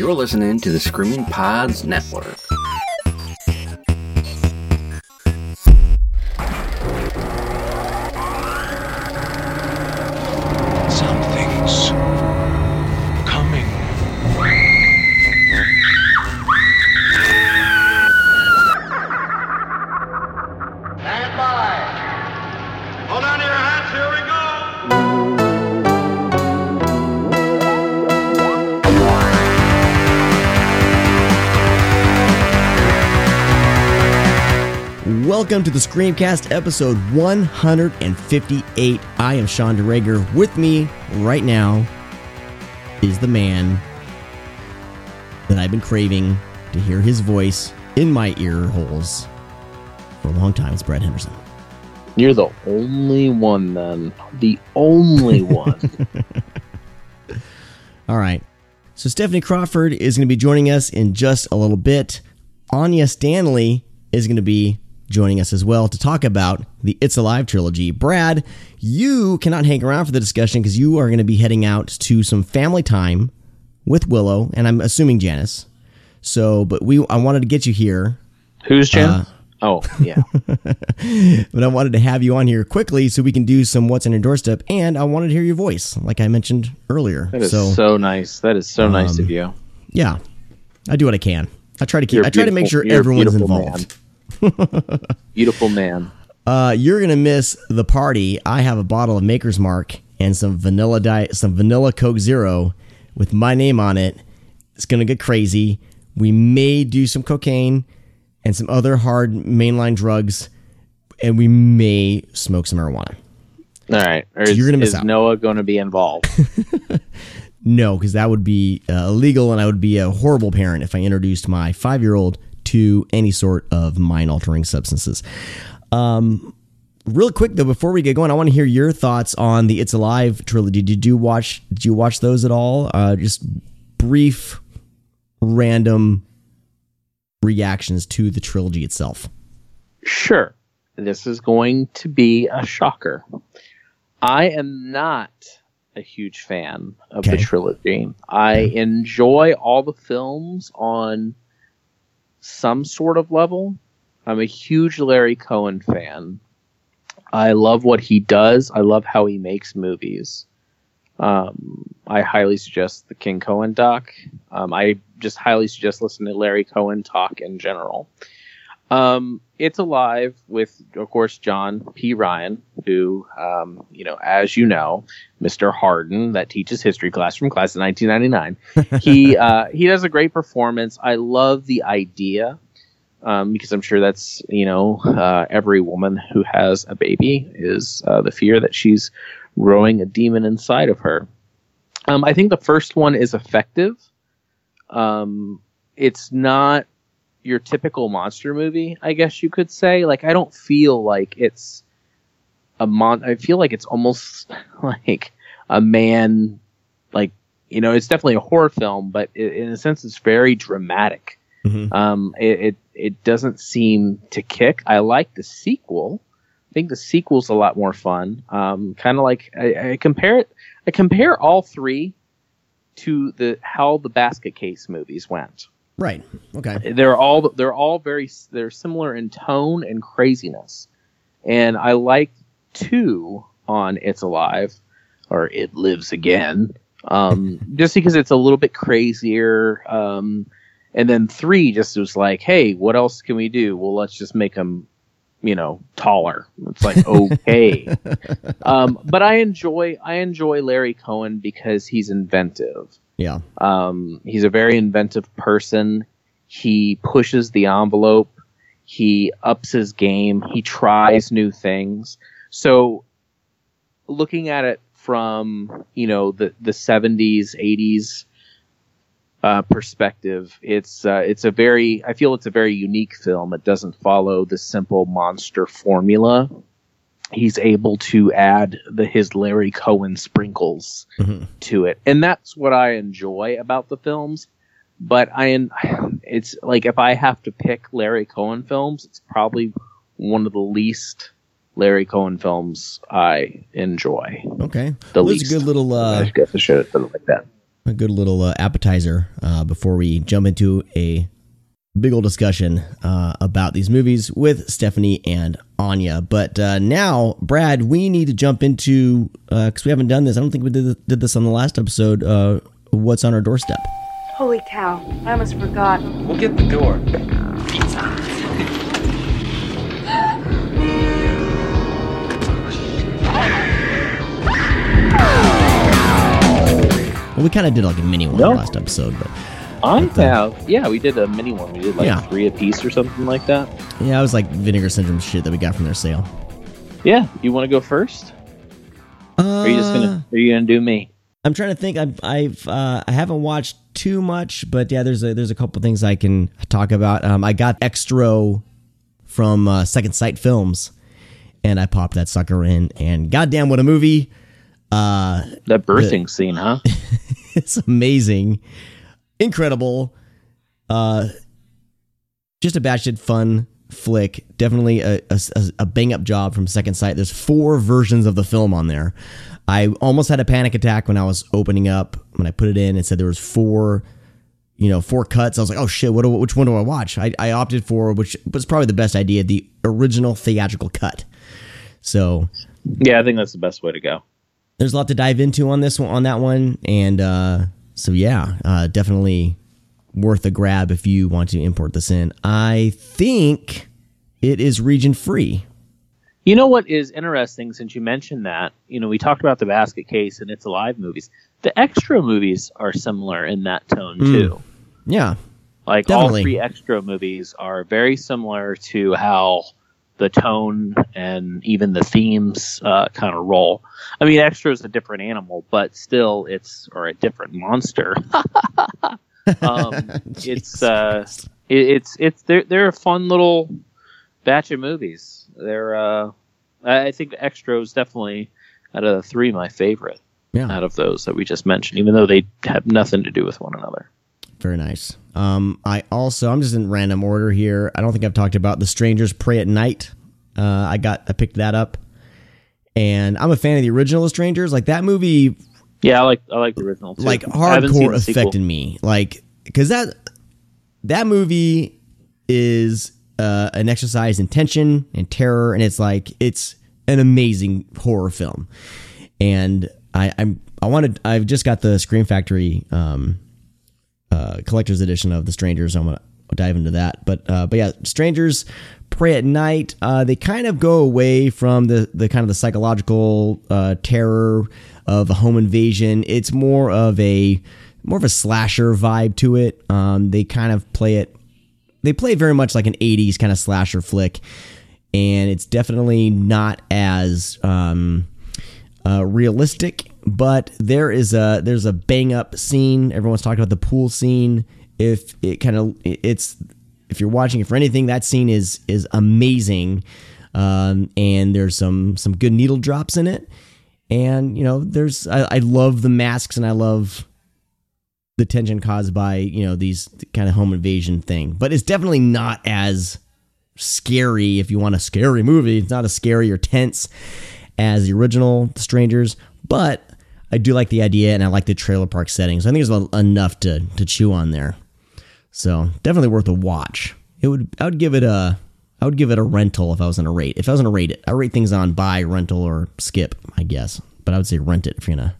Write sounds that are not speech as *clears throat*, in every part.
You're listening to the Screaming Pods Network. Welcome to the Screamcast episode 158. I am Sean DeRager. With me right now is the man that I've been craving to hear his voice in my ear holes for a long time. It's Brad Henderson. You're the only one, then. The only *laughs* one. All right. So Stephanie Crawford is going to be joining us in just a little bit. Anya Stanley is going to be joining us as well to talk about the It's Alive trilogy. Brad, you cannot hang around for the discussion because you are going to be heading out to some family time with Willow and I'm assuming Janice. So, but we I wanted to get you here Who's Jen? Uh, *laughs* oh, yeah. *laughs* but I wanted to have you on here quickly so we can do some what's on your doorstep and I wanted to hear your voice like I mentioned earlier. That is so, so, nice. That is so nice um, of you. yeah. I do what I can. I try to keep You're I try to make sure everyone's involved. Beautiful man. Uh, you're gonna miss the party. I have a bottle of Maker's Mark and some vanilla diet, some vanilla Coke Zero with my name on it. It's gonna get crazy. We may do some cocaine and some other hard mainline drugs, and we may smoke some marijuana. All right. Or is, You're gonna miss is out. Noah going to be involved? *laughs* No, because that would be uh, illegal, and I would be a horrible parent if I introduced my five year old to any sort of mind altering substances. Um, real quick though, before we get going, I want to hear your thoughts on the It's Alive trilogy. Did you watch? Did you watch those at all? Uh, just brief, random reactions to the trilogy itself. sure. This is going to be a shocker. I am not a huge fan of Okay. the trilogy. I enjoy all the films on some sort of level. I'm a huge Larry Cohen fan. I love what he does. I love how he makes movies. Um, I highly suggest the King Cohen doc. Um, I just highly suggest listening to Larry Cohen talk in general. Um, it's alive with, of course, John P. Ryan, who, um, you know, as you know, Mr. Hardin, that teaches history class from class of 1999. *laughs* he uh, he does a great performance. I love the idea um, because I'm sure that's you know uh, every woman who has a baby is uh, the fear that she's growing a demon inside of her. Um, I think the first one is effective. Um, it's not your typical monster movie, I guess you could say. Like I don't feel like it's a mon. I feel like it's almost *laughs* like a man, like you know, it's definitely a horror film, but i in a sense, it's very dramatic. Mhm. Um, it, it it doesn't seem to kick. I like the sequel. I think the sequel's a lot more fun. Um, kind of like I, I compare it. I compare all three to the how the basket case movies went Right. Okay. they're all they're all very they're similar in tone and craziness. And i like two on it's alive or it lives again um *laughs* just because it's a little bit crazier um and then three just was like hey what else can we do? Well let's just make them you know taller. It's like *laughs* okay. *laughs* Um but i enjoy i enjoy larry cohen because he's inventive Yeah. um, he's a very inventive person. He pushes the envelope. He ups his game. He tries new things. So, looking at it from you know the the seventies, eighties uh, perspective, it's uh, it's a very I feel it's a very unique film. It doesn't follow the simple monster formula. He's able to add the his Larry Cohen sprinkles Mhm. to it, and that's what I enjoy about the films. But I, *sighs* it's like if I have to pick Larry Cohen films, it's probably one of the least Larry Cohen films I enjoy. Okay. The Well, least. a good little. Uh, I guess I should have put it like that. a good little uh, appetizer uh, before we jump into a big old discussion uh, about these movies with Stephanie and Anya. But uh, now, Brad, we need to jump into because we haven't done this. I don't think we did, did this on the last episode. Uh, what's on our doorstep? Holy cow, I almost forgot. We'll get the door. Well, we kind of did like a mini one No. last episode, but I have, yeah, we did a mini one. We did like Yeah. three a piece or something like that. yeah, it was like vinegar syndrome shit that we got from their sale. Yeah, you want to go first? Uh, are you just gonna? Are you gonna do me? I'm trying to think. I've I've uh, I haven't watched too much, but yeah, there's a there's a couple things I can talk about. Um, I got Xtro from uh, Second Sight Films, and I popped that sucker in, and goddamn, what a movie! Uh, That birthing scene, huh? *laughs* it's amazing, incredible. Uh, just a batshit fun flick. Definitely a, a, a bang up job from Second Sight. There's four versions of the film on there. I almost had a panic attack when I was opening up when I put it in. It said there was four, you know, four cuts. I was like, oh shit, what do, which one do I watch? I, I opted for which was probably the best idea, the original theatrical cut. So yeah, I think that's the best way to go. there's a lot to dive into on this one on that one and uh so yeah uh definitely worth a grab if you want to import this in i think it is region free You know what is interesting since you mentioned that? You know, we talked about the basket case and it's alive movies. The Xtro movies are similar in that tone too. yeah Like Definitely. all three Xtro movies are very similar to how the tone and even the themes uh, kind of roll. I mean, Xtro is a different animal, but still, it's or a different monster. *laughs* um, *laughs* it's uh, it, it's it's they're they're a fun little batch of movies. They're uh, I think Xtro is definitely out of the three my favorite yeah out of those that we just mentioned, even though they have nothing to do with one another. Very nice. Um i also i'm just in random order here. I don't think i've talked about the strangers prey at night. Uh i got i picked that up. And i'm a fan of the original The strangers. Like that movie Yeah, I like I like the original too. like hardcore affected me. Like because that that movie is uh, an exercise in tension and terror and it's like it's an amazing horror film. And i i'm i wanted i've just got the scream factory um uh collector's edition of the strangers. I'm gonna dive into that. But uh but yeah strangers prey at night uh they kind of go away from the the kind of the psychological uh terror of a home invasion. It's more of a more of a slasher vibe to it. Um they kind of play it they play very much like an 80s kind of slasher flick. And it's definitely not as um, uh, realistic but there is a there's a bang up scene. Everyone's talking about the pool scene. If it kind of it's if you're watching it for anything that scene is is amazing. Um, and there's some some good needle drops in it. And you know there's I, I love the masks and i love the tension caused by you know these kind of home invasion thing. But it's definitely not as scary if you want a scary movie. It's not as scary or tense as the original The strangers. But i do like the idea and i like the trailer park setting so i think there's enough to to chew on there. So definitely worth a watch. It would i would give it a i would give it a rental if i was gonna rate if i was gonna rate it. I rate things on buy rental or skip i guess. But i would say rent it if you're gonna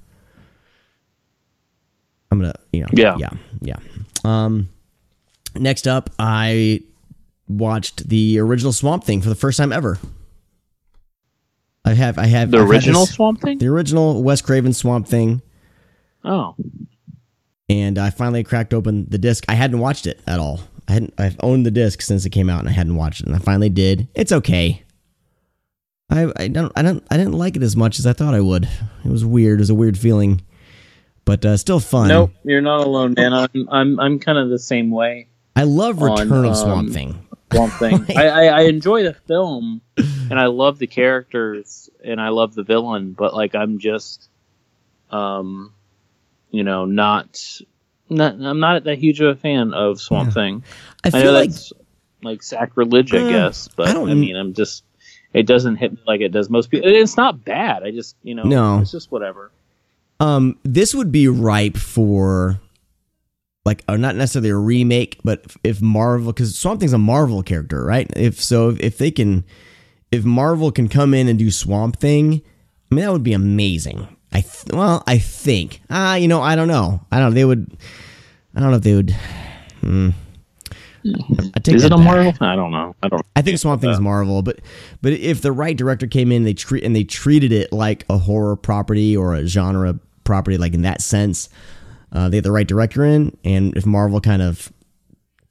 i'm gonna you know Yeah. yeah yeah. Um next up i watched the original swamp thing for the first time ever i have i have The I've original this- Swamp Thing. the original wes craven swamp thing Oh, and I finally cracked open the disc. I hadn't watched it at all. I hadn't. I've owned the disc since it came out, and I hadn't watched it. And I finally did. It's okay. I I don't I don't I didn't like it as much as I thought I would. It was weird. It was a weird feeling, but uh, still fun. nope, you're not alone, man. I'm I'm I'm kind of the same way. I love On, Return of Swamp um, Thing. Swamp Thing. *laughs* I, I I enjoy the film, and I love the characters, and I love the villain. But like, I'm just, um, you know, not. Not, I'm not that huge of a fan of Swamp Yeah. Thing. I I know feel like that's like sacrilege, I Uh, guess, but I I, don't- mean, I'm just it doesn't hit me like it does most people. It's not bad. I just you know, No. it's just whatever. Um, this would be ripe for like uh, not necessarily a remake, but if Marvel, because Swamp Thing's a Marvel character, right? If so, if, they can, if Marvel can come in and do Swamp Thing, I mean that would be amazing. I th- well, I think. Ah, you know, I don't know. I don't. know. They would. I don't know if they would. Hmm. Is it a back. Marvel? I don't know. I don't. I think Swamp Thing is Marvel, but but if the right director came in, they treat and they treated it like a horror property or a genre property, like in that sense, uh, they had the right director in, and if Marvel kind of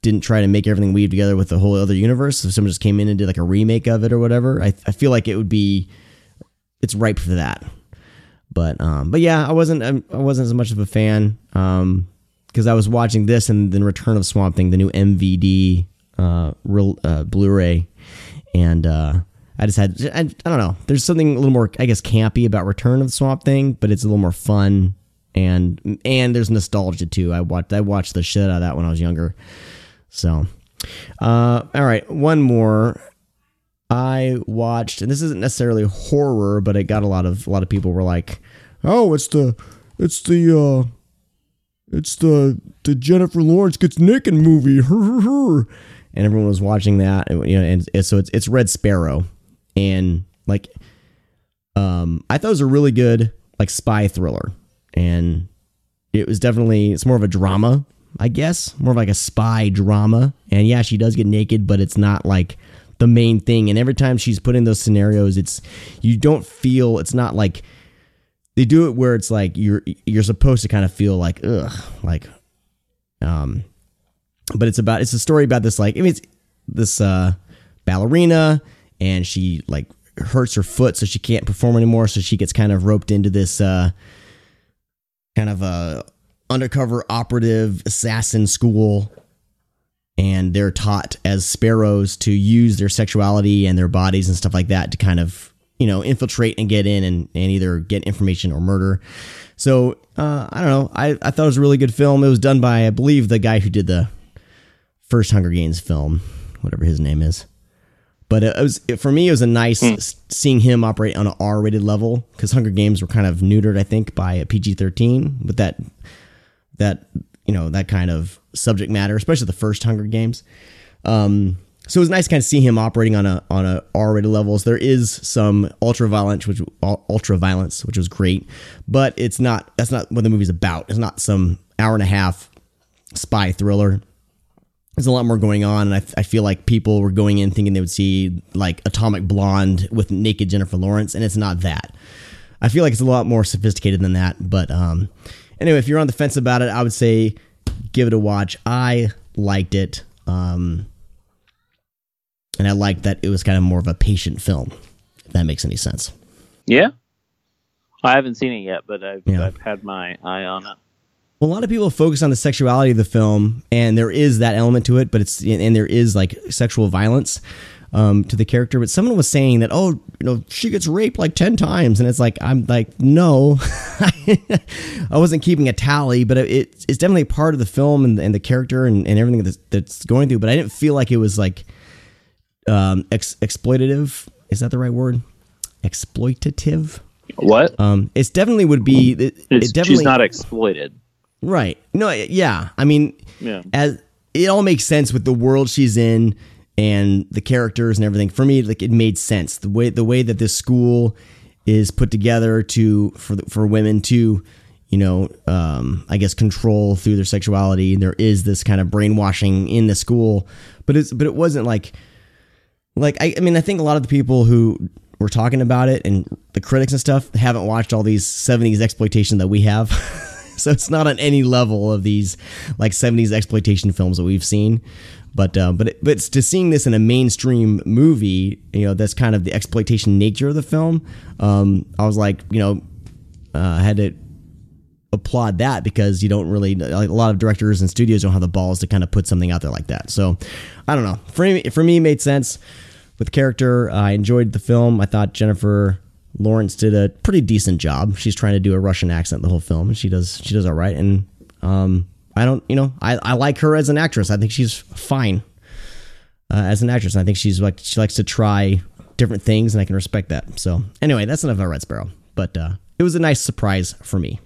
didn't try to make everything weave together with the whole other universe, if someone just came in and did like a remake of it or whatever, I, I feel like it would be it's ripe for that. But um, but yeah, I wasn't I'm- wasn't as much of a fan um because I was watching this and then Return of Swamp Thing, the new MVD uh, real uh, Blu-ray, and uh, I just had I, I don't know. There's something a little more I guess campy about Return of Swamp Thing, but it's a little more fun and and there's nostalgia too. I watched I watched the shit out of that when I was younger. So, uh, all right, one more. I watched, and this isn't necessarily horror, but it got a lot of a lot of people were like, "Oh, it's the, it's the, uh, it's the the Jennifer Lawrence gets naked movie," *laughs* and everyone was watching that, and, you know, and, and so it's it's Red Sparrow, and like, um, I thought it was a really good like spy thriller, and it was definitely it's more of a drama, I guess, more of like a spy drama, and yeah, she does get naked, but it's not like the main thing. And every time she's put in those scenarios, it's you don't feel it's not like they do it where it's like you're you're supposed to kind of feel like ugh, like um, but it's about it's a story about this like I mean it's this uh ballerina and she like hurts her foot so she can't perform anymore so she gets kind of roped into this uh kind of a undercover operative assassin school. And they're taught as sparrows to use their sexuality and their bodies and stuff like that to kind of you know infiltrate and get in and, and either get information or murder. So uh, i don't know. I, I thought it was a really good film. It was done by i believe the guy who did the first hunger games film whatever his name is but it was it, for me it was a nice s- seeing him operate on an r-rated level because hunger games were kind of neutered i think by a pg-13 but that that you know that kind of subject matter, especially the first Hunger Games. Um, so it was nice to kind of see him operating on a on a R-rated levels. There is some ultra violence, which ultra violence, which was great, but it's not. That's not what the movie's about. It's not some hour and a half spy thriller. There's a lot more going on, and I, I feel like people were going in thinking they would see like Atomic Blonde with naked Jennifer Lawrence, and it's not that. I feel like it's a lot more sophisticated than that. But um, anyway, if you're on the fence about it, I would say give it a watch. I liked it, um, and I liked that it was kind of more of a patient film. If that makes any sense. Yeah. I haven't seen it yet, but I've, Yeah. I've had my eye on it. Well, a lot of people focus on the sexuality of the film, and there is that element to it, but it's and there is like sexual violence um, to the character. But someone was saying that, oh, you know, she gets raped like ten times, and it's like I'm like, no, *laughs* I wasn't keeping a tally, but it, it's definitely part of the film and, and the character and, and everything that's, that's going through. But I didn't feel like it was like um, ex- exploitative. Is that the right word? Exploitative. What? Um, it's definitely would be. It, It's, it definitely she's not exploited. Right. No, yeah. I mean, Yeah. as it all makes sense with the world she's in and the characters and everything. For me, like it made sense. The way the way that this school is put together to for for women to, you know, um, I guess control through their sexuality. There is this kind of brainwashing in the school, but it's but it wasn't like like I, I mean I think a lot of the people who were talking about it and the critics and stuff haven't watched all these 70s exploitation that we have *laughs* *laughs* so it's not on any level of these like 70s exploitation films that we've seen but uh, but it, but it's to seeing this in a mainstream movie you know that's kind of the exploitation nature of the film um, I was like you know uh, I had to applaud that because you don't really like a lot of directors and studios don't have the balls to kind of put something out there like that. So I don't know. For me, for me, it made sense with character. I enjoyed the film. I thought Jennifer Lawrence did a pretty decent job. She's trying to do a Russian accent the whole film, and she does she does all right. And um, I don't, you know, I, I like her as an actress. I think she's fine uh, as an actress. I think she's like she likes to try different things, and I can respect that. So anyway, that's enough about Red Sparrow. But uh, it was a nice surprise for me.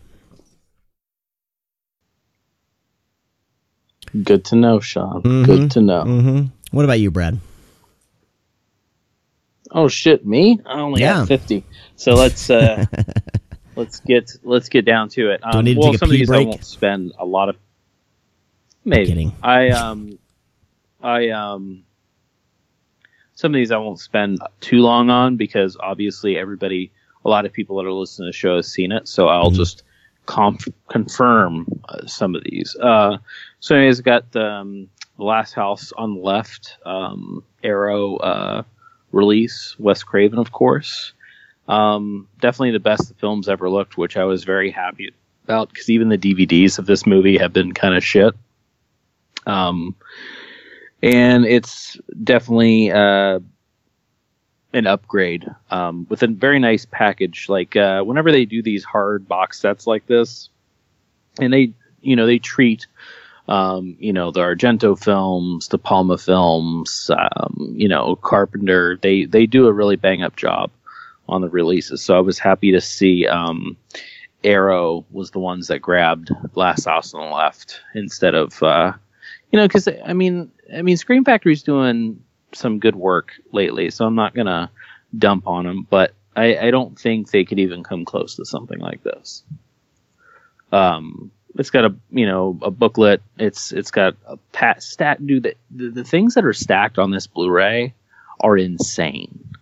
Good to know, Sean. Mm-hmm. Good to know. Mm-hmm. What about you, Brad? Oh shit, me? I only Yeah. have fifty. So let's uh *laughs* let's get let's get down to it. Um, Do I need to well, take a some of pee these I won't spend a lot of. Maybe Kidding. I um I um some of these I won't spend too long on because obviously everybody, a lot of people that are listening to the show has seen it. So I'll Mhm. just conf- confirm uh, some of these. Uh, so anyways, got the, um, the Last House on the Left, um, Arrow uh, release, Wes Craven, of course. Um, definitely the best the film's ever looked, which I was very happy about because even the DVDs of this movie have been kind of shit. Um, and it's definitely uh, an upgrade um, with a very nice package. Like uh, whenever they do these hard box sets like this, and they you know they treat um, you know the Argento films, De Palma films, um, you know Carpenter. They they do a really bang up job on the releases. So I was happy to see um, Arrow was the ones that grabbed Last House on the Left instead of uh, you know because I mean I mean Scream Factory's doing some good work lately, so I'm not gonna dump on them, but I, I don't think they could even come close to something like this. Um, it's got a you know a booklet. It's it's got a pat stat. Dude, the, the the things that are stacked on this Blu-ray are insane.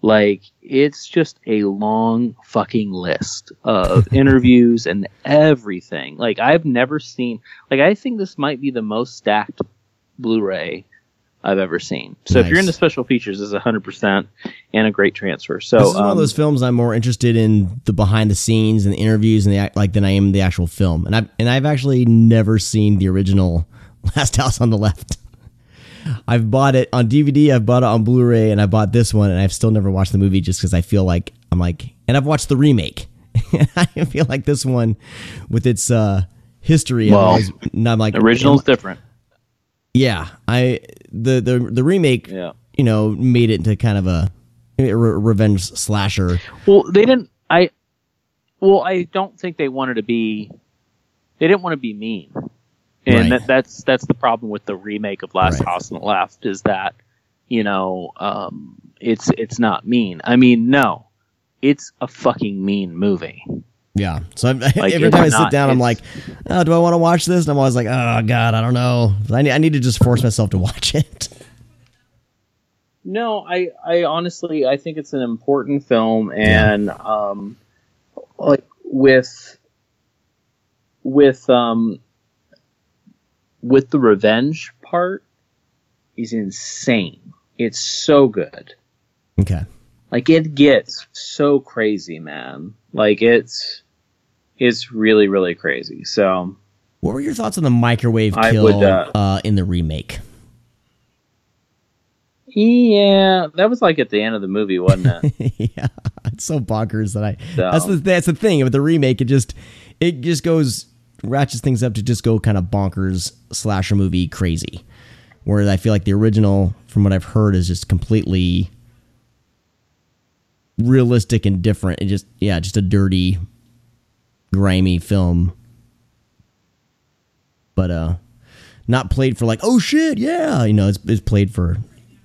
Like it's just a long fucking list of *laughs* interviews and everything. Like I've never seen. Like I think this might be the most stacked Blu-ray I've ever seen. So if you're into special features, this is 100% and a great transfer. So this is one of um, those films I'm more interested in the behind the scenes and the interviews and the like than I am the actual film. And I've and I've actually never seen the original *laughs* Last House on the Left. I've bought it on DVD, I've bought it on Blu-ray, and I bought this one, and I've still never watched the movie just because I feel like I'm like, and I've watched the remake. *laughs* I feel like this one, with its uh, history, Well, I'm like original's different. Yeah, I the the the remake, Yeah. you know, made it into kind of a, a re- revenge slasher. Well, they didn't. I. Well, I don't think they wanted to be. They didn't want to be mean, and Right. that, that's that's the problem with the remake of Last Right. House on the Left is that you know um, it's it's not mean. I mean, no, it's a fucking mean movie. Yeah. So I'm, *laughs* Like, every time I sit not- down, I'm like, oh, do I want to watch this? And I'm always like, oh god, I don't know. I need, I need to just force myself to *laughs* watch it. No, I, I honestly, I think it's an important film, and um, like with, with um, with the revenge part, is insane. It's so good. Okay. Like it gets so crazy, man. Like it's, it's really really crazy. So What were your thoughts on the microwave kill would, uh, uh, in the remake? yeah, that was like at the end of the movie, wasn't it? *laughs* yeah, it's so bonkers that I. So- That's the that's the thing with the remake. It just it just goes ratchets things up to just go kind of bonkers slasher movie crazy. Whereas I feel like the original, from what I've heard, is just completely realistic and different. It just yeah, just a dirty, grimy film. But uh, not played for like oh shit yeah, you know it's it's played for.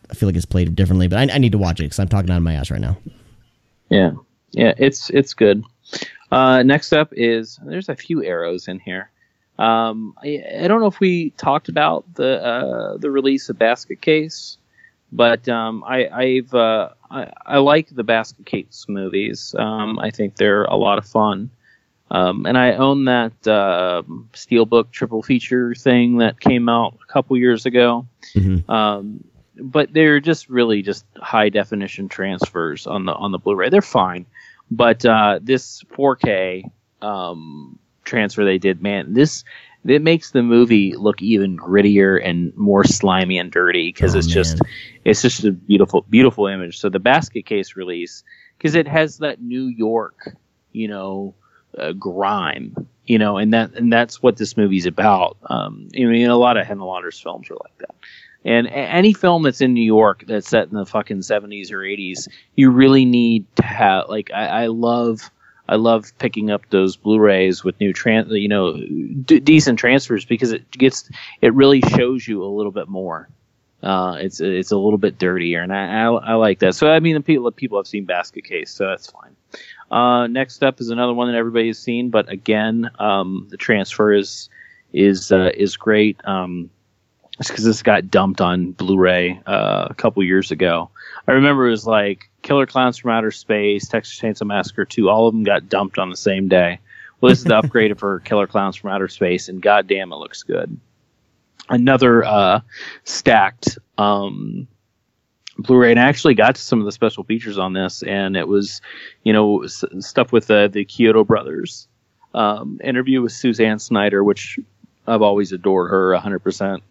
I feel like it's played differently, but I, I need to watch it because I'm talking out of my ass right now. Yeah, yeah, it's it's good. Uh, next up is there's a few arrows in here. Um, I, I don't know if we talked about the uh, the release of Basket Case, but um, I, I've uh, I, I like the Basket Case movies. Um, I think they're a lot of fun. Um, and I own that uh, Steelbook triple feature thing that came out a couple years ago. Mhm. Um, but they're just really just high definition transfers on the on the Blu-ray. They're fine, but uh, this 4K um, transfer they did, man, this it makes the movie look even grittier and more slimy and dirty because Oh, it's just it's just a beautiful beautiful image. So the basket case release because it has that New York, you know, uh, grime, you know, and that and that's what this movie's about. Um, I mean, a lot of Henry films are like that. And any film that's in New York that's set in the fucking seventies or eighties, you really need to have like I, I love I love picking up those Blu-rays with new trans, you know, d- decent transfers because it gets it really shows you a little bit more. Uh, it's it's a little bit dirtier, and I, I, I like that. So I mean, the people people have seen Basket Case, so that's fine. Uh, next up is another one that everybody has seen, but again, um, the transfer is is uh, is great. Um, it's because this got dumped on Blu-ray uh, a couple years ago. I remember it was like Killer Clowns from Outer Space, Texas Chainsaw Massacre 2. All of them got dumped on the same day. Well, this is the *laughs* upgrade for Killer Clowns from Outer Space, and goddamn, it looks good. Another uh, stacked um, Blu-ray, and I actually got to some of the special features on this, and it was, you know, s- stuff with the the Chiodo brothers. Um, interview with Suzanne Snyder, which I've always adored her 100%.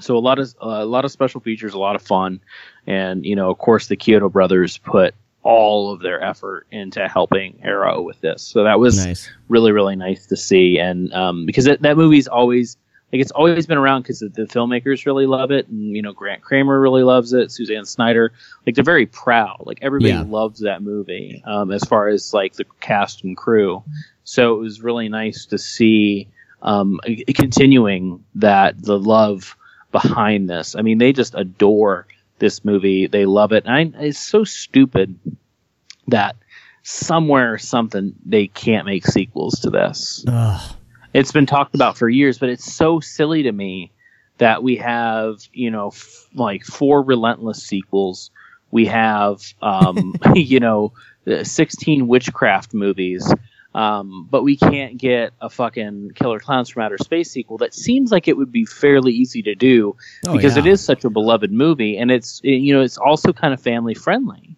So a lot of a lot of special features, a lot of fun, and you know, of course, the Chiodo brothers put all of their effort into helping Arrow with this. So that was Nice. really really nice to see, and um, because that, that movie's always like it's always been around because the, the filmmakers really love it, and you know Grant Kramer really loves it, Suzanne Snyder, like they're very proud. Like everybody Yeah. loves that movie um, as far as like the cast and crew. So it was really nice to see um, continuing that the love behind this. I mean, they just adore this movie. They love it. And I, it's so stupid that somewhere or something they can't make sequels to this. Ugh. It's been talked about for years, but it's so silly to me that we have, you know, f- like four relentless sequels. We have, um, *laughs* *laughs* you know, uh, 16 witchcraft movies. Um, but we can't get a fucking Killer Clowns from Outer Space sequel that seems like it would be fairly easy to do Oh, because it yeah. is such a beloved movie and it's it- you know it's also kind of family friendly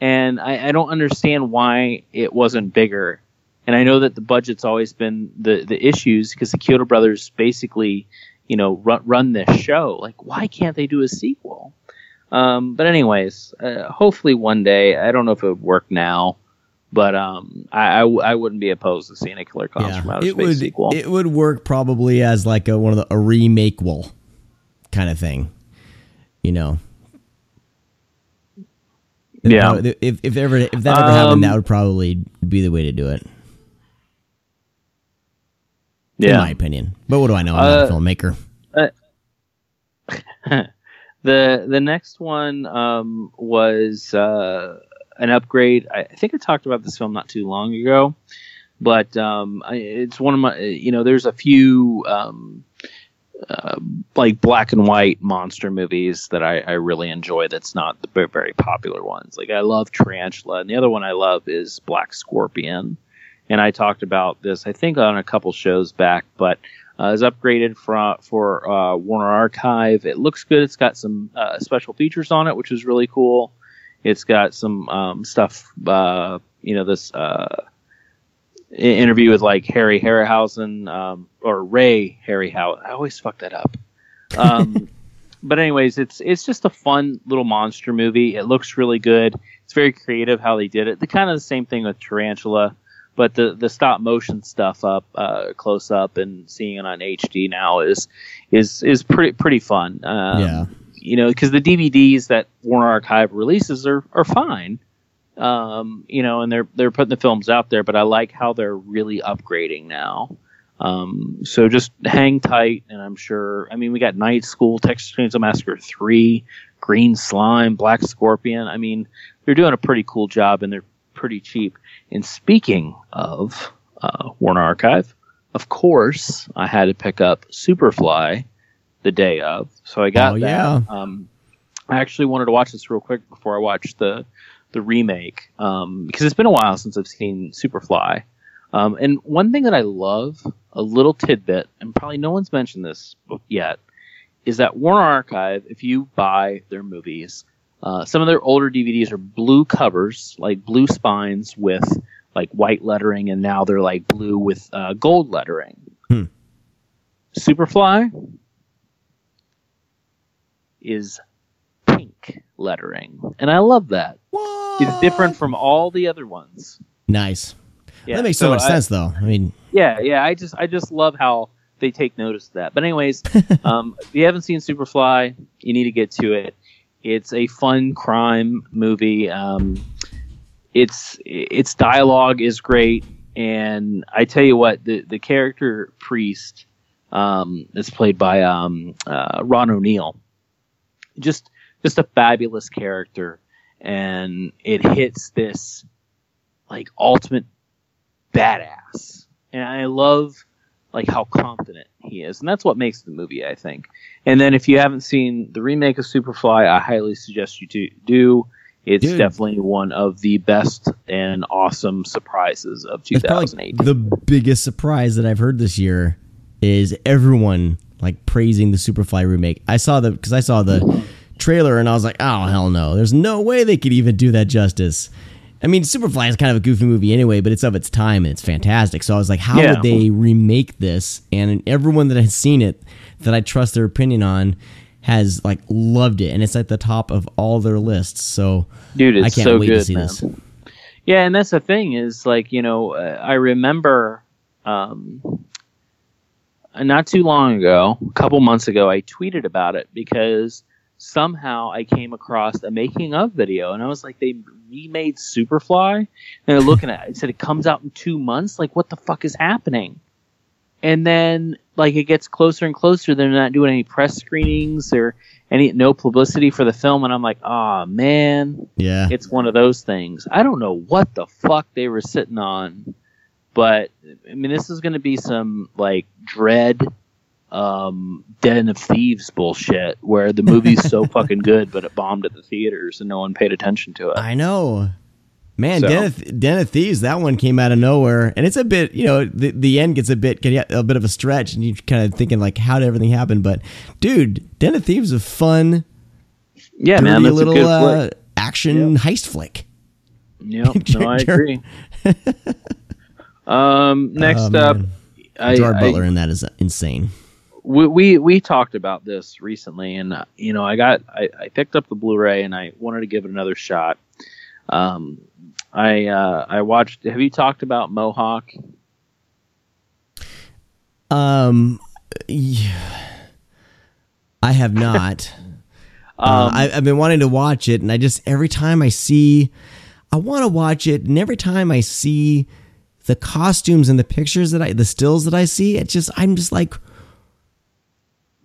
and I, I don't understand why it wasn't bigger and I know that the budget's always been the the issues because the Chiodo brothers basically you know run, run this show like why can't they do a sequel um, but anyways uh, hopefully one day I don't know if it would work now but um, I, I, w- I wouldn't be opposed to seeing a Killer Clowns Yeah, from Outer it Space would sequel. it would work probably as like a one of the a remake will kind of thing, you know. Yeah. if if ever if that ever happened, Um, that would probably be the way to do it, in my opinion. But what do I know? I'm not a Uh, filmmaker. *laughs* the the next one um, was uh, an upgrade. I, I think I talked about this film not too long ago, but um, I, it's one of my. You know, there's a few um, uh, like black and white monster movies that I, I really enjoy. That's not the very, very popular ones. Like I love Tarantula, and the other one I love is Black Scorpion. And I talked about this, I think, on a couple shows back, but uh, is upgraded for for uh, Warner Archive. It looks good. It's got some uh, special features on it, which is really cool. It's got some um, stuff. Uh, you know, this uh, interview with like Harry Harryhausen um, or Ray Harryhausen. I always fuck that up. Um, *laughs* but anyways, it's it's just a fun little monster movie. It looks really good. It's very creative how they did it. The kind of the same thing with Tarantula but the the stop motion stuff up uh, close up and seeing it on HD now is is is pretty pretty fun. Um, Yeah. you know, because the DVDs that Warner Archive releases are are fine. Um, you know, and they're they're putting the films out there, but I like how they're really upgrading now. Um, so just hang tight, and I'm sure. I mean, we got Night School, Texas Chainsaw Massacre three, Green Slime, Black Scorpion. I mean, they're doing a pretty cool job, and they're pretty cheap. And speaking of uh, Warner Archive, of course, I had to pick up Superfly the day of, so I got Oh, that. yeah. Um, I actually wanted to watch this real quick before I watched the the remake um, because it's been a while since I've seen Superfly. Um, and one thing that I love, a little tidbit, and probably no one's mentioned this yet, is that Warner Archive, if you buy their movies, uh, some of their older DVDs are blue covers, like blue spines with like white lettering, and now they're like blue with uh, gold lettering. Hmm. Superfly is pink lettering, and I love that. It's different from all the other ones. Nice. Yeah, that makes so, much I- sense, though. I mean, yeah, yeah. I just I just love how they take notice of that. But anyways, *laughs* um, if you haven't seen Superfly, you need to get to it. It's a fun crime movie. Um, it's its dialogue is great, and I tell you what, the the character priest um, is played by um, uh, Ron O'Neal. Just just a fabulous character, and it hits this like ultimate badass, and I love like how confident he is, and that's what makes the movie, I think. And then if you haven't seen the remake of Superfly, I highly suggest you to do. It's Dude. definitely one of the best and awesome surprises of 2008. the biggest surprise that I've heard this year is everyone like praising the Superfly remake. I saw the because I saw the trailer and I was like, oh hell no, there's no way they could even do that justice. I mean, Superfly is kind of a goofy movie anyway, but it's of its time and it's fantastic. So I was like, how Yeah. would they remake this? And everyone that has seen it, that I trust their opinion on, has like loved it, and it's at the top of all their lists. So Dude, it's I can't so wait good, to see man. this. Yeah, and that's the thing is like you know uh, I remember um, not too long ago, a couple months ago, I tweeted about it because somehow I came across a making of video, and I was like, they remade Superfly, and they're looking at it. It said it comes out in two months. Like, what the fuck is happening? And then like it gets closer and closer. They're not doing any press screenings or any no publicity for the film, and I'm like, oh man Yeah, it's one of those things. I don't know what the fuck they were sitting on, but I mean, this is going to be some like Dredd, um, Den of Thieves bullshit where the movie's so *laughs* fucking good, but it bombed at the theaters and no one paid attention to it. I know. Man, So- Den, of, Den of Thieves, that one came out of nowhere, and it's a bit, you know, the, the end gets a bit a bit of a stretch, and you're kind of thinking like, how did everything happen? But dude, Den of Thieves is a fun, yeah, man, that's little a good uh, action heist flick. Yep, no, I *laughs* agree. um, *laughs* next Oh, up. I, Gerard I- Butler in that is insane. We, we we talked about this recently, and uh, you know, I got I, I picked up the Blu-ray and I wanted to give it another shot. Um, I uh, I watched. Have you talked about Mohawk? Um, yeah. I have not. *laughs* Uh, Um, I, I've been wanting to watch it, and I just every time I see, I want to watch it, and every time I see the costumes and the pictures that I, the stills that I see, it just I'm just like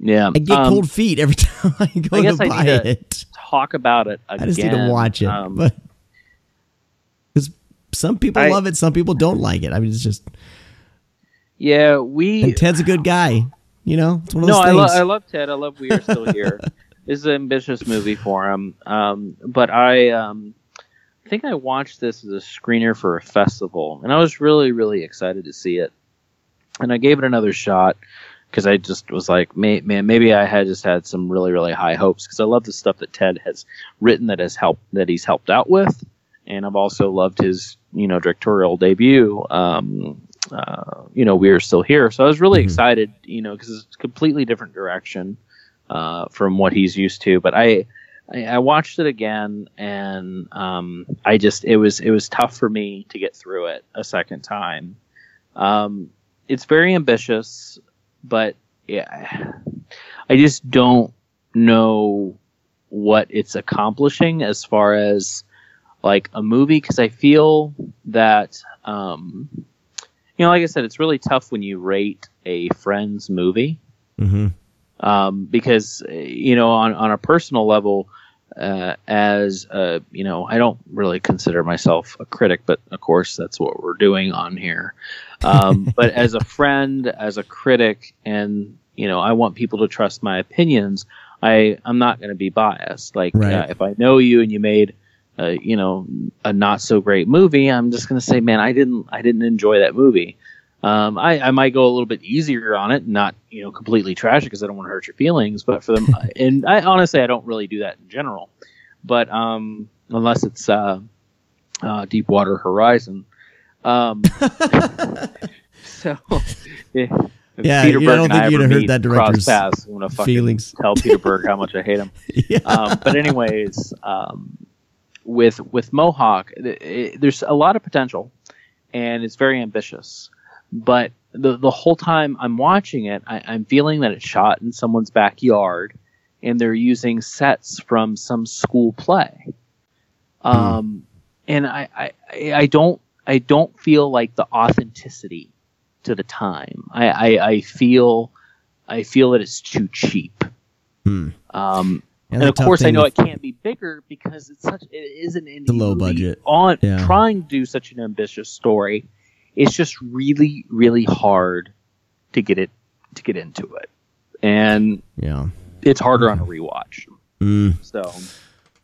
yeah, I get um, cold feet every *laughs* time I go I guess to I buy need to it. talk about it again. I just need to watch it, Um, but because some people I- love it, some people don't like it. I mean, it's just yeah, we and Ted's a good guy. You know, it's one of no, those I, lo- I love Ted. I love We Are Still Here. *laughs* this is an ambitious movie for him. Um, but I um, I think I watched this as a screener for a festival, and I was really, really excited to see it. And I gave it another shot because I just was like, may- man, maybe I had just had some really, really high hopes because I love the stuff that Ted has written that has helped that he's helped out with, and I've also loved his you know directorial debut. Um, uh, you know, we are still here, so I was really Mhm. excited, you know, because it's a completely different direction uh, from what he's used to. But I, I, I watched it again, and um, I just it was it was tough for me to get through it a second time. Um, it's very ambitious, but yeah, I just don't know what it's accomplishing as far as like a movie because I feel that um, you know, like I said, it's really tough when you rate a Friends movie hmm um, because you know on on a personal level, uh, as uh, you know, I don't really consider myself a critic, but of course that's what we're doing on here. Um, but as a friend, as a critic, and you know, I want people to trust my opinions. I I'm not going to be biased. Like Right. uh, if I know you and you made. Uh, you know, a not so great movie. I'm just gonna say, man, I didn't, I didn't enjoy that movie. Um, I, I might go a little bit easier on it, not you know completely trash it because I don't want to hurt your feelings. But for them, and I honestly I don't really do that in general. But um, unless it's uh, uh, Deepwater Horizon, um, *laughs* so *laughs* yeah, Yeah, Peter Berg don't and think I you'd ever meet, that cross director's paths, I'm gonna fucking feelings. tell Peter Berg how much I hate him *laughs* yeah. um, but anyways, um, with with Mohawk, th- it, there's a lot of potential, and it's very ambitious. But the the whole time I'm watching it, I, I'm feeling that it's shot in someone's backyard, and they're using sets from some school play. Um, and I, I I don't I don't feel like the authenticity to the time. I I, I feel I feel that it's too cheap. Hmm. Um, And and of course, I know it can't be bigger because it's such it is an indie low budget. on Yeah. trying to do such an ambitious story. It's just really really hard to get it to get into it, and Yeah. it's harder on a rewatch. Mm. So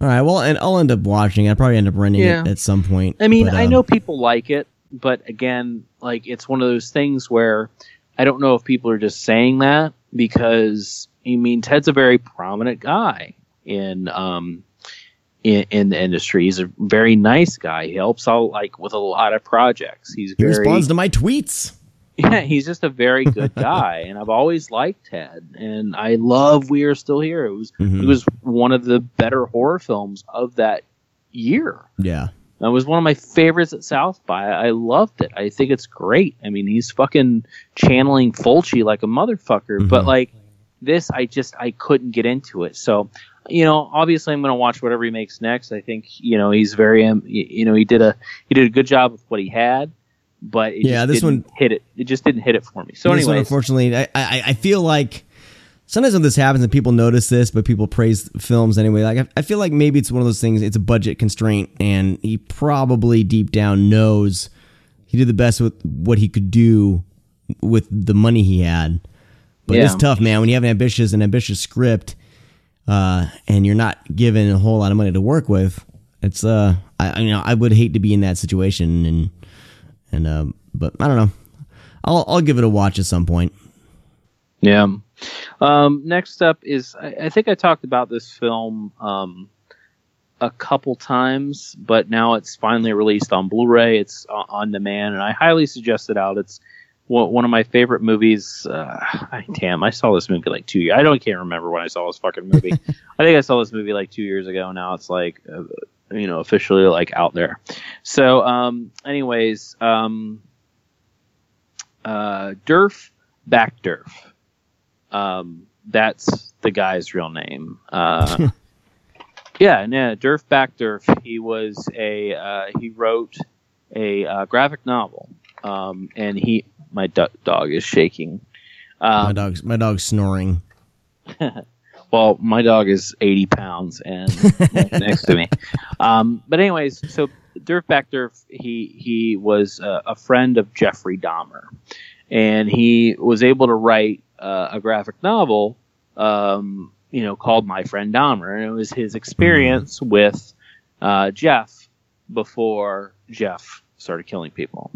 All right. Well, and I'll end up watching. it. I'll probably end up renting Yeah. it at some point. I mean, but, I um, know people like it, but again, like it's one of those things where I don't know if people are just saying that because I mean Ted's a very prominent guy in um in, in the industry. He's a very nice guy. He helps out like with a lot of projects. He's He very responds to my tweets. Yeah, he's just a very good *laughs* guy, and I've always liked Ted, and I love We Are Still Here. It was Mhm. it was one of the better horror films of that year. Yeah. That was one of my favorites at South by. I loved it. I think it's great. I mean, he's fucking channeling Fulci like a motherfucker. But Mhm. like this, I just I couldn't get into it. So, you know, obviously I'm going to watch whatever he makes next. I think you know he's very um, you know he did a he did a good job with what he had, but it Yeah, just this didn't one- hit it. It just didn't hit it for me. So anyway, unfortunately, I, I I feel like sometimes when this happens and people notice this, but people praise films anyway. Like I, I feel like maybe it's one of those things. It's a budget constraint, and he probably deep down knows he did the best with what he could do with the money he had. But it's tough, man. When you have an ambitious an ambitious script, uh, and you're not given a whole lot of money to work with, it's uh, I I- you know I would hate to be in that situation, and and um, but I don't know. I'll I'll give it a watch at some point. Yeah. Um, next up is I, I think I talked about this film um, a couple times, but now it's finally released on Blu-ray. It's o- on demand, and I highly suggest it out. It's one of my favorite movies. Uh, I, damn, I saw this movie like two years. I don't can't remember when I saw this fucking movie. *laughs* I think I saw this movie like two years ago. Now it's like uh, you know officially like out there. So, um, anyways, um, uh, Durf Back Durf. Um, that's the guy's real name. Uh, *laughs* yeah, no, Derf Backderf. He was a uh, he wrote a uh, graphic novel, um, and he my do- dog is shaking. My Um, dog's my dog's snoring. *laughs* well, my dog is 80 pounds and *laughs* next to me. Um, but anyways, so Backderf, he he was uh, a friend of Jeffrey Dahmer, and he was able to write uh, a graphic novel, um, you know, called My Friend Dahmer, and it was his experience with uh, Jeff before Jeff started killing people.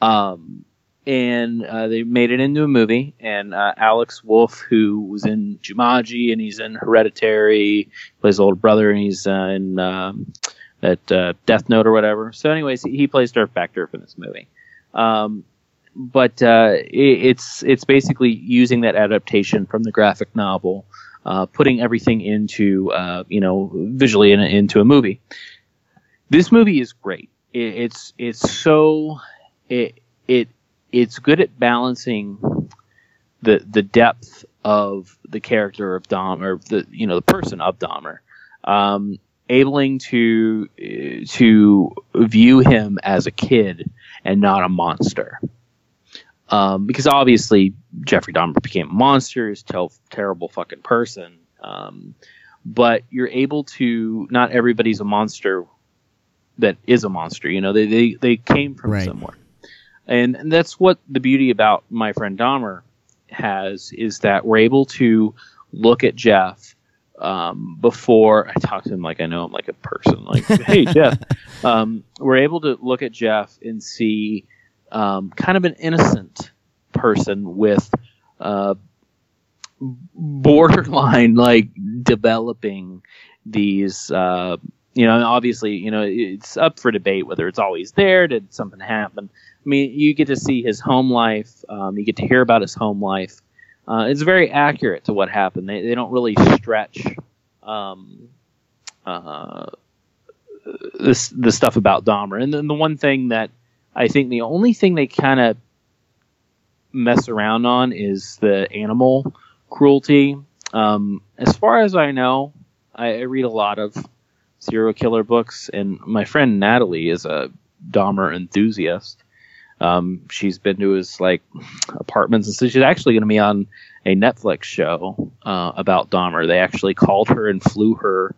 Um, and uh, they made it into a movie. And uh, Alex Wolff, who was in Jumanji and he's in Hereditary, plays the older brother, and he's uh, in um, that uh, Death Note or whatever. So, anyways, he, plays Backderf in this movie. Um, but uh, it, it's it's basically using that adaptation from the graphic novel, uh, putting everything into you know visually in, into a movie. This movie is great. It, it's it's so it it it's good at balancing the the depth of the character of Dom or the you know the person of Dahmer, um, abling to uh, to view him as a kid and not a monster. Um, because obviously Jeffrey Dahmer became a monster, he's a tel- terrible fucking person. Um, but you're able to not everybody's a monster that is a monster. You know, they they, they came from Right. somewhere, and, and that's what the beauty about my friend Dahmer has is that we're able to look at Jeff um, before I talk to him like I know him like a person. Like, *laughs* hey Jeff, um, we're able to look at Jeff and see um, kind of an innocent person with uh, borderline like developing these uh, you know obviously you know it's up for debate whether it's always there did something happen i mean you get to see his home life um, you get to hear about his home life uh, it's very accurate to what happened they, they don't really stretch um, uh, this the stuff about Dahmer and then the one thing that I think the only thing they kind of mess around on is the animal cruelty. Um, as far as I know, I, I read a lot of serial killer books, and my friend Natalie is a Dahmer enthusiast. Um, she's been to his like apartments, and so she's actually going to be on a Netflix show uh, about Dahmer. They actually called her and flew her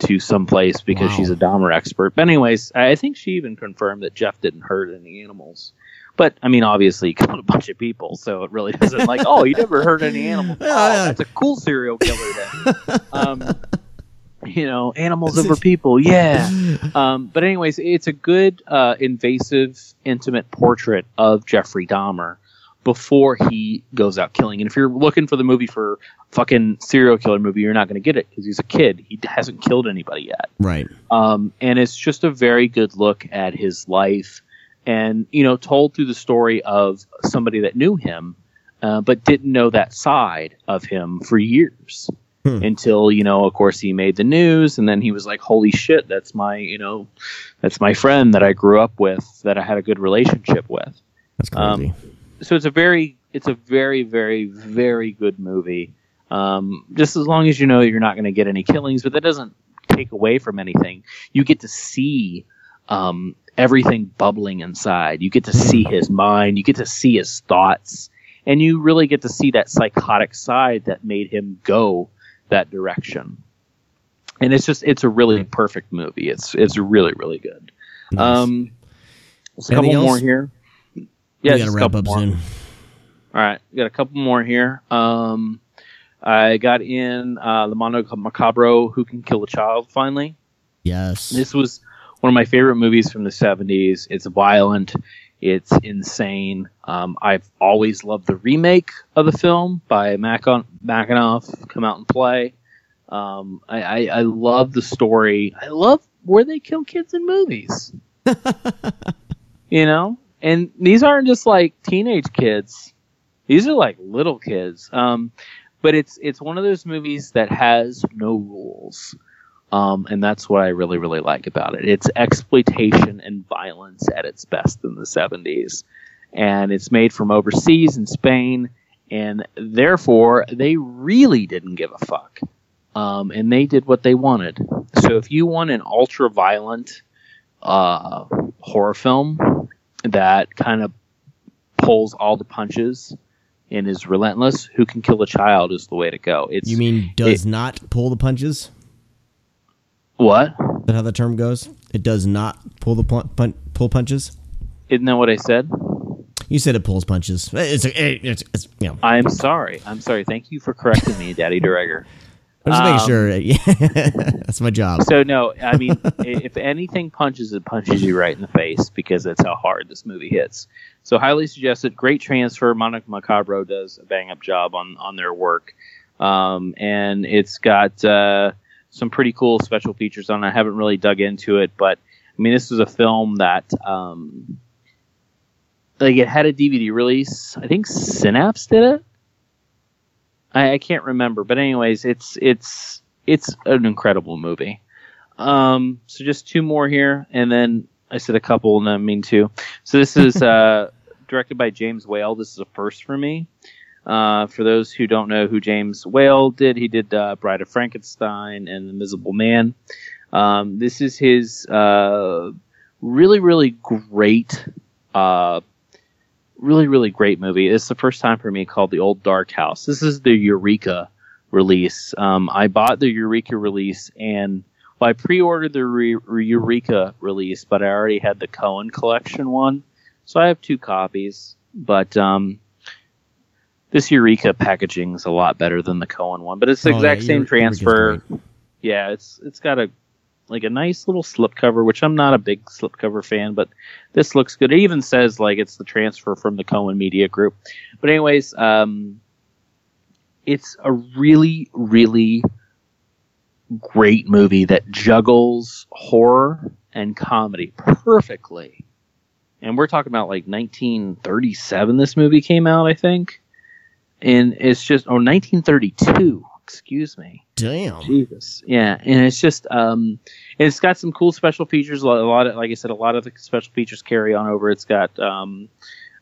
to some place because Wow. she's a Dahmer expert. But anyways, I think she even confirmed that Jeff didn't hurt any animals. But I mean, obviously, he *laughs* killed a bunch of people, so it really doesn't like. Oh, you never hurt any animals. *laughs* Oh, that's a cool serial killer then. *laughs* Um, you know, animals over people. Yeah. *laughs* Um, but anyways, it's a good, uh, invasive, intimate portrait of Jeffrey Dahmer before he goes out killing. And if you're looking for the movie for fucking serial killer movie, you're not going to get it because he's a kid. He hasn't killed anybody yet. Right. Um, and it's just a very good look at his life and, you know, told through the story of somebody that knew him, uh, but didn't know that side of him for years Hmm. until, you know, of course he made the news and then he was like, holy shit, that's my, you know, that's my friend that I grew up with, that I had a good relationship with. That's Um, crazy. so it's a very it's a very very very good movie. Um, just as long as you know you're not going to get any killings but that doesn't take away from anything. You get to see um, everything bubbling inside. You get to see his mind. You get to see his thoughts. And you really get to see that psychotic side that made him go that direction and it's just it's a really perfect movie it's it's really really good Nice. um there's a Anything couple more else? here we gotta wrap couple up more. soon. All right, got a couple more here. Um, I got in uh, Le Mondo Macabro, Who Can Kill a Child, finally. Yes. This was one of my favorite movies from the 70s. It's violent, it's insane. Um, I've always loved the remake of the film by Macon- Makinov, Come Out and Play. Um, I, I, I love the story. I love where they kill kids in movies. *laughs* you know? And these aren't just like teenage kids. These are like little kids. Um, but it's it's one of those movies that has no rules. Um, and that's what I really, really like about it. It's exploitation and violence at its best in the 70s. And it's made from overseas in Spain, and therefore they really didn't give a fuck. Um, and they did what they wanted. So if you want an ultra violent uh, horror film that kind of pulls all the punches and is relentless, Who Can Kill a Child is the way to go. It's you mean does not pull the punches? What? Is that how the term goes? It does not pull the pun- pun- pull punches. Isn't that what I said? You said it pulls punches. It's, it's, it's you know. I'm sorry. I'm sorry. Thank you for correcting me, Daddy Dureger. *laughs* I'm just making Um, sure. Yeah, *laughs* that's my job. So no, I mean, if anything punches, it punches you right in the face because that's how hard this movie hits. So highly suggested. Great transfer. Mondo Macabro does a bang up job on on their work, um, and it's got uh, some pretty cool special features on. it. I haven't really dug into it, but I mean, this was a film that. Um, like it had a DVD release. I think Synapse did it. I, I can't remember, but anyways, it's it's it's an incredible movie. Um, so just two more here, and then I said a couple, and I mean two. So this is *laughs* uh, directed by James Whale. This is a first for me. Uh, for those who don't know who James Whale did, he did uh, Bride of Frankenstein and The Invisible Man. Um, this is his uh, really, really great, uh, really, really great movie. It's the first time for me called The Old Dark House. This is the Eureka release. Um, I bought the Eureka release and well, I pre-ordered the Re- Eureka release, but I already had the Cohen collection one, so I have two copies. But um, this Eureka packaging is a lot better than the Cohen one, but it's the Oh, exact yeah, same Eureka- transfer. Yeah, it's it's got a like a nice little slipcover, which I'm not a big slipcover fan, but this looks good. It even says like it's the transfer from the Cohen Media Group. But anyways, um, it's a really, really great movie that juggles horror and comedy perfectly. And we're talking about like 1937. This movie came out, I think, and it's just oh 1932. Excuse me. Damn. Jesus. Yeah, and it's just um, it's got some cool special features. A lot, of, like I said, a lot of the special features carry on over. It's got um,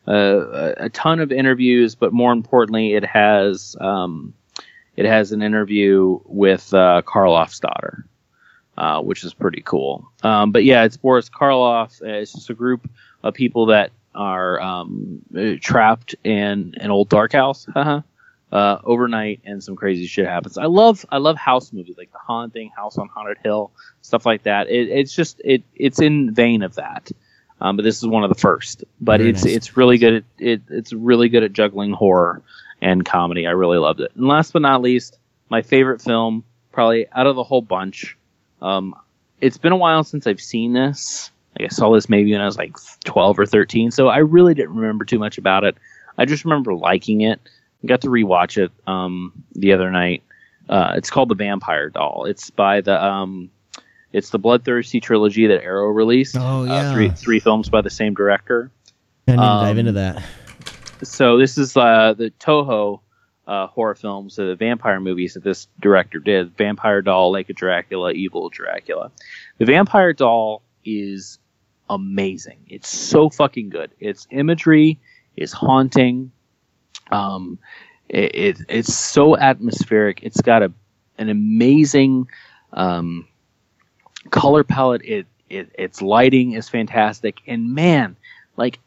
uh, a ton of interviews, but more importantly, it has um, it has an interview with uh, Karloff's daughter. uh, which is pretty cool. Um, but yeah, it's Boris Karloff. Uh, It's just a group of people that are um, uh, trapped in an old dark house haha, uh, overnight, and some crazy shit happens. I love I love house movies like The Haunting, House on Haunted Hill, stuff like that. It, it's just it it's in vein of that. Um, but this is one of the first. But Very it's nice. it's really good. At, it it's really good at juggling horror and comedy. I really loved it. And last but not least, my favorite film, probably out of the whole bunch. Um, it's been a while since I've seen this. I saw this maybe when I was like 12 or 13, so I really didn't remember too much about it. I just remember liking it. I got to rewatch it um, the other night. Uh, it's called The Vampire Doll. It's by the um, it's the Bloodthirsty trilogy that Arrow released. Oh, yeah. uh, three three films by the same director I need to dive Um, into that. so this is uh, the Toho uh, horror films, uh, the vampire movies that this director did: Vampire Doll, Lake of Dracula, Evil Dracula. The Vampire Doll is amazing. It's so fucking good. Its imagery is haunting. Um, it, it it's so atmospheric. It's got a an amazing um, color palette. It, it its lighting is fantastic, and man, like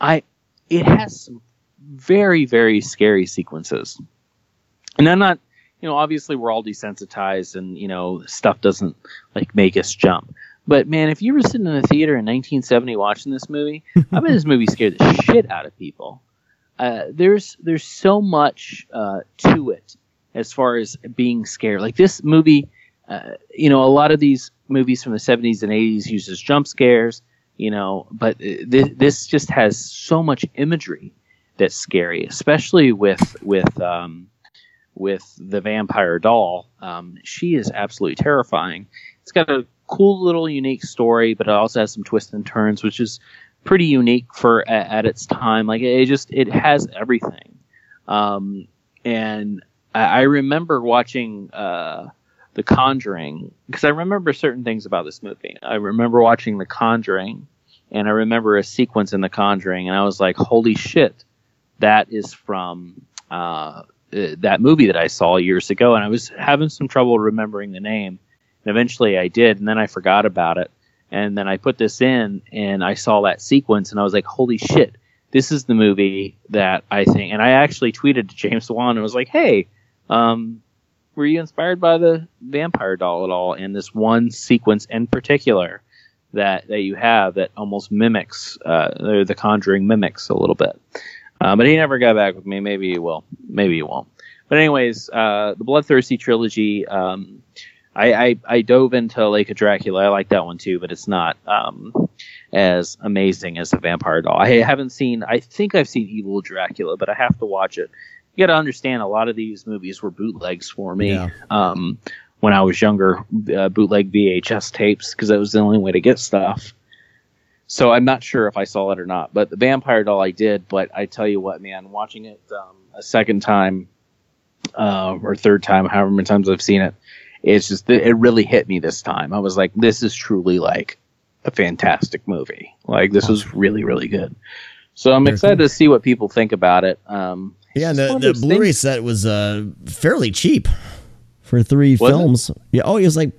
I it has some very very scary sequences and i'm not you know obviously we're all desensitized and you know stuff doesn't like make us jump but man if you were sitting in a theater in 1970 watching this movie i bet this movie scared the shit out of people. Uh, there's there's so much uh, to it as far as being scared. Like this movie uh, you know a lot of these movies from the 70s and 80s uses jump scares you know but uh, this, this just has so much imagery that's scary especially with with um, with the vampire doll. Um, she is absolutely terrifying. It's got a cool little unique story but it also has some twists and turns which is pretty unique for at, at its time. Like it just it has everything. Um, and I, I remember watching uh, the conjuring because i remember certain things about this movie. I remember watching the conjuring and I remember a sequence in The Conjuring, and I was like, "Holy shit, that is from uh, uh, that movie that I saw years ago." And I was having some trouble remembering the name, and eventually I did, and then I forgot about it. And then I put this in, and I saw that sequence, and I was like, "Holy shit, this is the movie that I think." And I actually tweeted to James Wan and was like, "Hey." Um, were you inspired by the vampire doll at all and this one sequence in particular that that you have that almost mimics uh, the Conjuring mimics a little bit. Uh, but he never got back with me. Maybe he will. Maybe he won't. But anyways, uh, the Bloodthirsty trilogy. Um, I, I I dove into Lake of Dracula. I like that one too, but it's not um, as amazing as the Vampire Doll. I haven't seen. I think I've seen Evil Dracula, but I have to watch it. You got to understand, a lot of these movies were bootlegs for me. Yeah. Um, when I was younger, uh, bootleg VHS tapes because that was the only way to get stuff. So I'm not sure if I saw it or not, but the Vampire Doll I did. But I tell you what, man, watching it um, a second time uh, or third time, however many times I've seen it, it's just it really hit me this time. I was like, this is truly like a fantastic movie. Like this was really really good. So I'm excited to see what people think about it. Um, Yeah, the, the Blu-ray things- set was uh, fairly cheap for three Was it? films. Yeah, oh, it was like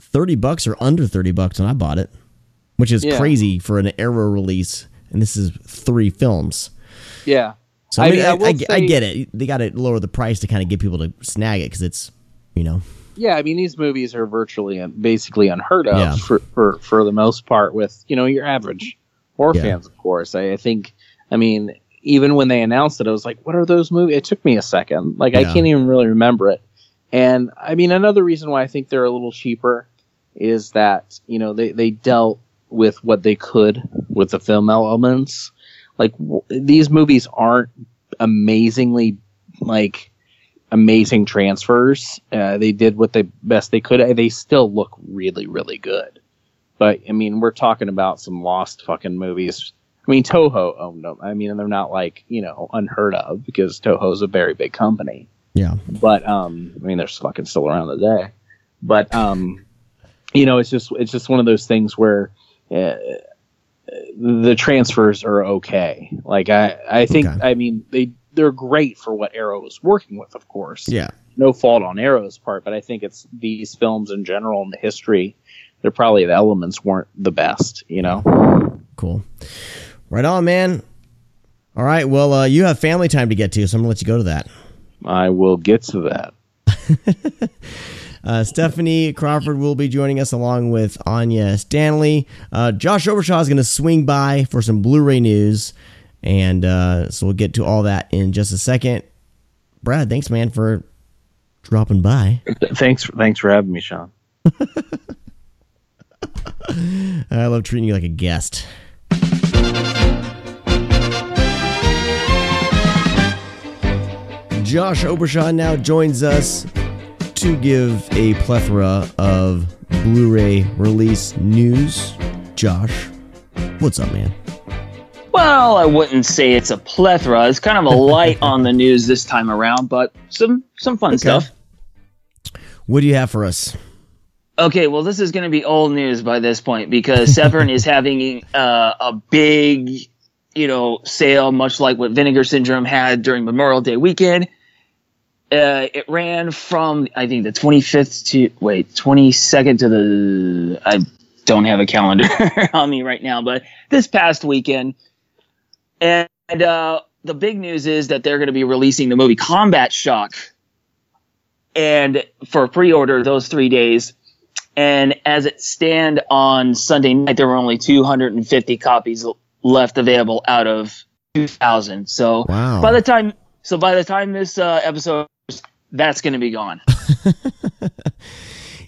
thirty bucks or under thirty bucks when I bought it, which is Yeah. crazy for an Arrow release. And this is three films. Yeah. So I, mean, I, I, I say- get it. They got to lower the price to kind of get people to snag it because it's, you know, yeah, I mean these movies are virtually and basically unheard of Yeah. for, for for the most part with you know your average horror Yeah. fans, of course. I, I think, I mean, even when they announced it, I was like, "What are those movies?" It took me a second, like I can't even really remember it. And I mean, another reason why I think they're a little cheaper is that you know they they dealt with what they could with the film elements. Like w- these movies aren't amazingly like amazing transfers. Uh, they did what they best they could. They still look really, really good. But I mean, we're talking about some lost fucking movies. I mean, Toho owned them. I mean, they're not like you know unheard of because Toho's a very big company. yeah. But um, I mean, they're fucking still around today. But um, you know, it's just it's just one of those things where uh, the transfers are okay. Like I I think Okay. I mean they they're great for what Arrow is working with, of course. Yeah. no fault on Arrow's part, but I think it's these films in general in the history. They're probably the elements weren't the best, you know. Cool. Right on, man. All right. Well, uh, you have family time to get to, so I'm gonna let you go to that. I will get to that. *laughs* Uh, Stephanie Crawford will be joining us along with Anya Stanley. Uh, Josh Obershaw is going to swing by for some Blu-ray news, and uh, so we'll get to all that in just a second. Brad, thanks, man, for dropping by. thanks, thanks for having me, Sean. *laughs* I love treating you like a guest. Josh Obershaw now joins us to give a plethora of Blu ray release news. Josh, what's up, man? Well, I wouldn't say it's a plethora. It's kind of a light *laughs* on the news this time around, but some some fun stuff. What do you have for us? Okay, well, this is going to be old news by this point because Severin *laughs* is having uh, a big, you know, sale, much like what Vinegar Syndrome had during Memorial Day weekend. Uh, it ran from I think the 25th to wait 22nd to the I don't have a calendar *laughs* on me right now, but this past weekend, and uh, the big news is that they're going to be releasing the movie Combat Shock, and for pre-order those three days. And as it stand on Sunday night, there were only 250 copies left available out of 2,000. So Wow. by the time so by the time this uh, episode, that's going to be gone. *laughs*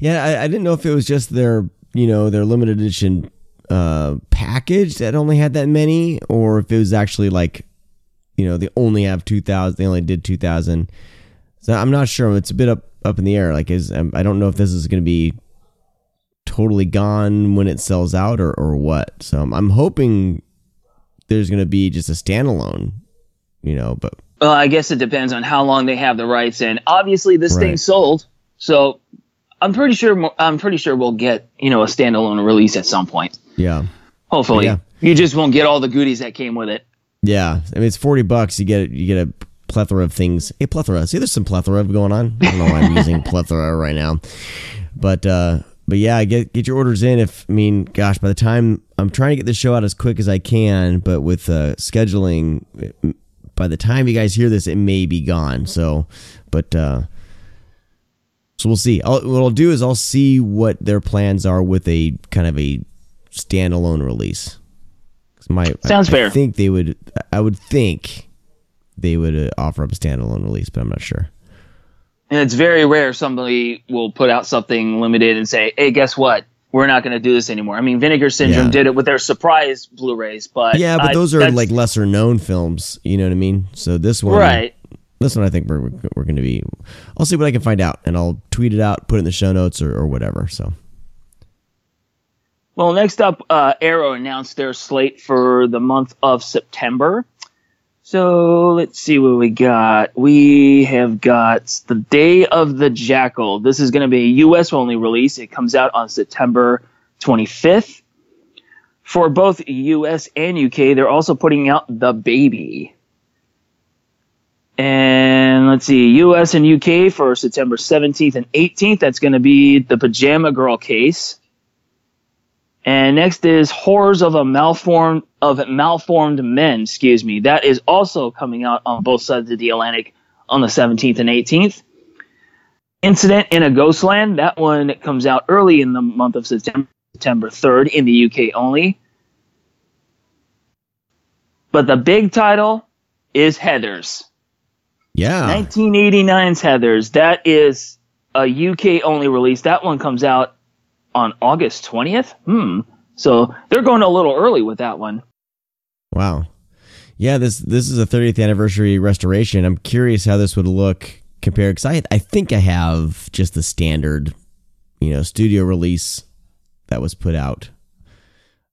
Yeah, I, I didn't know if it was just their, you know, their limited edition uh, package that only had that many, or if it was actually like, you know, they only have two thousand. They only did two thousand. So I'm not sure. It's a bit up up in the air. Like, is um, I don't know if this is going to be totally gone when it sells out or or what. So I'm, I'm hoping there's going to be just a standalone, you know. But Well, I guess it depends on how long they have the rights, and obviously this Right. thing's sold, so I'm pretty sure I'm pretty sure we'll get you know a standalone release at some point. Yeah, Hopefully, Yeah. you just won't get all the goodies that came with it. Yeah, I mean it's forty bucks. You get you get a plethora of things. A plethora. See, there's some plethora going on. I don't know why I'm using *laughs* plethora right now, but uh, but yeah, get get your orders in. If I mean, gosh, by the time I'm trying to get this show out as quick as I can, but with uh, scheduling, by the time you guys hear this, it may be gone. So, but uh, so we'll see. I'll, what I'll do is I'll see what their plans are with a kind of a standalone release. My Sounds I, fair. I think they would. I would think they would uh, offer up a standalone release, but I'm not sure. And it's very rare somebody will put out something limited and say, "Hey, guess what? We're not going to do this anymore." I mean, Vinegar Syndrome Yeah. did it with their surprise Blu-rays, but Yeah, but I- those are like lesser known films. You know what I mean? So this one, right. This one, I think we're we're going to be. I'll see what I can find out, and I'll tweet it out, put it in the show notes, or, or whatever. So Well, next up, uh, Arrow announced their slate for the month of September. So let's see what we got. We have got the Day of the Jackal. This is going to be a U.S. only release. It comes out on September 25th. For both U.S. and U.K., they're also putting out The Baby. And let's see, U.S. and U.K. for September 17th and 18th. That's going to be The Pajama Girl Case. And next is Horrors of a Malformed of Malformed Men, excuse me. That is also coming out on both sides of the Atlantic on the 17th and 18th. Incident in a Ghostland, that one comes out early in the month of September, September 3rd in the UK only. But the big title is Heathers. yeah, 1989's Heathers. That is a UK only release. That one comes out on August 20th. Hmm. So they're going a little early with that one. wow, yeah. This this is a 30th anniversary restoration. I'm curious how this would look compared because I I think I have just the standard, you know, studio release that was put out.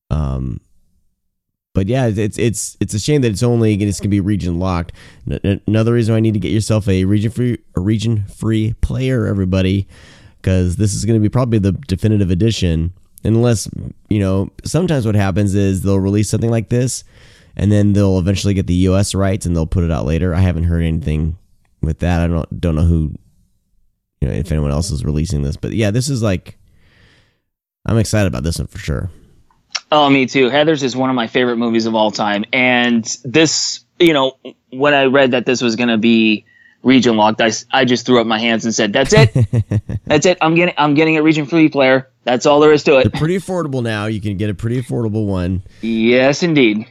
Um, but yeah, it's it's it's a shame that it's only it's gonna be region locked. N- another reason I need to get yourself a region free a region free player, everybody, because this is gonna be probably the definitive edition. Unless you know, sometimes what happens is they'll release something like this, and then they'll eventually get the U.S. rights and they'll put it out later. I haven't heard anything with that. I don't don't know who you know, if anyone else is releasing this. But yeah, this is like, I'm excited about this one for sure. Oh, me too. Heathers is one of my favorite movies of all time, and this, you know, when I read that this was going to be region locked, I just threw up my hands and said, "That's it, *laughs* that's it. I'm getting I'm getting a region free player. That's all there is to They're it." pretty affordable now. You can get a pretty affordable one. Yes, indeed.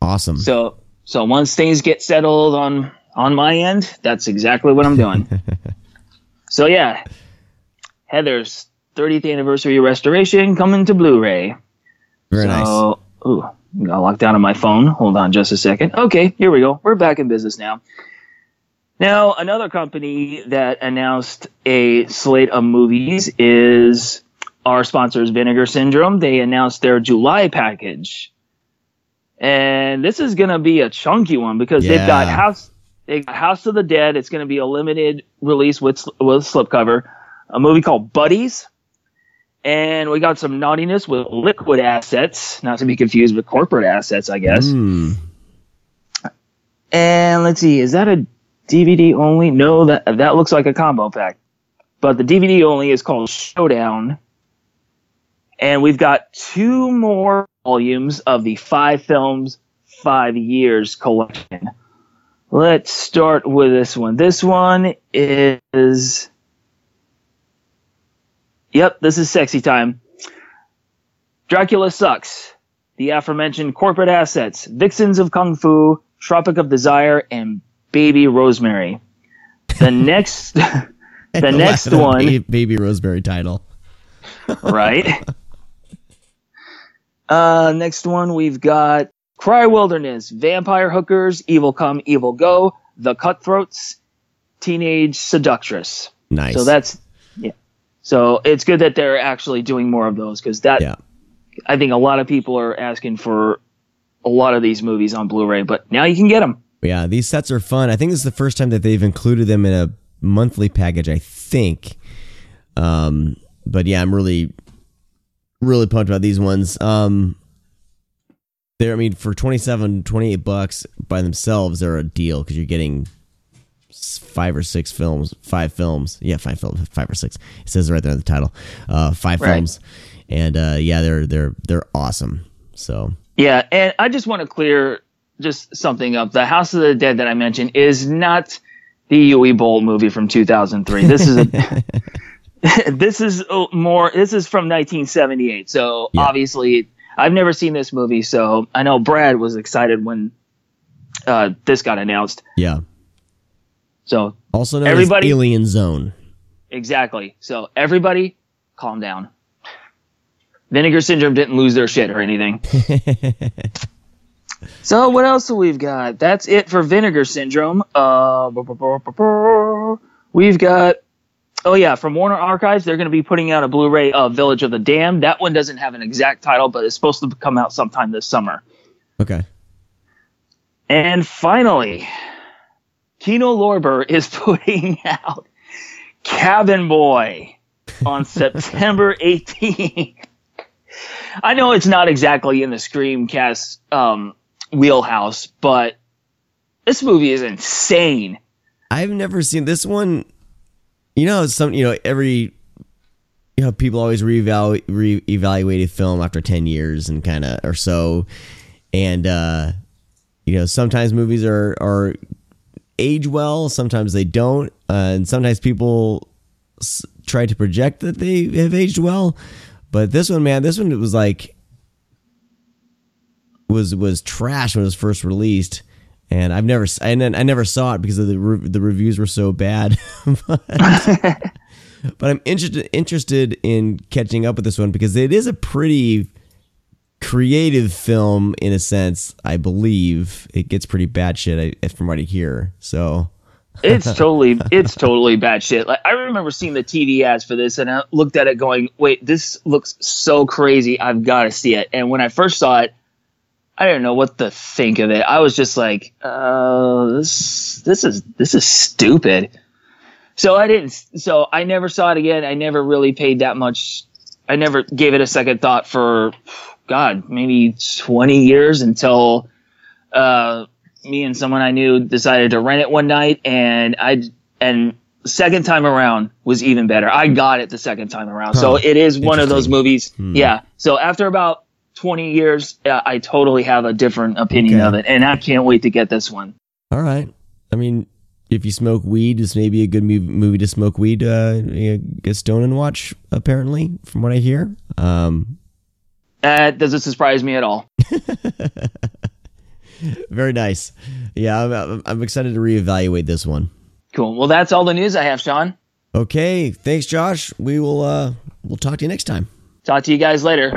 Awesome. So so once things get settled on on my end, that's exactly what I'm doing. *laughs* so yeah, Heathers 30th anniversary restoration coming to Blu-ray. Very nice. Ooh, got locked down on my phone. Hold on just a second. Okay, here we go. We're back in business now. Now, another company that announced a slate of movies is our sponsors, Vinegar Syndrome. They announced their July package. And this is going to be a chunky one because they've got House they got House of the Dead. It's going to be a limited release with with slipcover. A movie called Buddies. And we got some naughtiness with liquid assets, not to be confused with corporate assets, I guess. Hmm. And let's see, is that a DVD only? No, that that looks like a combo pack. But the DVD only is called Showdown. And we've got two more volumes of the five films, five years collection. Let's start with this one. This one is. Yep, this is sexy time. Dracula Sucks. The aforementioned corporate assets, Vixens of Kung Fu, Tropic of Desire, and Baby Rosemary. The *laughs* next, *laughs* the next one, Ba- Baby Rosemary title. *laughs* right? Uh, next one we've got Cry Wilderness, Vampire Hookers, Evil Come, Evil Go, The Cutthroats, Teenage Seductress. Nice. So that's. So it's good that they're actually doing more of those because that yeah. I think a lot of people are asking for a lot of these movies on Blu-ray, but now you can get them. Yeah, these sets are fun. I think this is the first time that they've included them in a monthly package, I think. Um, but yeah, I'm really, really pumped about these ones. Um, they're, I mean, for 27, 28 bucks by themselves, they're a deal because you're getting five or six films, five films. Yeah, five films, five or six. It says right there in the title. Uh, five Right. films, and uh, yeah, they're they're they're awesome. So Yeah, and I just want to clear just something up. The House of the Dead that I mentioned is not the Uwe Boll movie from 2003. This is a *laughs* this is more this is from 1978. So Yeah. obviously I've never seen this movie, so I know Brad was excited when uh, this got announced. yeah, So also known Everybody- as Alien Zone. exactly. So everybody calm down. Vinegar Syndrome didn't lose their shit or anything. *laughs* so what else we've got? That's it for Vinegar Syndrome. Uh, we've got. Oh yeah, from Warner Archives, they're going to be putting out a Blu-ray of Village of the Damned. That one doesn't have an exact title, but it's supposed to come out sometime this summer. Okay. And finally, Kino Lorber is *laughs* putting out Cabin Boy on *laughs* September 18th. I know it's not exactly in the Screamcast um, wheelhouse, but this movie is insane. I've never seen this one. You know, some you know every you know people always reevaluate reevaluate a film after ten years and kind of or so, and uh, you know sometimes movies are are age well, sometimes they don't, uh, and sometimes people s- try to project that they have aged well. But this one, man, this one was like was was trash when it was first released, and I've never and I never saw it because of the re- the reviews were so bad. *laughs* but, *laughs* but I'm interested interested in catching up with this one because it is a pretty creative film in a sense. I believe it gets pretty bad shit from what I hear. So *laughs* It's totally, it's totally bad shit. Like I remember seeing the TV ads for this, and I looked at it going, "Wait, this looks so crazy. I've got to see it." And when I first saw it, I didn't know what to think of it. I was just like, "Uh, this, this is, this is stupid." So I didn't. So I never saw it again. I never really paid that much. I never gave it a second thought for, God, maybe twenty years until. Uh, me and someone I knew decided to rent it one night, and I and second time around was even better. I got it the second time around. So it is one of those movies. Hmm. Yeah. So after about 20 years, uh, I totally have a different opinion Okay. of it. And I can't wait to get this one. All right. I mean, if you smoke weed, it's maybe a good movie to smoke weed, uh, get stoned and watch. Apparently, from what I hear. Um, That Uh, doesn't surprise me at all. *laughs* very nice. Yeah, I'm- I'm, I'm excited to reevaluate this one. Cool. Well, that's all the news I have, Sean. Okay, thanks, Josh. We will uh, we'll talk to you next time. Talk to you guys later.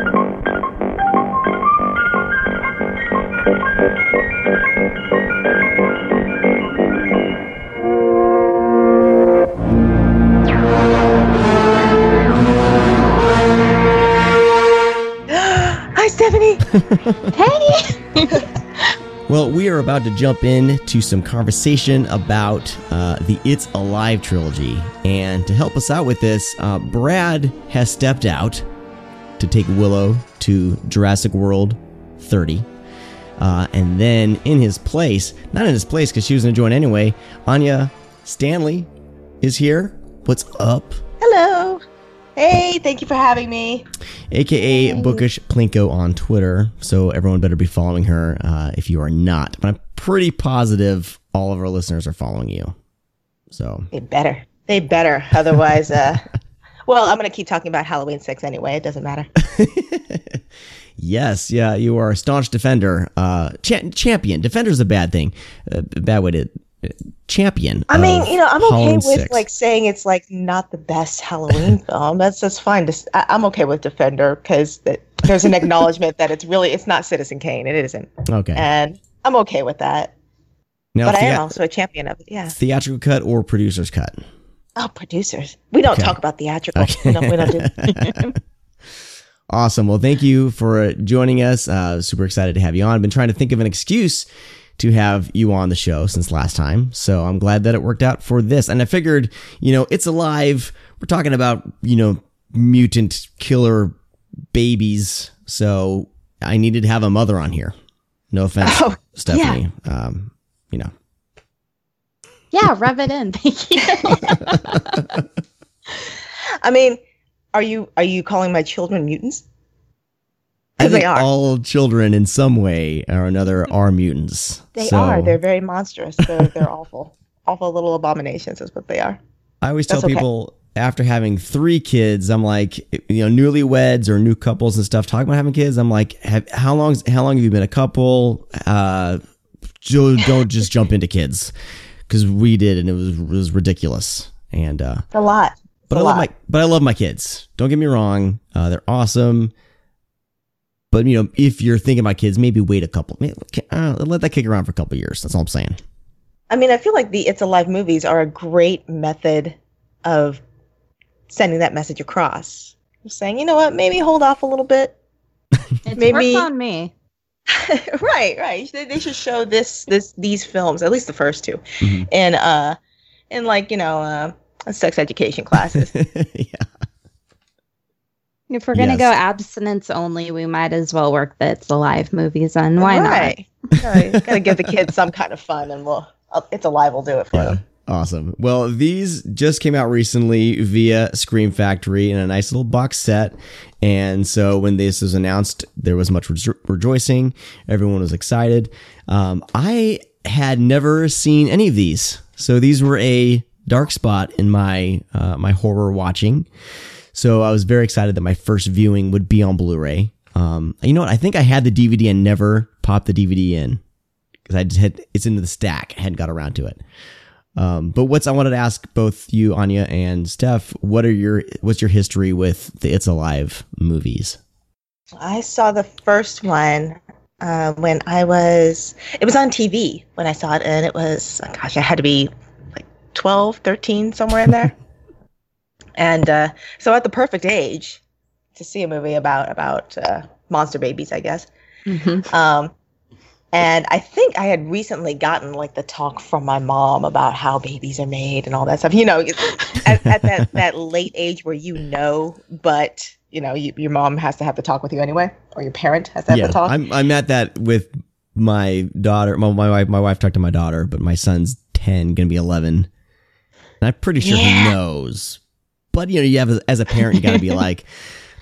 Hey. *laughs* Well, we are about to jump in to some conversation about uh, the It's Alive trilogy. And to help us out with this, uh, Brad has stepped out to take Willow to Jurassic World 30. Uh, and then in his place, not in his place because she was going to join anyway, Anya Stanley is here. What's up? Hello. Hey, thank you for having me. aka Bookish Plinko on Twitter. So everyone better be following her uh, if you are not. But I'm pretty positive all of our listeners are following you. So They better. They better. Otherwise, uh, *laughs* well, I'm going to keep talking about Halloween 6 anyway. It doesn't matter. *laughs* yes, yeah, you are a staunch defender. Uh, cha- champion. Defender's a bad thing. A bad way to. Champion. I mean, you know, I'm okay with 6. like saying it's like not the best Halloween *laughs* film. That's that's fine. Just, I, I'm okay with Defender because there's an acknowledgement that it's really it's not Citizen Kane. It isn't, Okay. and I'm okay with that. now, but I am also a champion of it. Yeah. theatrical cut or producer's cut? Oh, producers. We don't Okay. talk about theatrical. Okay. We don't. We don't do. *laughs* *laughs* Awesome. Well, thank you for joining us. Uh, super excited to have you on. I've been trying to think of an excuse to have you on the show since last time. So I'm glad that it worked out for this. And I figured, you know, it's alive. We're talking about, you know, mutant killer babies. So I needed to have a mother on here. No offense, Oh, Stephanie. Um, you know, Yeah, rub it in. *laughs* Thank you. *laughs* I mean, are you are you calling my children mutants? I think are. all children in some way or another are mutants. They So- are. They're very monstrous. They're they're *laughs* awful. Awful little abominations is what they are. I always tell That's okay. people after having three kids, I'm like, you know, newlyweds or new couples and stuff, talking about having kids. I'm like, have, how long? How long have you been a couple? Uh, don't just *laughs* jump into kids because we did, and it was it was ridiculous. And uh, It's a lot. It's but a I love lot. my but I love my kids. Don't get me wrong, uh, they're awesome. But you know, if you're thinking about kids, maybe wait a couple. may- Uh, let that kick around for a couple years. That's all I'm saying. I mean, I feel like the It's Alive movies are a great method of sending that message across. Just saying, you know what, maybe hold off a little bit. It's Maybe- on me. *laughs* right, right. They, they should show this this these films, at least the first two, Mhm. in uh in like, you know, uh sex education classes. *laughs* yeah. If we're gonna Yes. go abstinence only, we might as well work the It's Alive movies on. Why right. Gotta, *laughs* gotta give the kids some kind of fun and we'll uh, It's Alive will do it for Yeah. them. Awesome. Well, these just came out recently via Scream Factory in a nice little box set. And so when this was announced, there was much rejo- rejoicing. Everyone was excited. Um, I had never seen any of these. So these were a dark spot in my uh, my horror watching. So I was very excited that my first viewing would be on Blu-ray. Um, you know what? I think I had the DVD and never popped the DVD in because I just had it's into the stack. I hadn't got around to it. Um, but what's I wanted to ask both you, Anya and Steph, what are your what's your history with the It's Alive movies? I saw the first one uh, when I was, it was on TV when I saw it, and it was, gosh, I had to be like 12, 13, somewhere in there. *laughs* and uh, so at the perfect age to see a movie about about uh, monster babies, I guess. not? Um, and I think I had recently gotten like the talk from my mom about how babies are made and all that stuff. You know, at, at that, *laughs* that late age where you know, but you know, you, your mom has to have the talk with you anyway, or your parent has to have the talk. I'm I'm at that with my daughter. My, my wife my wife talked to my daughter, but my son's ten, gonna be eleven. And I'm pretty sure Yeah. he knows. But you know, you have as a parent, you got to be *laughs* like,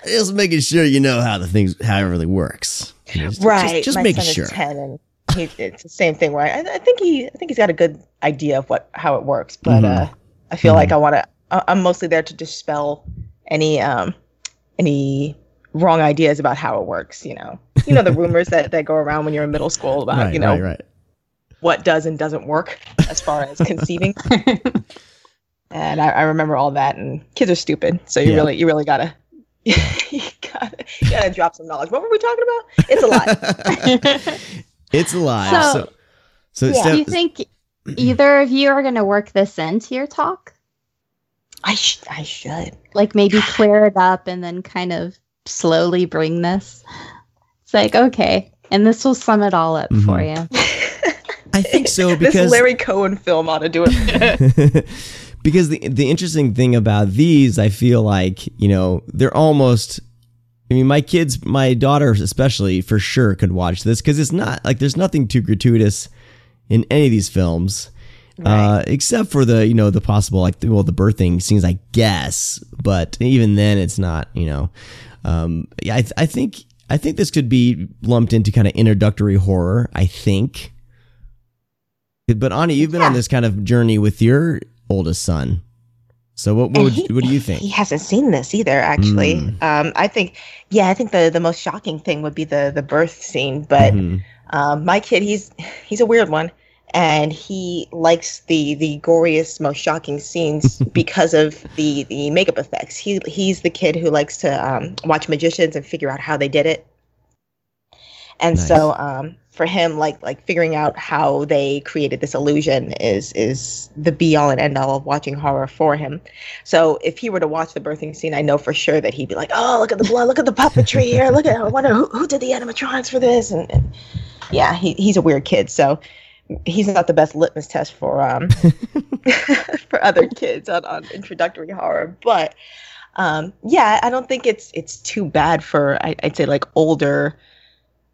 just making sure you know how the things how it really works. You know, just- right. Just, just making sure. and he, it's the same thing. Where I, I think he, I think he's got a good idea of what how it works, but Mhm. uh, I feel like I want to. I'm mostly there to dispel any um any wrong ideas about how it works. You know, you know the *laughs* rumors that that go around when you're in middle school about right, you know right, right. what does and doesn't work as far as conceiving. *laughs* and I, I remember all that. And kids are stupid, so you Yeah. really, you really gotta, *laughs* you gotta, you gotta drop some knowledge. What were we talking about? It's a lot. *laughs* It's alive. So- So, so, Yeah. Steph- Do you think *clears throat* either of you are going to work this into your talk? I, sh- I should. Like maybe clear it up and then kind of slowly bring this? It's like, okay. And this will sum it all up for mm-hmm. you. I think so *laughs* this Larry Cohen film ought to do it. Because the the interesting thing about these, I feel like you know they're almost. I mean, my kids, my daughter especially, for sure could watch this because it's not like there's nothing too gratuitous in any of these films, uh, except for the you know the possible like well the birthing scenes, I guess. But even then, it's not you know. Um, yeah, I, th- I think I think this could be lumped into kind of introductory horror. I think. But Ani, you've been on this kind of journey with your oldest son. So what what, would, he- what do you think? He hasn't seen this either, actually. Mm. Um, I think, yeah, I think the the most shocking thing would be the the birth scene. But Mhm. um, my kid, he's he's a weird one, and he likes the the goriest, most shocking scenes *laughs* because of the the makeup effects. He he's the kid who likes to um, watch magicians and figure out how they did it. And Nice. so um, for him, like like figuring out how they created this illusion is is the be all and end all of watching horror for him. So if he were to watch the birthing scene, I know for sure that he'd be like, "Oh, look at the blood! Look at the puppetry here! Look at I wonder who, who did the animatronics for this?" And, and yeah, he, he's a weird kid, so he's not the best litmus test for um *laughs* *laughs* for other kids on, on introductory horror. But um, yeah, I don't think it's it's too bad for I, I'd say like older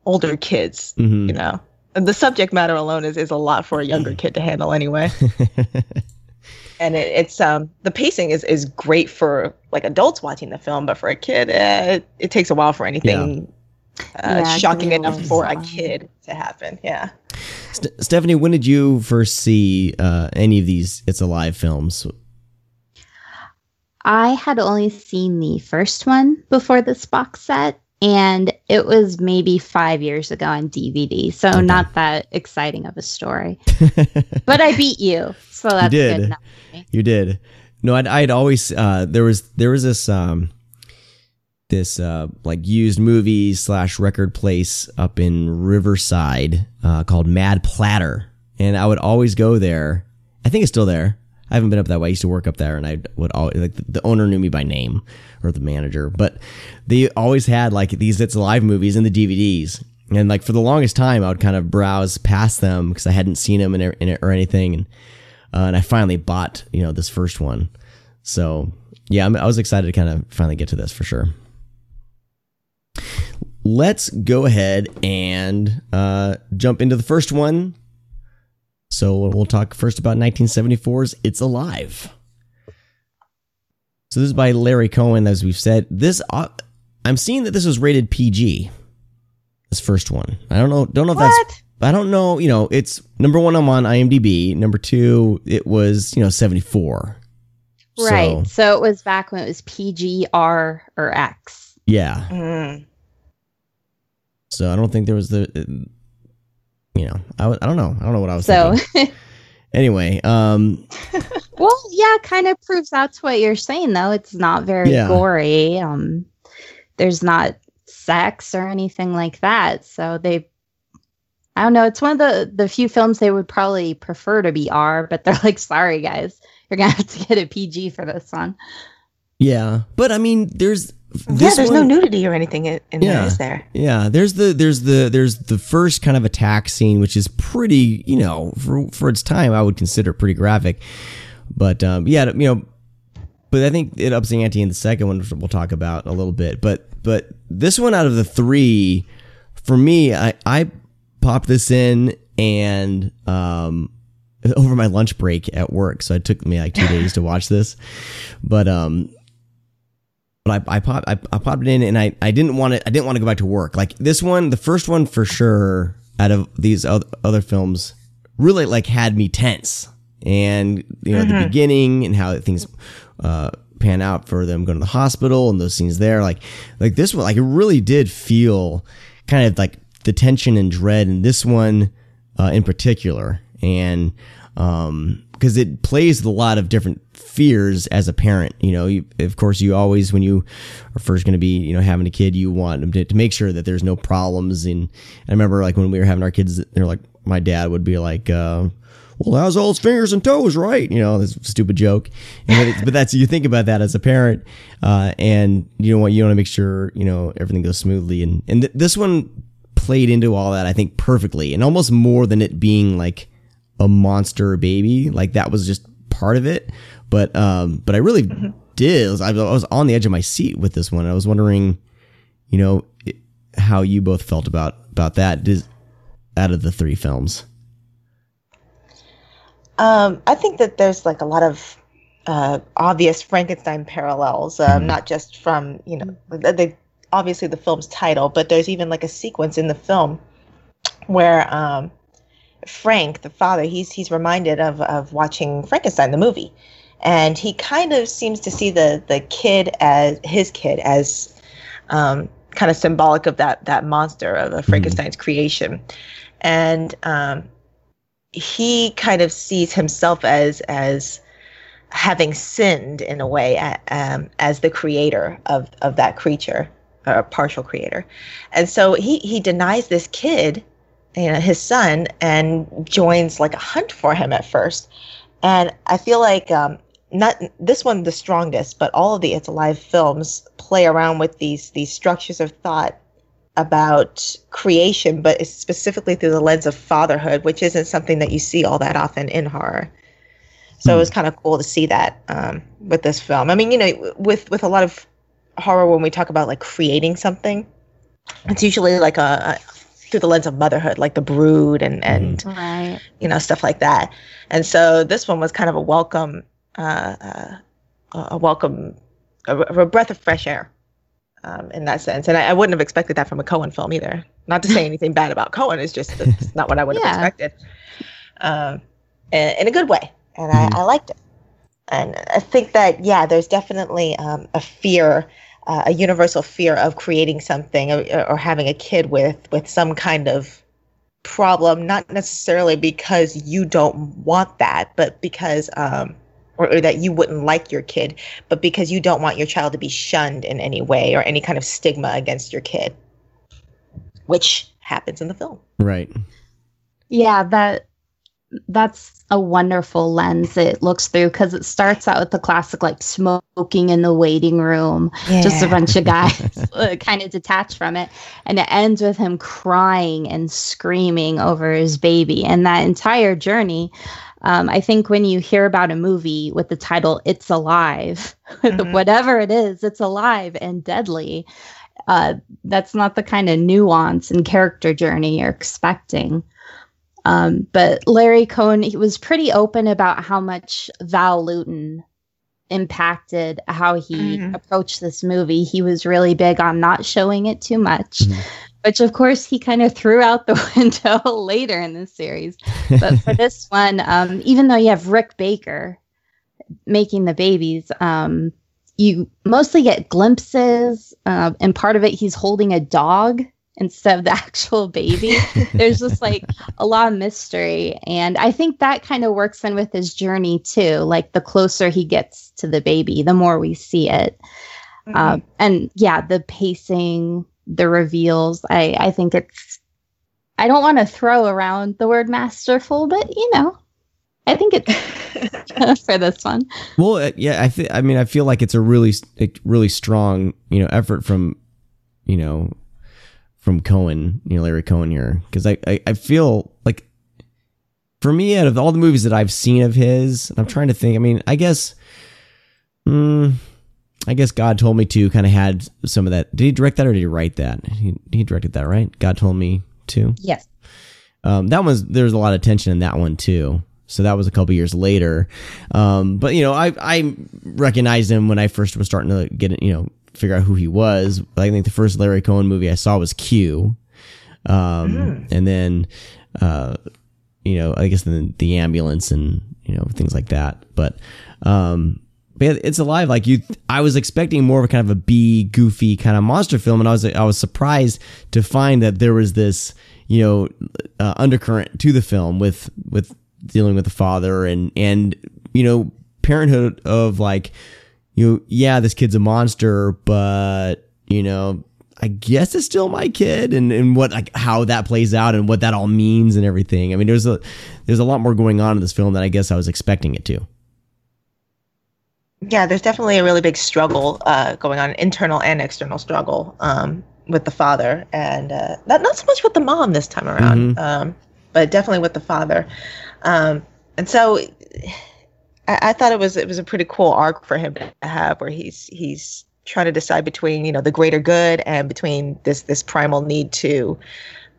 older kids. Mhm. You know, and the subject matter alone is is a lot for a younger kid to handle anyway *laughs* and it, it's um the pacing is is great for like adults watching the film, but for a kid, uh, it, it takes a while for anything uh, Yeah, shocking enough for a kid to happen. Yeah. St- Stephanie, when did you first see uh, any of these It's Alive films? I had only seen the first one before this box set, and it was maybe five years ago on DVD. So not that exciting of a story. *laughs* but I beat you, so that's did. good enough. You did. No, I'd, I'd always uh, there was there was this um this uh like used movie slash record place up in Riverside uh, called Mad Platter, and I would always go there. I think it's still there. I haven't been up that way. I used to work up there, and I would always like the, owner knew me by name or the manager, but they always had like these It's Alive movies in the DVDs. And like for the longest time, I would kind of browse past them because I hadn't seen them in, in or anything. And uh, and I finally bought you know this first one. So yeah, I'm, I was excited to kind of finally get to this for sure. Let's go ahead and uh, jump into the first one. So we'll talk first about 1974's "It's Alive." So this is by Larry Cohen, as we've said. This uh, I'm seeing that this was rated PG. This first one, I don't know, don't know if that's I don't know, you know, it's number one I'm on IMDb. Number two, it was, you know, 74. Right. So, So it was back when it was PG, R, or X. yeah. Mm. So I don't think there was the, you know, I, I don't know. I don't know what I was So, thinking. *laughs* Anyway, um, *laughs* well, yeah, kind of proves that's what you're saying, though. It's not very Yeah. gory. Um, there's not sex or anything like that. So they, I don't know. It's one of the the few films they would probably prefer to be R, but they're like, sorry guys, you're gonna have to get a PG for this one. yeah. But I mean, there's, Yeah, there's no nudity or anything in, in Yeah. there, is there? Yeah, there's the there's the there's the first kind of attack scene, which is pretty, you know, for for its time, I would consider pretty graphic. But um, yeah, you know, but I think it ups the ante in the second one, which we'll talk about in a little bit. But but this one out of the three, for me, I I popped this in and um *laughs* over my lunch break at work. So it took me like two days to watch this, but um, but I I popped I, I popped it in and I I didn't want to I didn't want to go back to work. Like this one, the first one for sure out of these other, other films really like had me tense. And you know the beginning and how things uh pan out for them going to the hospital and those scenes there like like this one like it really did feel kind of like the tension and dread in this one uh, in particular. And um because it plays a lot of different fears as a parent you know you, of course you always when you are first going to be you know having a kid you want them to, to make sure that there's no problems and i remember like when we were having our kids they're like my dad would be like uh well, how's all his fingers and toes, right? You know, this stupid joke. *laughs* But, but that's you think about that as a parent, uh, and you know what you want to make sure you know everything goes smoothly. And and th- this one played into all that I think perfectly, and almost more than it being like a monster baby. Like that was just part of it. But um, but I really did. I was, I was on the edge of my seat with this one. I was wondering, you know, how you both felt about about that. Does, out of the three films. Um, I think that there's like a lot of uh, obvious Frankenstein parallels, um, not just from you know the obviously the film's title, but there's even like a sequence in the film where um, Frank, the father, he's he's reminded of of watching Frankenstein the movie, and he kind of seems to see the the kid as his kid as um, kind of symbolic of that that monster of, of Frankenstein's creation, and um, he kind of sees himself as as having sinned in a way um, as the creator of of that creature or a partial creator. And so he he denies this kid you know his son and joins like a hunt for him at first and i feel like um not this one the strongest but all of the it's alive films play around with these these structures of thought about creation, but it's specifically through the lens of fatherhood, which isn't something that you see all that often in horror. So it was kind of cool to see that um, with this film. I mean, you know, with with a lot of horror, when we talk about like creating something, it's usually like a through the lens of motherhood, like the brood and and Right. you know stuff like that. And so this one was kind of a welcome, uh, uh, a welcome, a, a breath of fresh air um, in that sense. And I, I wouldn't have expected that from a Cohen film either. Not to say *laughs* anything bad about Cohen, it's just it's not what I would have expected. Um, in, in a good way, and I, I liked it. And I think that yeah, there's definitely um, a fear, uh, a universal fear of creating something or, or having a kid with with some kind of problem, not necessarily because you don't want that, but because um, or, or that you wouldn't like your kid, but because you don't want your child to be shunned in any way or any kind of stigma against your kid, which happens in the film. Right. Yeah, that that's a wonderful lens it looks through because it starts out with the classic like smoking in the waiting room, just a bunch of guys uh, *laughs* *laughs* kind of detached from it, and it ends with him crying and screaming over his baby, and that entire journey. Um, I think when you hear about a movie with the title "It's Alive," *laughs* whatever it is, it's alive and deadly. Uh, that's not the kind of nuance and character journey you're expecting. Um, but Larry Cohen, he was pretty open about how much Val Lewton impacted how he Mhm. approached this movie. He was really big on not showing it too much, Mhm. which of course he kind of threw out the *laughs* window later in the series. But for *laughs* this one, um, even though you have Rick Baker making the babies, um, you mostly get glimpses, uh, and part of it he's holding a dog instead of the *laughs* actual baby. There's just *laughs* like a lot of mystery, and I think that kind of works in with his journey too. Like the closer he gets to the baby, the more we see it. Um, and yeah, the pacing, the reveals. I I think it's. I don't want to throw around the word masterful, but you know, I think it's *laughs* for this one. Well, uh, yeah, I th- I mean, I feel like it's a really, really strong, you know, effort from, you know, from Cohen, you know, Larry Cohen here, because I, I, I feel like, for me, out of all the movies that I've seen of his, and I'm trying to think. I mean, I guess, mm, I guess God told me to kind of had some of that. Did he direct that or did he write that? He, he directed that, right? God told me to. Yes. Um, that was there's a lot of tension in that one too. So that was a couple years later. Um, but you know, I I recognized him when I first was starting to get you know figure out who he was. I think the first Larry Cohen movie I saw was Q, um, and then uh, you know I guess the the ambulance and you know things like that. But um, but yeah, it's alive. Like you, I was expecting more of a kind of a B goofy kind of monster film, and I was I was surprised to find that there was this you know uh, undercurrent to the film with with dealing with the father and and you know parenthood of like you know, yeah this kid's a monster but you know i guess it's still my kid and and what like how that plays out and what that all means and everything. I mean there's a there's a lot more going on in this film than i guess i was expecting it to. Yeah, there's definitely a really big struggle uh, going on, internal and external struggle um, with the father, and uh, not not so much with the mom this time around, um, but definitely with the father. Um, and so, I, I thought it was it was a pretty cool arc for him to have, where he's he's trying to decide between you know the greater good and between this this primal need to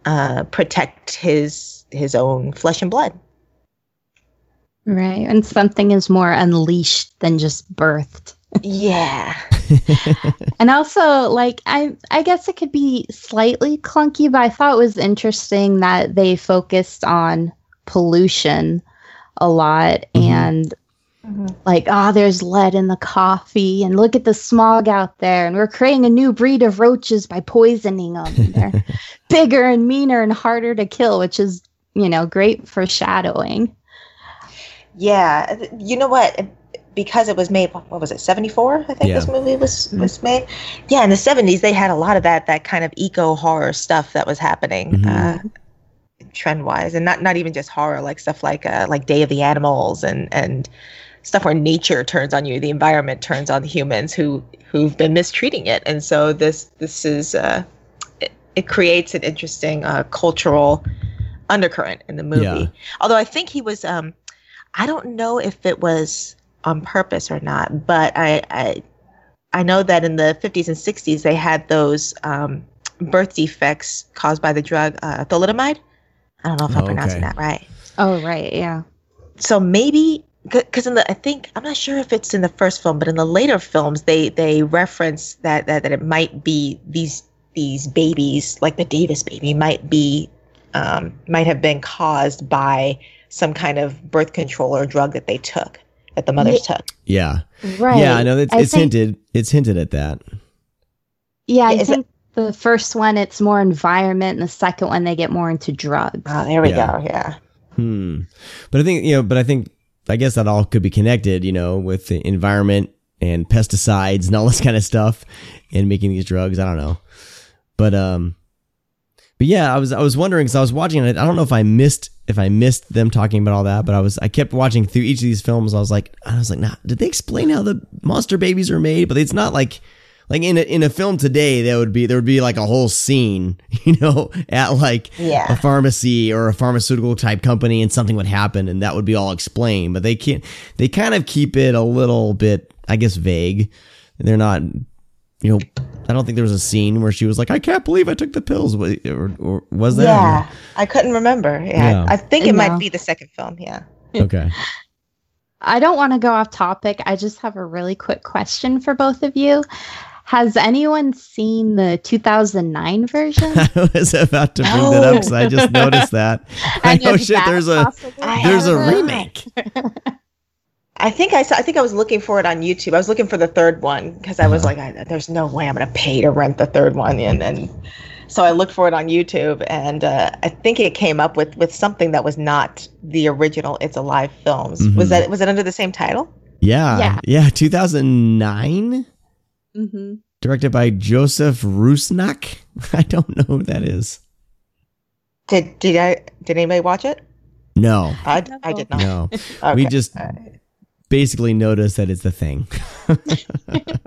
uh, protect his his own flesh and blood. Right. And something is more unleashed than just birthed. Yeah. *laughs* and also like I I guess it could be slightly clunky, but I thought it was interesting that they focused on pollution a lot and like oh there's lead in the coffee and look at the smog out there and we're creating a new breed of roaches by poisoning them they're *laughs* bigger and meaner and harder to kill which is you know great foreshadowing Yeah, you know what? Because it was made, what was it, seventy four? I think Yeah. this movie was was made. Yeah, in the seventies, they had a lot of that that kind of eco horror stuff that was happening, Mhm. uh, trend wise, and not not even just horror, like stuff like uh, like Day of the Animals and and stuff where nature turns on you, the environment turns on the humans who who've been mistreating it, and so this this is uh, it, it creates an interesting uh, cultural undercurrent in the movie. Yeah. Although I think he was um I don't know if it was on purpose or not, but I I, I know that in the 50s and 60s they had those um, birth defects caused by the drug uh, thalidomide. I don't know if I'm Oh, pronouncing okay. that right. oh right yeah So maybe because in the I think I'm not sure if it's in the first film, but in the later films they they reference that that, that it might be these these babies like the Davis baby might be um, might have been caused by some kind of birth control or drug that they took that the mothers took. yeah right yeah i know it's, I it's think- hinted it's hinted at that Yeah, I Yeah, is it- think the first one it's more environment, and the second one they get more into drugs. Oh, there we Yeah. go. Yeah. Hmm. But I think you know. But I think I guess that all could be connected. You know, with the environment and pesticides and all this kind of stuff, and making these drugs. I don't know. But um. But yeah, I was I was wondering because I was watching it. I don't know if I missed if I missed them talking about all that, but I was I kept watching through each of these films. I was like I was like, nah, did they explain how the monster babies are made? But it's not like like in a, in a film today there would be there would be like a whole scene, *laughs* you know, at like Yeah. a pharmacy or a pharmaceutical type company and something would happen and that would be all explained. But they can't they kind of keep it a little bit, I guess, vague. They're not you know, I don't think there was a scene where she was like, "I can't believe I took the pills," Wa- or, or was that Yeah. I couldn't remember. Yeah. Yeah. I think it No. might be the second film. Yeah. Okay. *laughs* I don't want to go off topic. I just have a really quick question for both of you. Has anyone seen the 2009 version? *laughs* I was about to bring that up because I just noticed that. *laughs* I know shit. that There's a possible? There's a remake. I think I saw. I think I was looking for it on YouTube. I was looking for the third one because I was Uh-huh. like, I, "There's no way I'm going to pay to rent the third one." And then, so I looked for it on YouTube, and uh, I think it came up with with something that was not the original "It's Alive" films. Mhm. Was that was it under the same title? Yeah, Yeah. yeah. 2009, hmm directed by Josef Rusnak. *laughs* I don't know who that is. Did did I did anybody watch it? No, I, I did not. no. *laughs* Okay. We just basically noticed that it's the thing. *laughs*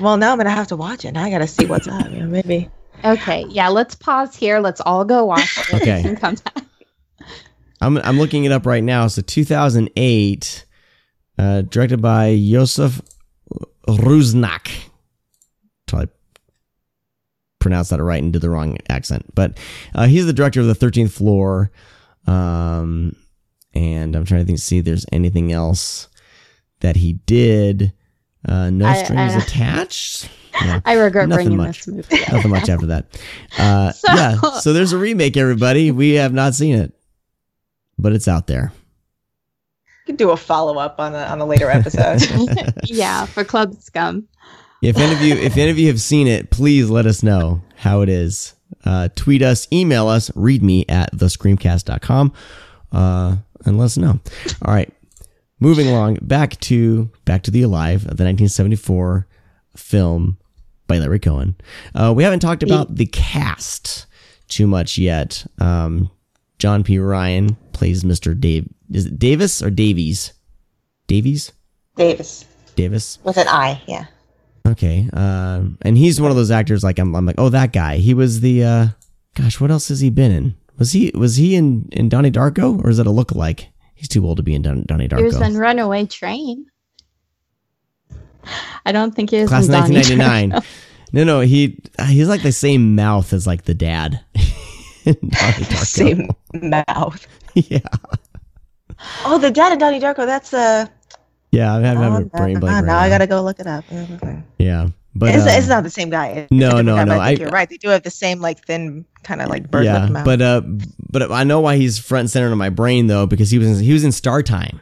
Well, now I'm gonna have to watch it. Now I got to see what's up. You know, maybe. Okay, yeah, let's pause here. Let's all go watch it. Okay. and come back. I'm I'm looking it up right now. So 2008, uh, directed by Josef Rusnak. Probably pronounced that right and did the wrong accent, but uh, he's the director of the 13th Floor, um, and I'm trying to think see if there's anything else that he did. Uh, no I- strings I- attached. *laughs* No, I regret nothing bringing much. this movie. *laughs* Nothing much after that. Uh, *laughs* So- yeah, so there's a remake, everybody. We have not seen it, but it's out there. You could do a follow up on a on a later episode. yeah, for Club Scum. If any of you, if any of you have seen it, please let us know how it is. Uh, tweet us, email us, read me at thescreamcast.com, uh, and let us know. All right, moving along back to back to the Alive, of the 1974 film by Larry Cohen. Uh, we haven't talked about the cast too much yet. Um, John P. Ryan plays Mr. Dave. Is it Davis or Davies? Davies? Davis Davis. with an I. Yeah. Okay. Um, and he's one of those actors like I'm, I'm like, oh, that guy. He was the uh gosh, what else has he been in? Was he was he in in Donnie Darko or is it a lookalike? He's too old to be in Don, Donnie Darko. He was in Runaway Train. I don't think he was Class in Donnie 1999. *laughs* No, no, he he's like the same mouth as like the dad. *laughs* in *laughs* Darko. Same mouth. Yeah. Oh, the dad of Donnie Darko. That's uh. Yeah, I'm having, oh, having a brain nah, blank right now I gotta go look it up. Yeah. But it's, um, it's not the same guy. It's no, no, guy, no, I I- you're right. They do have the same like thin kind of like bird yeah, but uh, but I know why he's front and center in my brain though because he was in, he was in Star Time.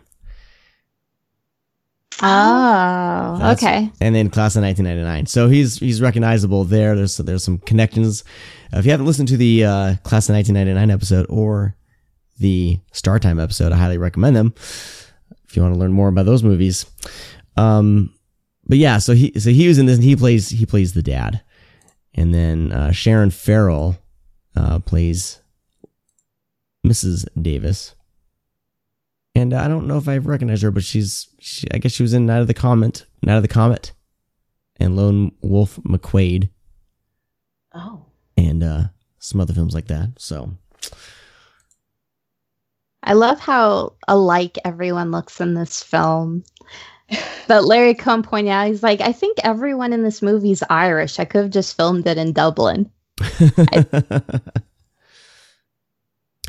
Oh, That's- okay. And then class of 1999. So he's he's recognizable there. There's there's some connections. Uh, if you haven't listened to the uh, class of 1999 episode or the Star Time episode, I highly recommend them. If you want to learn more about those movies. Um, but yeah, so he so he was in this. And he plays he plays the dad, and then uh, Sharon Farrell uh, plays Mrs. Davis. And I don't know if I recognize her, but she's she, I guess she was in Night of the Comet, Night of the Comet, and Lone Wolf McQuade. oh, and uh, some other films like that. So I love how alike everyone looks in this film. But Larry Cohen pointed out, he's like, I think everyone in this movie is Irish. I could have just filmed it in Dublin. *laughs*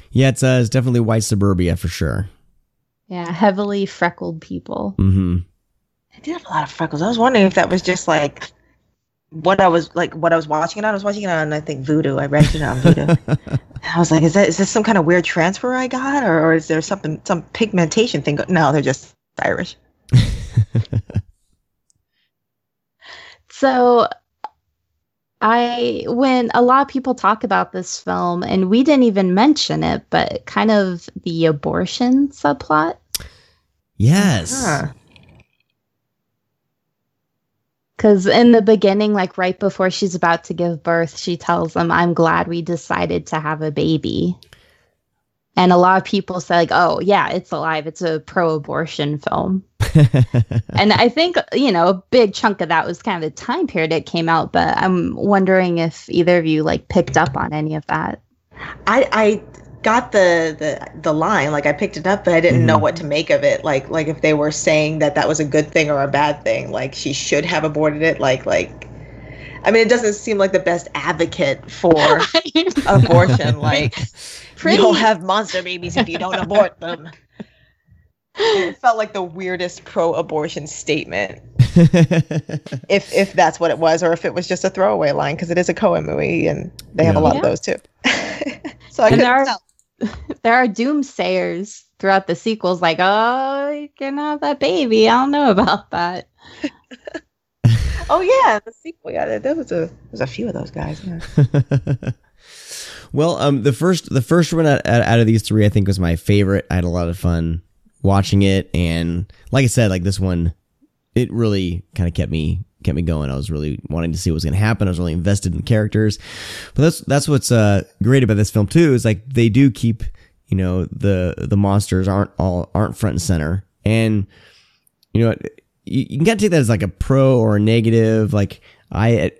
yeah, it's uh, it's definitely white suburbia for sure. Yeah, heavily freckled people. hmm I did have a lot of freckles. I was wondering if that was just like what I was like what I was watching it on. I was watching it on I think Vudu. I rented it on Vudu. *laughs* I was like, is that is this some kind of weird transfer I got, or, or is there something some pigmentation thing? go- No, they're just Irish. *laughs* So I when a lot of people talk about this film and we didn't even mention it, but kind of the abortion subplot. Yes. Huh. Because in the beginning, like right before she's about to give birth, she tells them, I'm glad we decided to have a baby. And a lot of people say, like, oh, yeah, it's alive. It's a pro abortion film. *laughs* and I think, you know, a big chunk of that was kind of the time period it came out. But I'm wondering if either of you like picked up on any of that. I I got the the the line like I picked it up, but I didn't know Mhm. what to make of it. Like like if they were saying that that was a good thing or a bad thing. Like she should have aborted it. Like like. I mean, it doesn't seem like the best advocate for *laughs* abortion. *laughs* Like, Pretty- you'll have monster babies if you don't abort them. And it felt like the weirdest pro-abortion statement, *laughs* if if that's what it was, or if it was just a throwaway line, because it is a Cohen movie, and they have a lot Yeah. of those too. so I And couldn't are- tell. *laughs* there are doomsayers throughout the sequels, like, oh, you can have that baby. I don't know about that. *laughs* Oh yeah, the sequel. Yeah, there, there was a there's a few of those guys. Yeah. *laughs* well, um, the first the first one out out of these three, I think, was my favorite. I had a lot of fun watching it, and like I said, like this one, it really kind of kept me kept me going. I was really wanting to see what was going to happen. I was really invested in characters. But that's that's what's uh, great about this film too is like they do keep you know the the monsters aren't all aren't front and center, and you know you, you can kind of take that as like a pro or a negative. Like I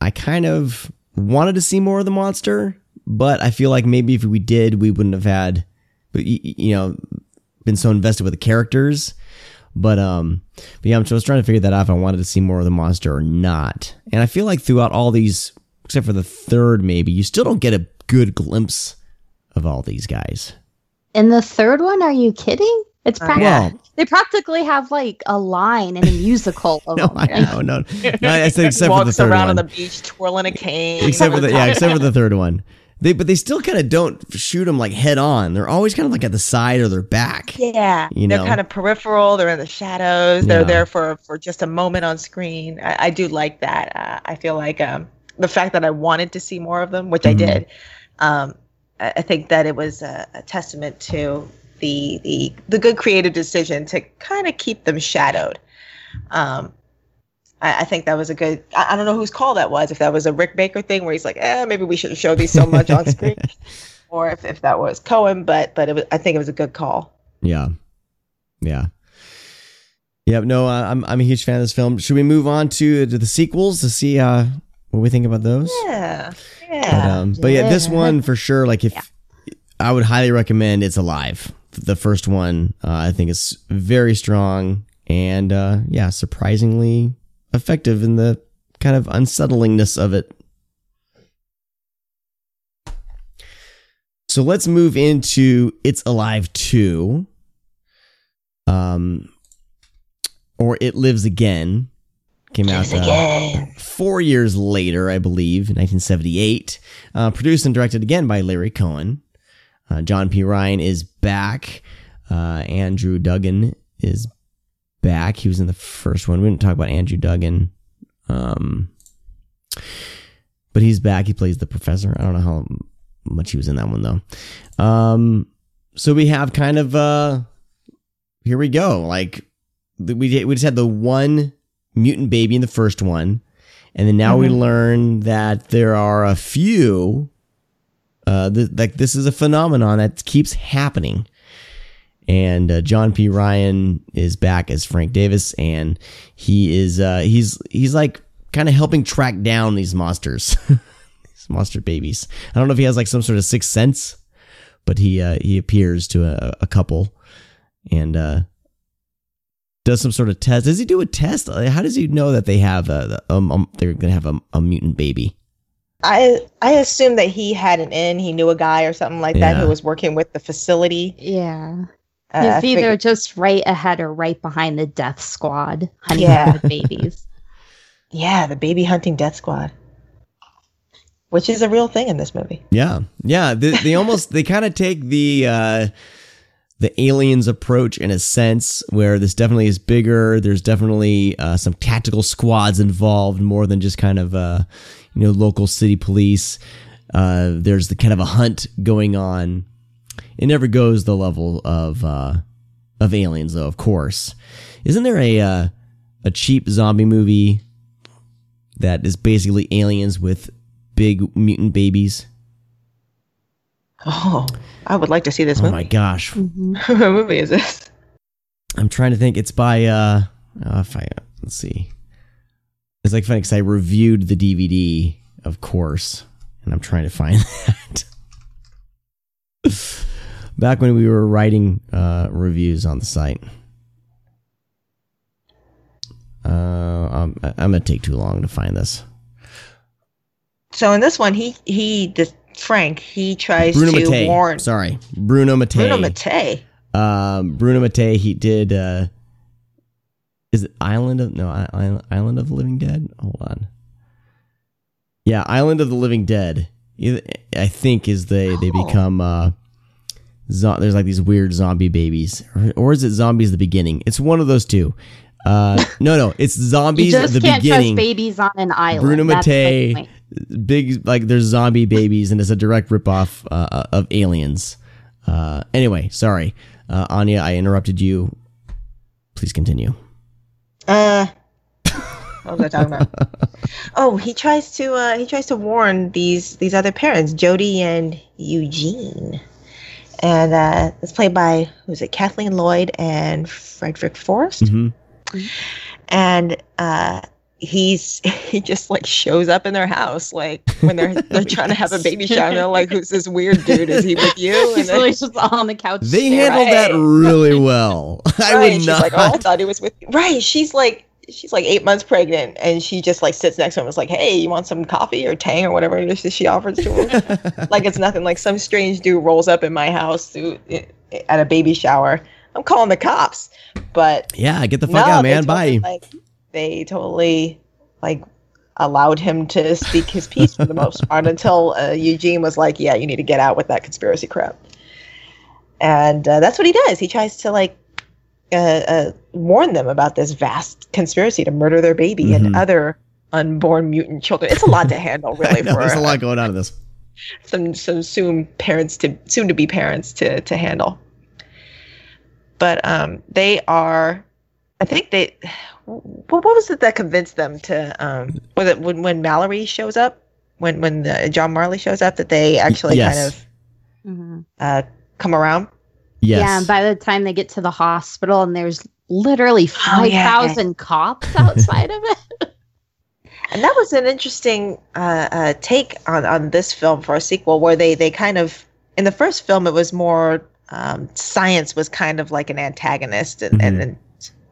I kind of wanted to see more of the monster, but I feel like maybe if we did, we wouldn't have had, but you know, been so invested with the characters. But um, but yeah, I'm just trying to figure that out if I wanted to see more of the monster or not. And I feel like throughout all these, except for the third, maybe you still don't get a good glimpse of all these guys. In the third one, are you kidding? It's Oh, practically. Well, they practically have like a line in a musical *laughs* of no, them. I know, no, *laughs* no. I said except for the Walks third around one. on the beach twirling a cane. except for the yeah, except for the third one. They but they still kind of don't shoot them like head on. They're always kind of like at the side or their back. Yeah, You know? they're kind of peripheral. They're in the shadows. They're Yeah. there for for just a moment on screen. I, I do like that. Uh, I feel like um, the fact that I wanted to see more of them, which I Mhm. did. Um, I, I think that it was a, a testament to the the the good creative decision to kind of keep them shadowed. Um, I, I think that was a good. I, I don't know whose call that was. If that was a Rick Baker thing where he's like, eh, maybe we shouldn't show these so much on screen, *laughs* or if, if that was Cohen. But but it was, I think it was a good call. Yeah, yeah, yeah. No, uh, I'm I'm a huge fan of this film. Should we move on to to the sequels to see uh what we think about those? Yeah, But, yeah. um, but yeah, this one for sure. Like, if I would highly recommend, it's alive. The first one, uh, I think, is very strong and uh, yeah, surprisingly effective in the kind of unsettlingness of it. So let's move into It's Alive 2. Um, or It Lives Again. Came out uh, four years later, I believe, in 1978. Uh, produced and directed again by Larry Cohen. Uh, John P. Ryan is back. Uh, Andrew Duggan is back. He was in the first one. We didn't talk about Andrew Duggan. Um, but he's back. He plays the professor. I don't know how much he was in that one though. Um, so we have kind of uh, here we go. Like we we just had the one mutant baby in the first one, and then now we learn that there are a few. Uh, th- like this is a phenomenon that keeps happening. And uh, John P. Ryan is back as Frank Davis, and he is uh, he's he's like kind of helping track down these monsters, *laughs* these monster babies. I don't know if he has like some sort of sixth sense, but he uh, he appears to a, a couple, and uh, does some sort of test. Does he do a test? How does he know that they have a, um, um they're gonna have a, a mutant baby? I I assume that he had an in. He knew a guy or something like that who was working with the facility. Yeah. Uh, He's I either figured- just right ahead or right behind the death squad hunting Yeah. the babies. *laughs* yeah, the baby hunting death squad, which is a real thing in this movie. Yeah, yeah. They, they almost they kind of take the uh, the aliens approach in a sense where this definitely is bigger. There's definitely uh, some tactical squads involved more than just kind of uh, you know local city police. Uh, there's the kind of a hunt going on. It never goes the level of uh, of aliens though. Of course, isn't there a uh, a cheap zombie movie that is basically aliens with big mutant babies? Oh, I would like to see this one. Oh movie. my gosh. *laughs* what movie is this? I'm trying to think. It's by uh, uh if I let's see. It's like funny because I reviewed the DVD, of course, and I'm trying to find *laughs* that. Back when we were writing uh, reviews on the site. Uh, I'm, I'm gonna take too long to find this. So in this one, he he this Frank he tries Bruno to Mattei. warn Sorry, Bruno Mattei. Bruno Mattei. Um, Bruno Mattei. He did. Uh, is it Island of no Island Island of the Living Dead? Hold on. Yeah, Island of the Living Dead. I I think is they they Oh. become. Uh, zo- there's like these weird zombie babies, or, or is it zombies? The beginning. It's one of those two. Uh, *laughs* no, no, it's zombies at just the can't beginning. trust babies on an island. Bruno That's Mattei, big like there's zombie babies, and it's a direct ripoff uh, of Aliens. Uh, anyway, sorry, uh, Anya, I interrupted you. Please continue. Uh, *laughs* what was I talking about? oh, he tries to uh he tries to warn these these other parents, Jody and Eugene, and uh, it's played by who's it, Kathleen Lloyd and Frederick Forrest, hmm and uh. He's *laughs* he just like shows up in their house like when they're *laughs* they're trying to have a baby shower. And they're like, "Who's this weird dude? Is he with you?" *laughs* And He's then- really just on the couch. They staring. handled that really well. I right. would She's not. like, "Oh, I thought he was with you." Right. She's like, she's like eight months pregnant, and she just like sits next to him. and is like, "Hey, you want some coffee or Tang or whatever it is that she offers to him?" *laughs* like it's nothing. Like some strange dude rolls up in my house. Who, at a baby shower. I'm calling the cops. But Yeah, get the fuck no, out, man. totally, Bye. Like, they totally like allowed him to speak his piece for the most part until uh, Eugene was like, "Yeah, you need to get out with that conspiracy crap." And uh, that's what he does. He tries to like uh, uh, warn them about this vast conspiracy to murder their baby and Mhm. other unborn mutant children. It's a lot to handle, *laughs* really, I know, for there's a uh, lot going on in this. some some soon parents to soon to be parents to to handle. But um, they are, I think they. What, what was it that convinced them to? Um, was it when when Mallory shows up, when when the, John Marley shows up, that they actually yes. kind of Mhm. uh, come around? Yes. Yeah, and by the time they get to the hospital, and there's literally Oh, yeah. 5,000 cops outside of it. *laughs* And that was an interesting uh, uh, take on, on this film for a sequel, where they they kind of in the first film it was more um, science was kind of like an antagonist, and, and then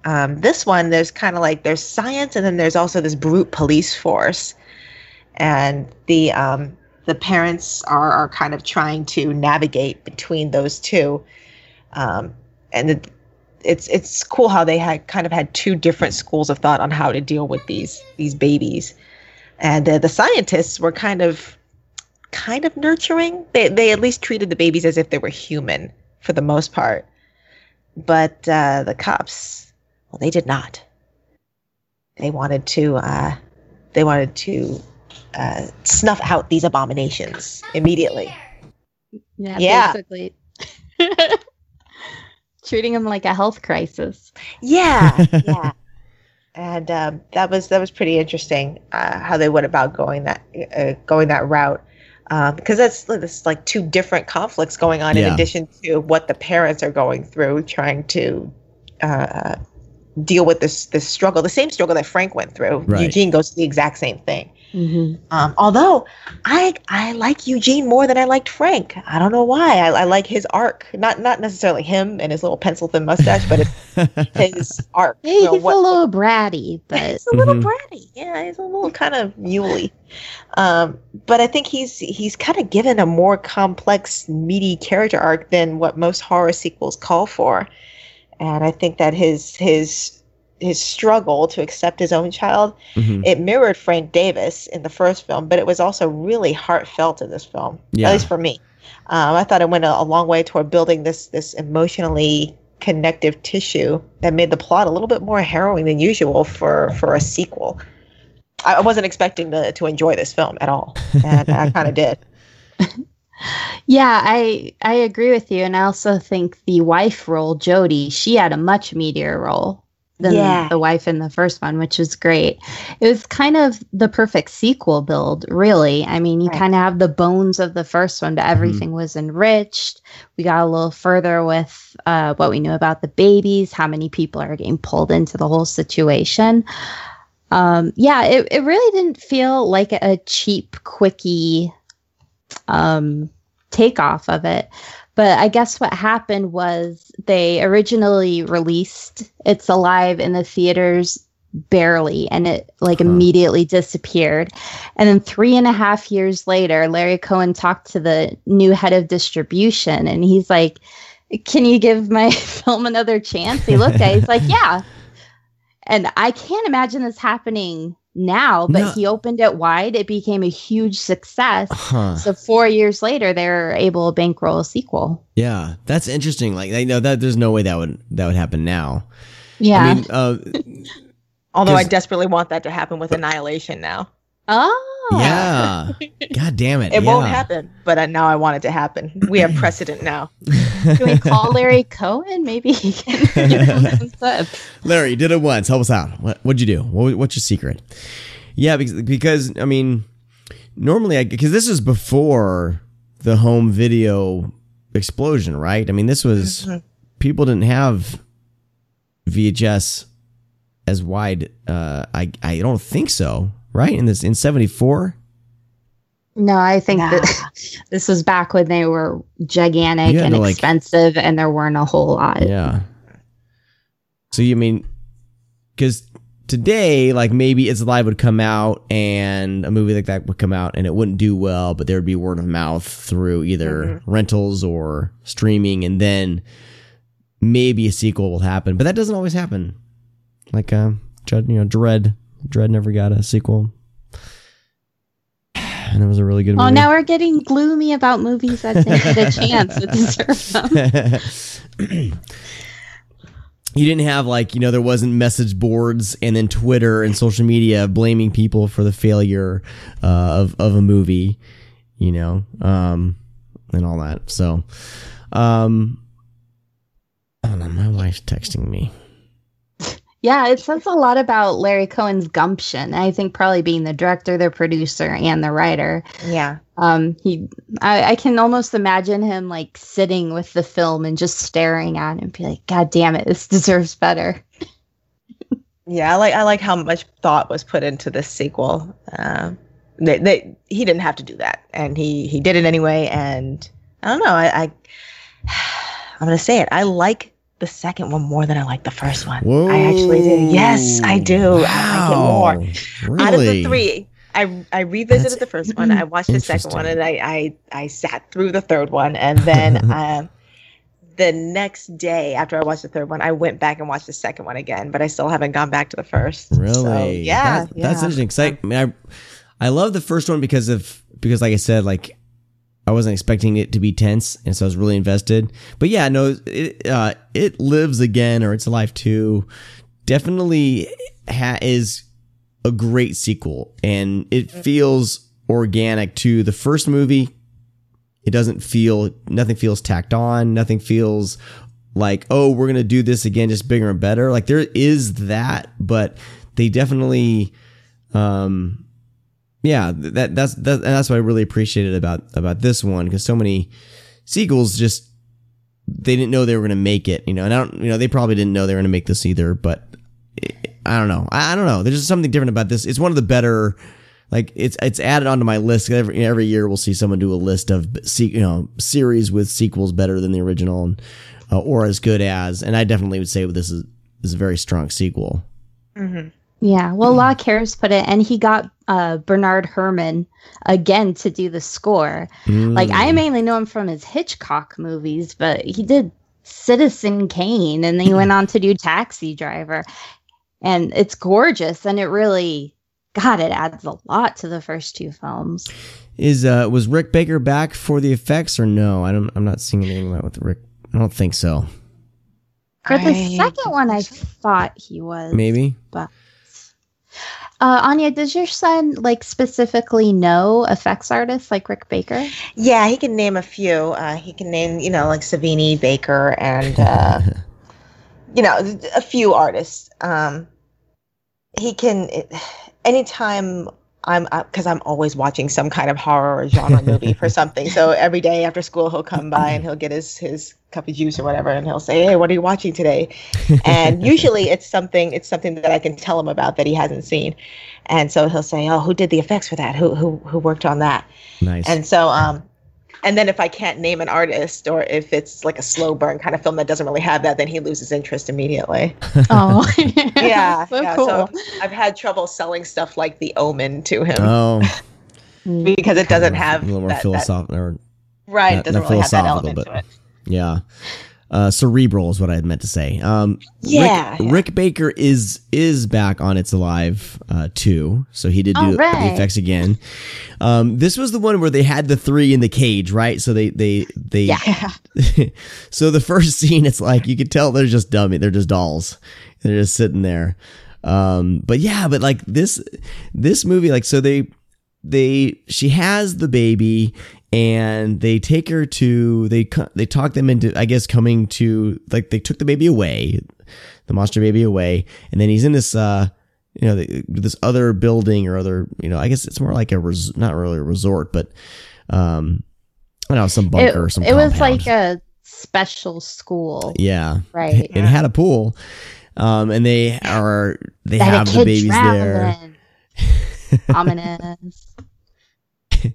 um, this one there's kind of like there's science, and then there's also this brute police force, and the um, the parents are are kind of trying to navigate between those two, um, and it, it's it's cool how they had kind of had two different schools of thought on how to deal with these these babies, and uh, the scientists were kind of kind of nurturing. They they at least treated the babies as if they were human for the most part, but uh, the cops, well, they did not. They wanted to uh, they wanted to uh, snuff out these abominations immediately. Yeah, Yeah. basically. *laughs* Treating them like a health crisis. Yeah, *laughs* yeah. And um, that was that was pretty interesting uh, how they went about going that uh, going that route because that's that's like two different conflicts going on in addition to what the parents are going through trying to uh, deal with this this struggle the same struggle that Frank went through. Right. Eugene goes through the exact same thing. Mm-hmm. Um, although I I like Eugene more than I liked Frank. I don't know why. I, I like his arc, not not necessarily him and his little pencil thin mustache, but it's *laughs* his arc. Hey, you know, he's what- a little bratty, but *laughs* He's a little Mhm. bratty. Yeah, he's a little kind of muley. Um, but I think he's he's kind of given a more complex, meaty character arc than what most horror sequels call for. And I think that his his his struggle to accept his own child Mhm. it mirrored Frank Davis in the first film, but it was also really heartfelt in this film. Yeah. At least for me, um, I thought it went a, a long way toward building this this emotionally connective tissue that made the plot a little bit more harrowing than usual for for a sequel. I I wasn't expecting to to enjoy this film at all, and I kind of *laughs* did. yeah, I I agree with you, and I also think the wife role, Jodie, she had a much meatier role than Yeah. the wife in the first one, which was great. It was kind of the perfect sequel build, really. I mean, you Right. kind of have the bones of the first one, but everything was enriched. We got a little further with uh, what we knew about the babies, how many people are getting pulled into the whole situation. Um, yeah, it, it really didn't feel like a cheap, quickie um, takeoff of it. But I guess what happened was they originally released It's Alive in the theaters barely and it like Huh. immediately disappeared. And then three and a half years later, Larry Cohen talked to the new head of distribution and he's like, Can you give my *laughs* film another chance? He looked at it, he's like, *laughs* Yeah. And I can't imagine this happening now, but No. he opened it wide. It became a huge success. Huh. So four years later, they're able to bankroll a sequel. Yeah, that's interesting. Like, I know that there's no way that would that would happen now. Yeah. I mean, uh, *laughs* Although I desperately want that to happen with Annihilation now. Oh. yeah. God damn it. It won't happen, but uh, now I want it to happen. We have precedent now. *laughs* Can we call Larry Cohen? Maybe he can *laughs* give us. *laughs* Larry, you did it once. Help us out. What, what'd you do? What, what's your secret? Yeah, because, because I mean, normally, I because this is before the home video explosion, right? I mean, this was people didn't have VHS as wide. Uh, I I don't think so, right? In this in '74. No, I think Nah. that *laughs* this was back when they were gigantic and to, like- expensive, and there weren't a whole lot. Yeah. So you mean, because today, like maybe It's Alive would come out and a movie like that would come out and it wouldn't do well, but there would be word of mouth through either rentals or streaming, and then maybe a sequel will happen. But that doesn't always happen. Like, uh, you know, Dredd, Dredd never got a sequel, and it was a really good Oh, now we're getting gloomy about movies that didn't get a chance to deserve them. *clears throat* you didn't have like you know there wasn't message boards and then Twitter and social media blaming people for the failure uh, of of a movie, you know, um, and all that. So, um, hold on, my wife's texting me. Yeah, it says a lot about Larry Cohen's gumption. I think probably being the director, the producer, and the writer. Yeah. Um, he, I, I can almost imagine him like sitting with the film and just staring at it and be like, "God damn it, this *laughs* deserves better." Yeah, I like I like how much thought was put into this sequel. Um, they, they, he didn't have to do that, and he he did it anyway. And I don't know. I, I *sighs* I'm gonna say it. I like the second one more than I like the first one. Whoa, I actually do. Yes, I do. I like it more. Really? Out of the three, I I revisited That's the first one. I watched the second one, and. I I, I sat through the third one, and then *laughs* um, the next day after I watched the third one, I went back and watched the second one again. But I still haven't gone back to the first. Really? So, yeah, That- yeah. That's interesting. 'cause I, I mean, I, I love the first one because of because, like I said, like I wasn't expecting it to be tense, and so I was really invested. But yeah, no, it uh, it lives again, or it's alive too. Definitely ha- is a great sequel, and it feels organic to the first movie. It doesn't feel nothing feels tacked on. Nothing feels like oh we're gonna do this again, just bigger and better. Like there is that, but they definitely um yeah that that's that, that's what i really appreciated about about this one because so many sequels just they didn't know they were going to make it you know and i don't you know they probably didn't know they were going to make this either but i don't know. I, I don't know. There's just something different about this. It's one of the better like it's it's added onto my list every every year we'll see someone do a list of you know series with sequels better than the original and uh, or as good as and i definitely would say this is is a very strong sequel. Mhm. Yeah, well, Law Cares put it, and he got uh, Bernard Herrmann again to do the score. Like, I Mm. mainly know him from his Hitchcock movies, but he did Citizen Kane, and then he went on to do Taxi Driver. And it's gorgeous, and it really, God, it adds a lot to the first two films. Is uh was Rick Baker back for the effects or no? I don't. I'm not seeing anything about with Rick. I don't think so. For the I- second one, I thought he was. Maybe. But uh, Anya, does your son like specifically know effects artists like Rick Baker? Yeah, he can name a few. Uh, he can name, you know, like Savini, Baker, and uh, *laughs* you know, a few artists. Um, he can anytime I'm because I'm always watching some kind of horror or genre movie for *laughs* something. So every day after school, he'll come by and he'll get his his cup of juice or whatever, and he'll say, "Hey, what are you watching today?" And *laughs* usually it's something it's something that I can tell him about that he hasn't seen. And so he'll say, "Oh, who did the effects for that? Who who who worked on that?" Nice. And so, um, and then if I can't name an artist or if it's like a slow burn kind of film that doesn't really have that, then he loses interest immediately. *laughs* Oh, *laughs* *laughs* Yeah, so yeah. cool. So I've had trouble selling stuff like The Omen to him oh, because it doesn't have a little more that, that- philosophical. Or right. not- It doesn't not really have that element but- to it. yeah, uh, cerebral is what I meant to say. Um, Yeah, Rick, yeah. Rick Baker is is back on It's Alive uh, too, so he did do the right. effects again. Um, this was the one where they had the three in the cage, right? So they they they Yeah. *laughs* so the first scene, it's like you could tell they're just dummy. They're just dolls. They're just sitting there. Um, but yeah, but like this, this movie, like so they, they, she has the baby, and they take her to they they talk them into I guess coming to like they took the baby away, the monster baby away, and then he's in this uh you know the, this other building or other you know I guess it's more like a res- not really a resort but um I don't know some bunker it, or some it was like a special school. Yeah. Right. It had a pool. Um, and they are they That have the babies there. *laughs* Ominous. *laughs*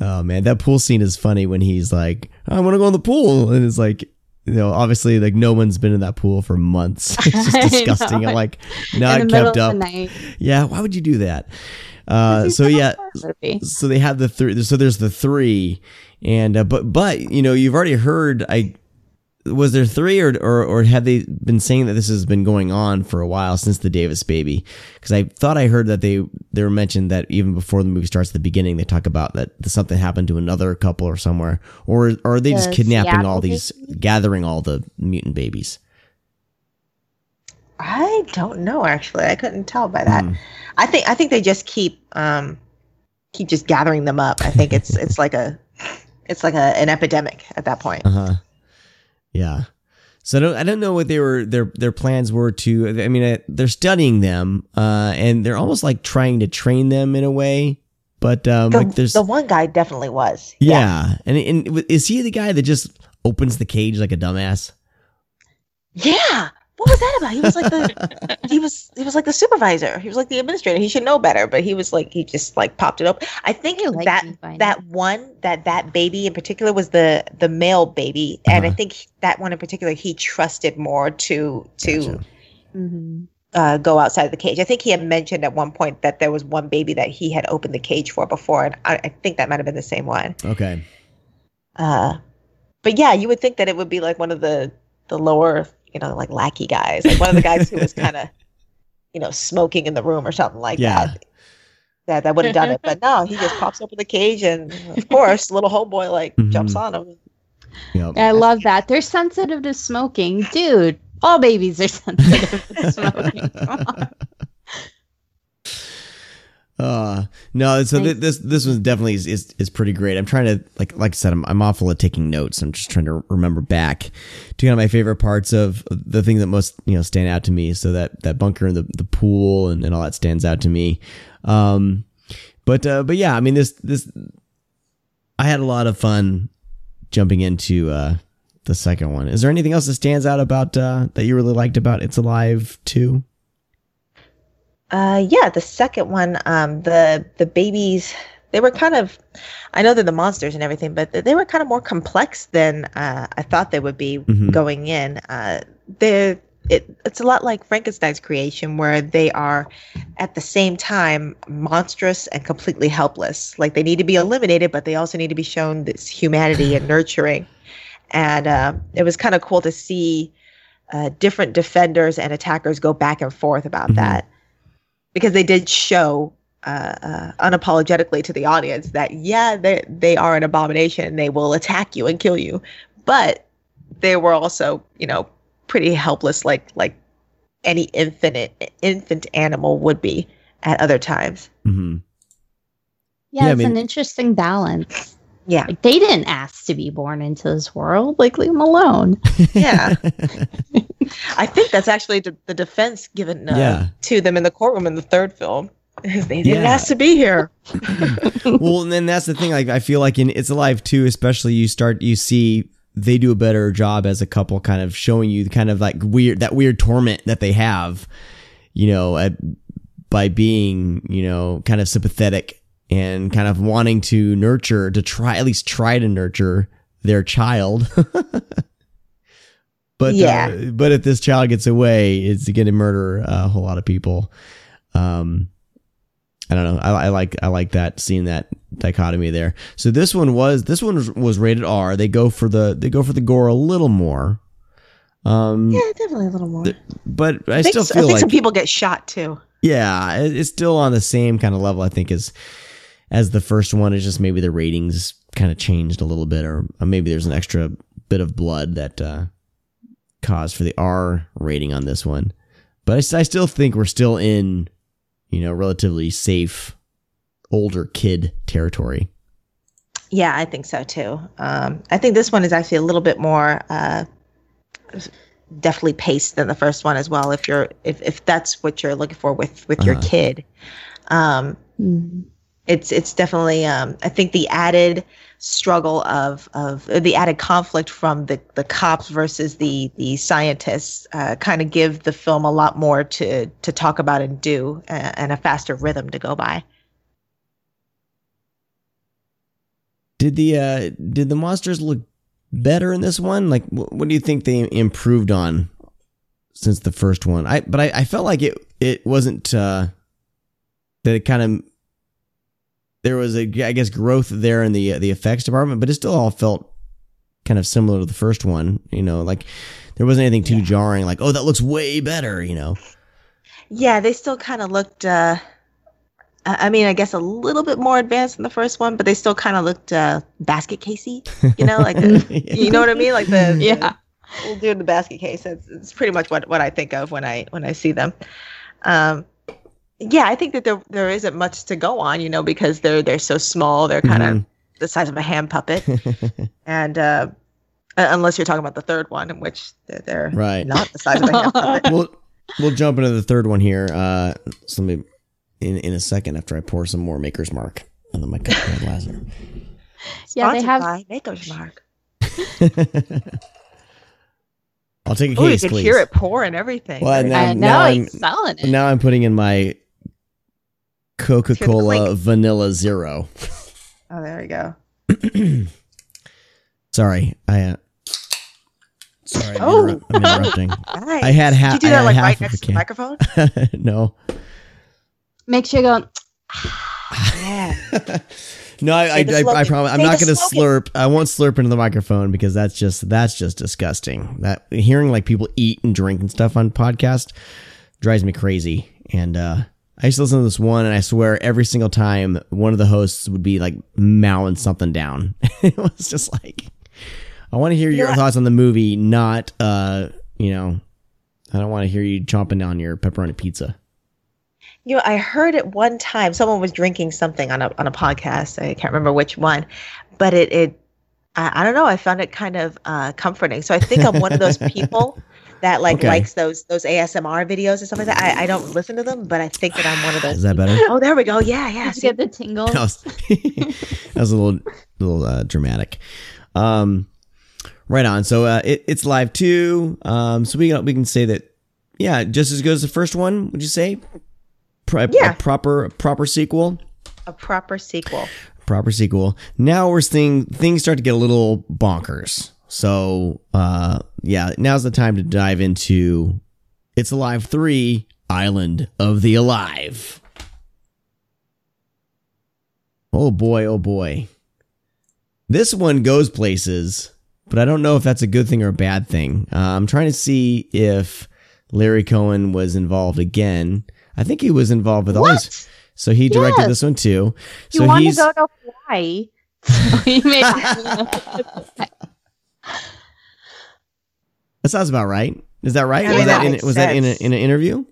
Oh man, that pool scene is funny when he's like, I want to go in the pool, and it's like you know, obviously, like no one's been in that pool for months. *laughs* It's just *laughs* disgusting. I'm like, not kept up. Yeah, why would you do that? Uh, so yeah, so they have the three. So there's the three, and uh, but but you know you've already heard. I was there three or or or have they been saying that this has been going on for a while since the Davis baby? Because I thought I heard that they they were mentioned that even before the movie starts, at the beginning they talk about that something happened to another couple or somewhere, or, or are they just The kidnapping Seattle all these, gathering all the mutant babies? I don't know actually. I couldn't tell by that. Hmm. I think I think they just keep um keep just gathering them up. I think it's it's like a it's like a, an epidemic at that point. Uh huh. Yeah. So I don't, I don't know what they were their their plans were to. I mean, they're studying them, uh, and they're almost like trying to train them in a way. But um, The, like there's the one guy definitely was. yeah, and and is he the guy that just opens the cage like a dumbass? Yeah. What was that about? He was like the *laughs* he was he was like the supervisor. He was like the administrator. He should know better, but he was like he just like popped it up. I think I like that that one that that baby in particular was the the male baby, and I Uh-huh. think that one in particular he trusted more to to Gotcha. Mhm. uh, go outside of the cage. I think he had mentioned at one point that there was one baby that he had opened the cage for before, and I, I think that might have been the same one. Okay. Uh, but yeah, you would think that it would be like one of the the lower, you know, like lackey guys, like one of the guys who was kind of, *laughs* you know, smoking in the room or something like Yeah. that. That that would have done it, but no, he just *laughs* pops open the cage, and of course, little homeboy like jumps Mhm. on him. Yep. I love that. They're sensitive to smoking. Dude, all babies are *laughs* sensitive to smoking. Uh no, so th- this this one definitely is, is is pretty great. I'm trying to like like I said, I'm I'm awful at taking notes. I'm just trying to remember back to kind of my favorite parts of the thing that most you know stand out to me. So that that bunker and the the pool and, and all that stands out to me. Um, but uh, but yeah, I mean this this I had a lot of fun jumping into uh the second one. Is there anything else that stands out about uh that you really liked about It's Alive Two? Uh, yeah, the second one, um, the the babies, they were kind of, I know they're the monsters and everything, but they were kind of more complex than uh, I thought they would be Mhm. going in. Uh, they're it, it's a lot like Frankenstein's creation, where they are at the same time monstrous and completely helpless. Like they need to be eliminated, but they also need to be shown this humanity and *laughs* nurturing. And uh, it was kind of cool to see uh, different defenders and attackers go back and forth about Mhm. that because they did show uh, uh, unapologetically to the audience that yeah they they are an abomination and they will attack you and kill you but they were also you know pretty helpless like like any infinite infant animal would be at other times Mm-hmm. Yeah, Yeah, I it's mean- an interesting balance. Yeah Like they didn't ask to be born into this world. Like leave them alone. *laughs* yeah i think that's actually the, the defense given uh, Yeah. to them in the courtroom in the third film *laughs* they didn't Yeah. ask to be here *laughs* well, and then that's the thing. Like, I feel like in It's Alive too, especially you start, you see they do a better job as a couple, kind of showing you the kind of like weird that weird torment that they have, you know, at, by being you know kind of sympathetic and kind of wanting to nurture to try at least try to nurture their child. *laughs* but Yeah. uh, but if this child gets away, it's going to murder a whole lot of people. Um, I don't know. I, I like I like that seeing that dichotomy there. So this one was this one was, rated R. They go for the they go for the gore a little more. Um, yeah definitely a little more but I, I think, still s- I feel think like some people get shot too yeah, it- it's still on the same kind of level. I think as as the first one. It's just maybe the ratings kind of changed a little bit, or, or maybe there's an extra bit of blood that uh, caused for the R rating on this one. But I still think we're still in you know relatively safe older kid territory. Yeah, I think so too. Um, I think this one is actually a little bit more uh, definitely paced than the first one as well. If you're if, if that's what you're looking for with with your Uh-huh. kid, um, Mhm. It's it's definitely um, I think the added struggle of of uh, the added conflict from the the cops versus the the scientists uh, kind of give the film a lot more to to talk about and do uh, and a faster rhythm to go by. Did the uh, did the monsters look better in this one? Like, wh- what do you think they improved on since the first one? I but I, I felt like it it wasn't uh, that it kind of there was a I guess growth there in the the effects department, but it still all felt kind of similar to the first one. You know, like there wasn't anything too jarring. Like, oh, that looks way better. You know. Yeah, they still kind of looked. Uh, I I mean, I guess a little bit more advanced than the first one, but they still kind of looked uh, basket casey. You know, like *laughs* the, you know what I mean, like the *laughs* Yeah. we'll do the basket case. It's, it's pretty much what, what I think of when I when I see them. Um, yeah, I think that there there isn't much to go on, you know, because they're they're so small. They're kind of Mhm. the size of a hand puppet, *laughs* and uh, unless you're talking about the third one, in which they're, they're Right. not the size of a hand puppet. *laughs* we'll we'll jump into the third one here. Uh, so let me in in a second after I pour some more Maker's Mark on the my cup of Lazar. Yeah, they have- by Maker's Mark. *laughs* I'll take a Oh, you case, can please. hear it pour and everything. Well, Very now- I now know I'm- he's selling it. Now I'm putting in my Coca Cola Vanilla Zero. *laughs* Oh, there we go. *clears throat* Sorry, I. Uh, sorry, I'm, Oh. interrupt- I'm interrupting. *laughs* Nice. I had half. Did you do that had like right next to the microphone? *laughs* no, Make sure you go. Yeah. *sighs* no, I, I, Say the I, I promise. I'm Say not going to slurp. I won't slurp into the microphone because that's just that's just disgusting. That hearing like people eat and drink and stuff on podcast drives me crazy. And uh, I used to listen to this one, and I swear every single time one of the hosts would be like mowing something down. *laughs* it was just like, I want to hear your Yeah. thoughts on the movie, not uh, you know, I don't want to hear you chomping down your pepperoni pizza. You know, I heard it one time. Someone was drinking something on a on a podcast. I can't remember which one, but it it I, I don't know. I found it kind of uh, comforting. So I think I'm one of those *laughs* people that like Okay. likes those those ASMR videos and stuff like that. I, I don't listen to them, but I think that I'm one of *sighs* those. Is that better? Oh, there we go. Yeah, yeah. Did you get the tingle? that was, *laughs* that was a little little uh, dramatic. Um, right on. So uh, it, it's live too. Um, so we we can say that yeah, just as good as the first one. Would you say? Pro- Yeah. a proper proper sequel. A proper sequel. Proper sequel. Now we're seeing things start to get a little bonkers. So uh, yeah, now's the time to dive into It's Alive Three: Island of the Alive. Oh boy, oh boy. This one goes places, but I don't know if that's a good thing or a bad thing. Uh, I'm trying to see if Larry Cohen was involved again. I think he was involved with all these. So he directed Yes. this one too. You so want to go to Hawaii? So he made that sounds about right. Is that right? I was that that in, was that in, a, in an interview?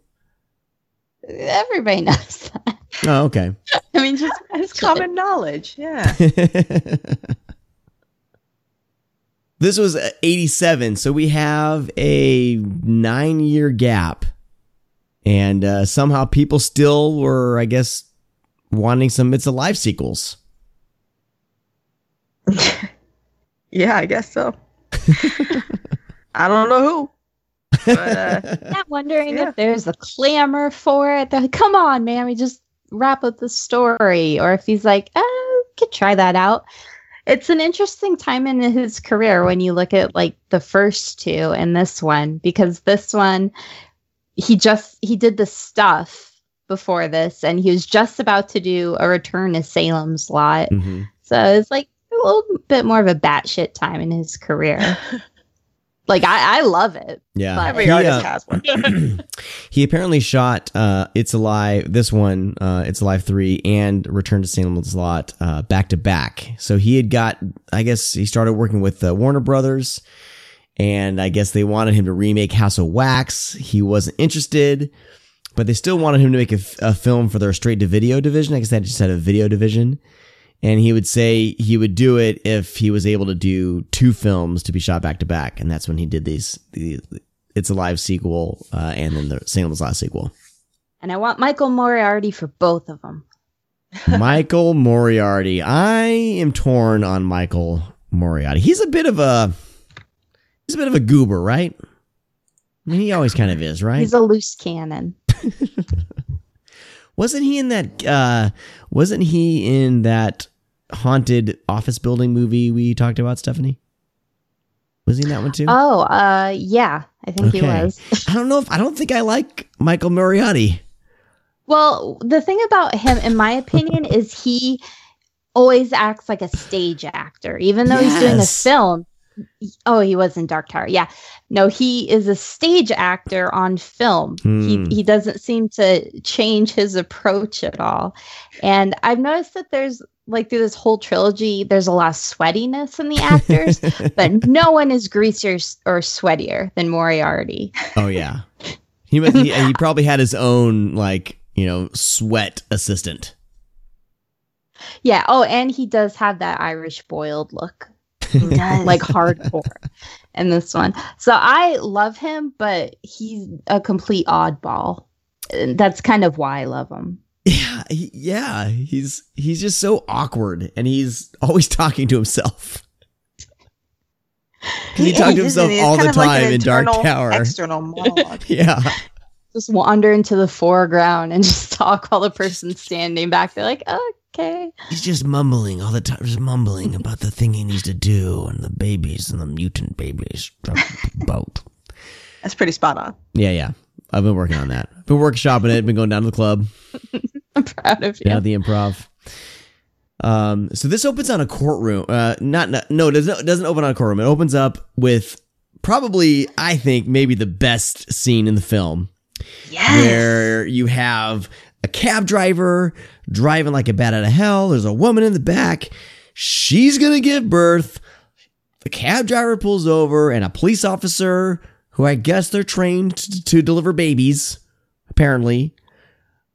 Everybody knows that. Oh, okay. *laughs* I mean, just It's common knowledge. Yeah. *laughs* this was uh, 87, so we have a nine year gap. And uh, somehow people still were, I guess, wanting some It's Alive sequels. *laughs* yeah, I guess so. I don't know who. But, uh, *laughs* I'm wondering Yeah. if there's a clamor for it. They're like, come on, man, we just wrap up the story. Or if he's like, oh, could try that out. It's an interesting time in his career when you look at like the first two and this one, because this one, he just he did the stuff before this, and he was just about to do a return to Salem's Lot. Mhm. So it's like a little bit more of a batshit time in his career. *laughs* like I, I love it. Yeah. But- every He, artist uh, has one. *clears throat* he apparently shot uh, It's Alive, this one, uh, It's Alive 3, and Return to Salem's Lot uh, back to back. So he had got, I guess he started working with uh, Warner Brothers, and I guess they wanted him to remake House of Wax. He wasn't interested, but they still wanted him to make a film for their straight to video division. I guess they just had a video division. And he would say he would do it if he was able to do two films to be shot back to back. And that's when he did these, the It's live sequel uh, and then the Salem's Lot sequel. And I want Michael Moriarty for both of them. *laughs* Michael Moriarty. I am torn on Michael Moriarty. He's a bit of a he's a bit of a goober, right? I mean, he always kind of is, right? He's a loose cannon. *laughs* wasn't he in that uh wasn't he in that haunted office building movie we talked about, Stephanie? Was he in that one too? Oh, uh, yeah, I think he was. I don't know if I don't think I like Michael Moriarty. Well, the thing about him, in my opinion, is he always acts like a stage actor, even though he's doing a film. Oh, he was in Dark Tower. Yeah. No, he is a stage actor on film. Hmm. He he doesn't seem to change his approach at all. And I've noticed that there's like through this whole trilogy, there's a lot of sweatiness in the actors, *laughs* but no one is greasier or sweatier than Moriarty. Oh yeah, he must, he, *laughs* he probably had his own like you know sweat assistant. Yeah. Oh, and he does have that Irish boiled look. Like hardcore in this one. So I love him, but he's a complete oddball. That's kind of why I love him. Yeah, he, yeah, he's he's just so awkward, and he's always *laughs* talking to himself. he, is, talked to himself he? All the of like time in Dark Tower. External *laughs* monologue. Yeah, Just wander into the foreground and just *laughs* talk while the person's standing back They're like, oh, okay. he's just mumbling all the time, just mumbling *laughs* about the thing he needs to do and the babies and the mutant babies. About *laughs* That's pretty spot on. yeah, yeah. I've been working on that. I've been workshopping it. I've been going down to the club. *laughs* I'm proud of you. down the improv. Um, so this opens on a courtroom. Uh, not, not no, it doesn't, it doesn't open on a courtroom. It opens up with probably, I think, maybe the best scene in the film, Yes. where you have a cab driver driving like a bat out of hell. There's a woman in the back. She's gonna give birth. The cab driver pulls over, and a police officer, who I guess they're trained to, to deliver babies, apparently.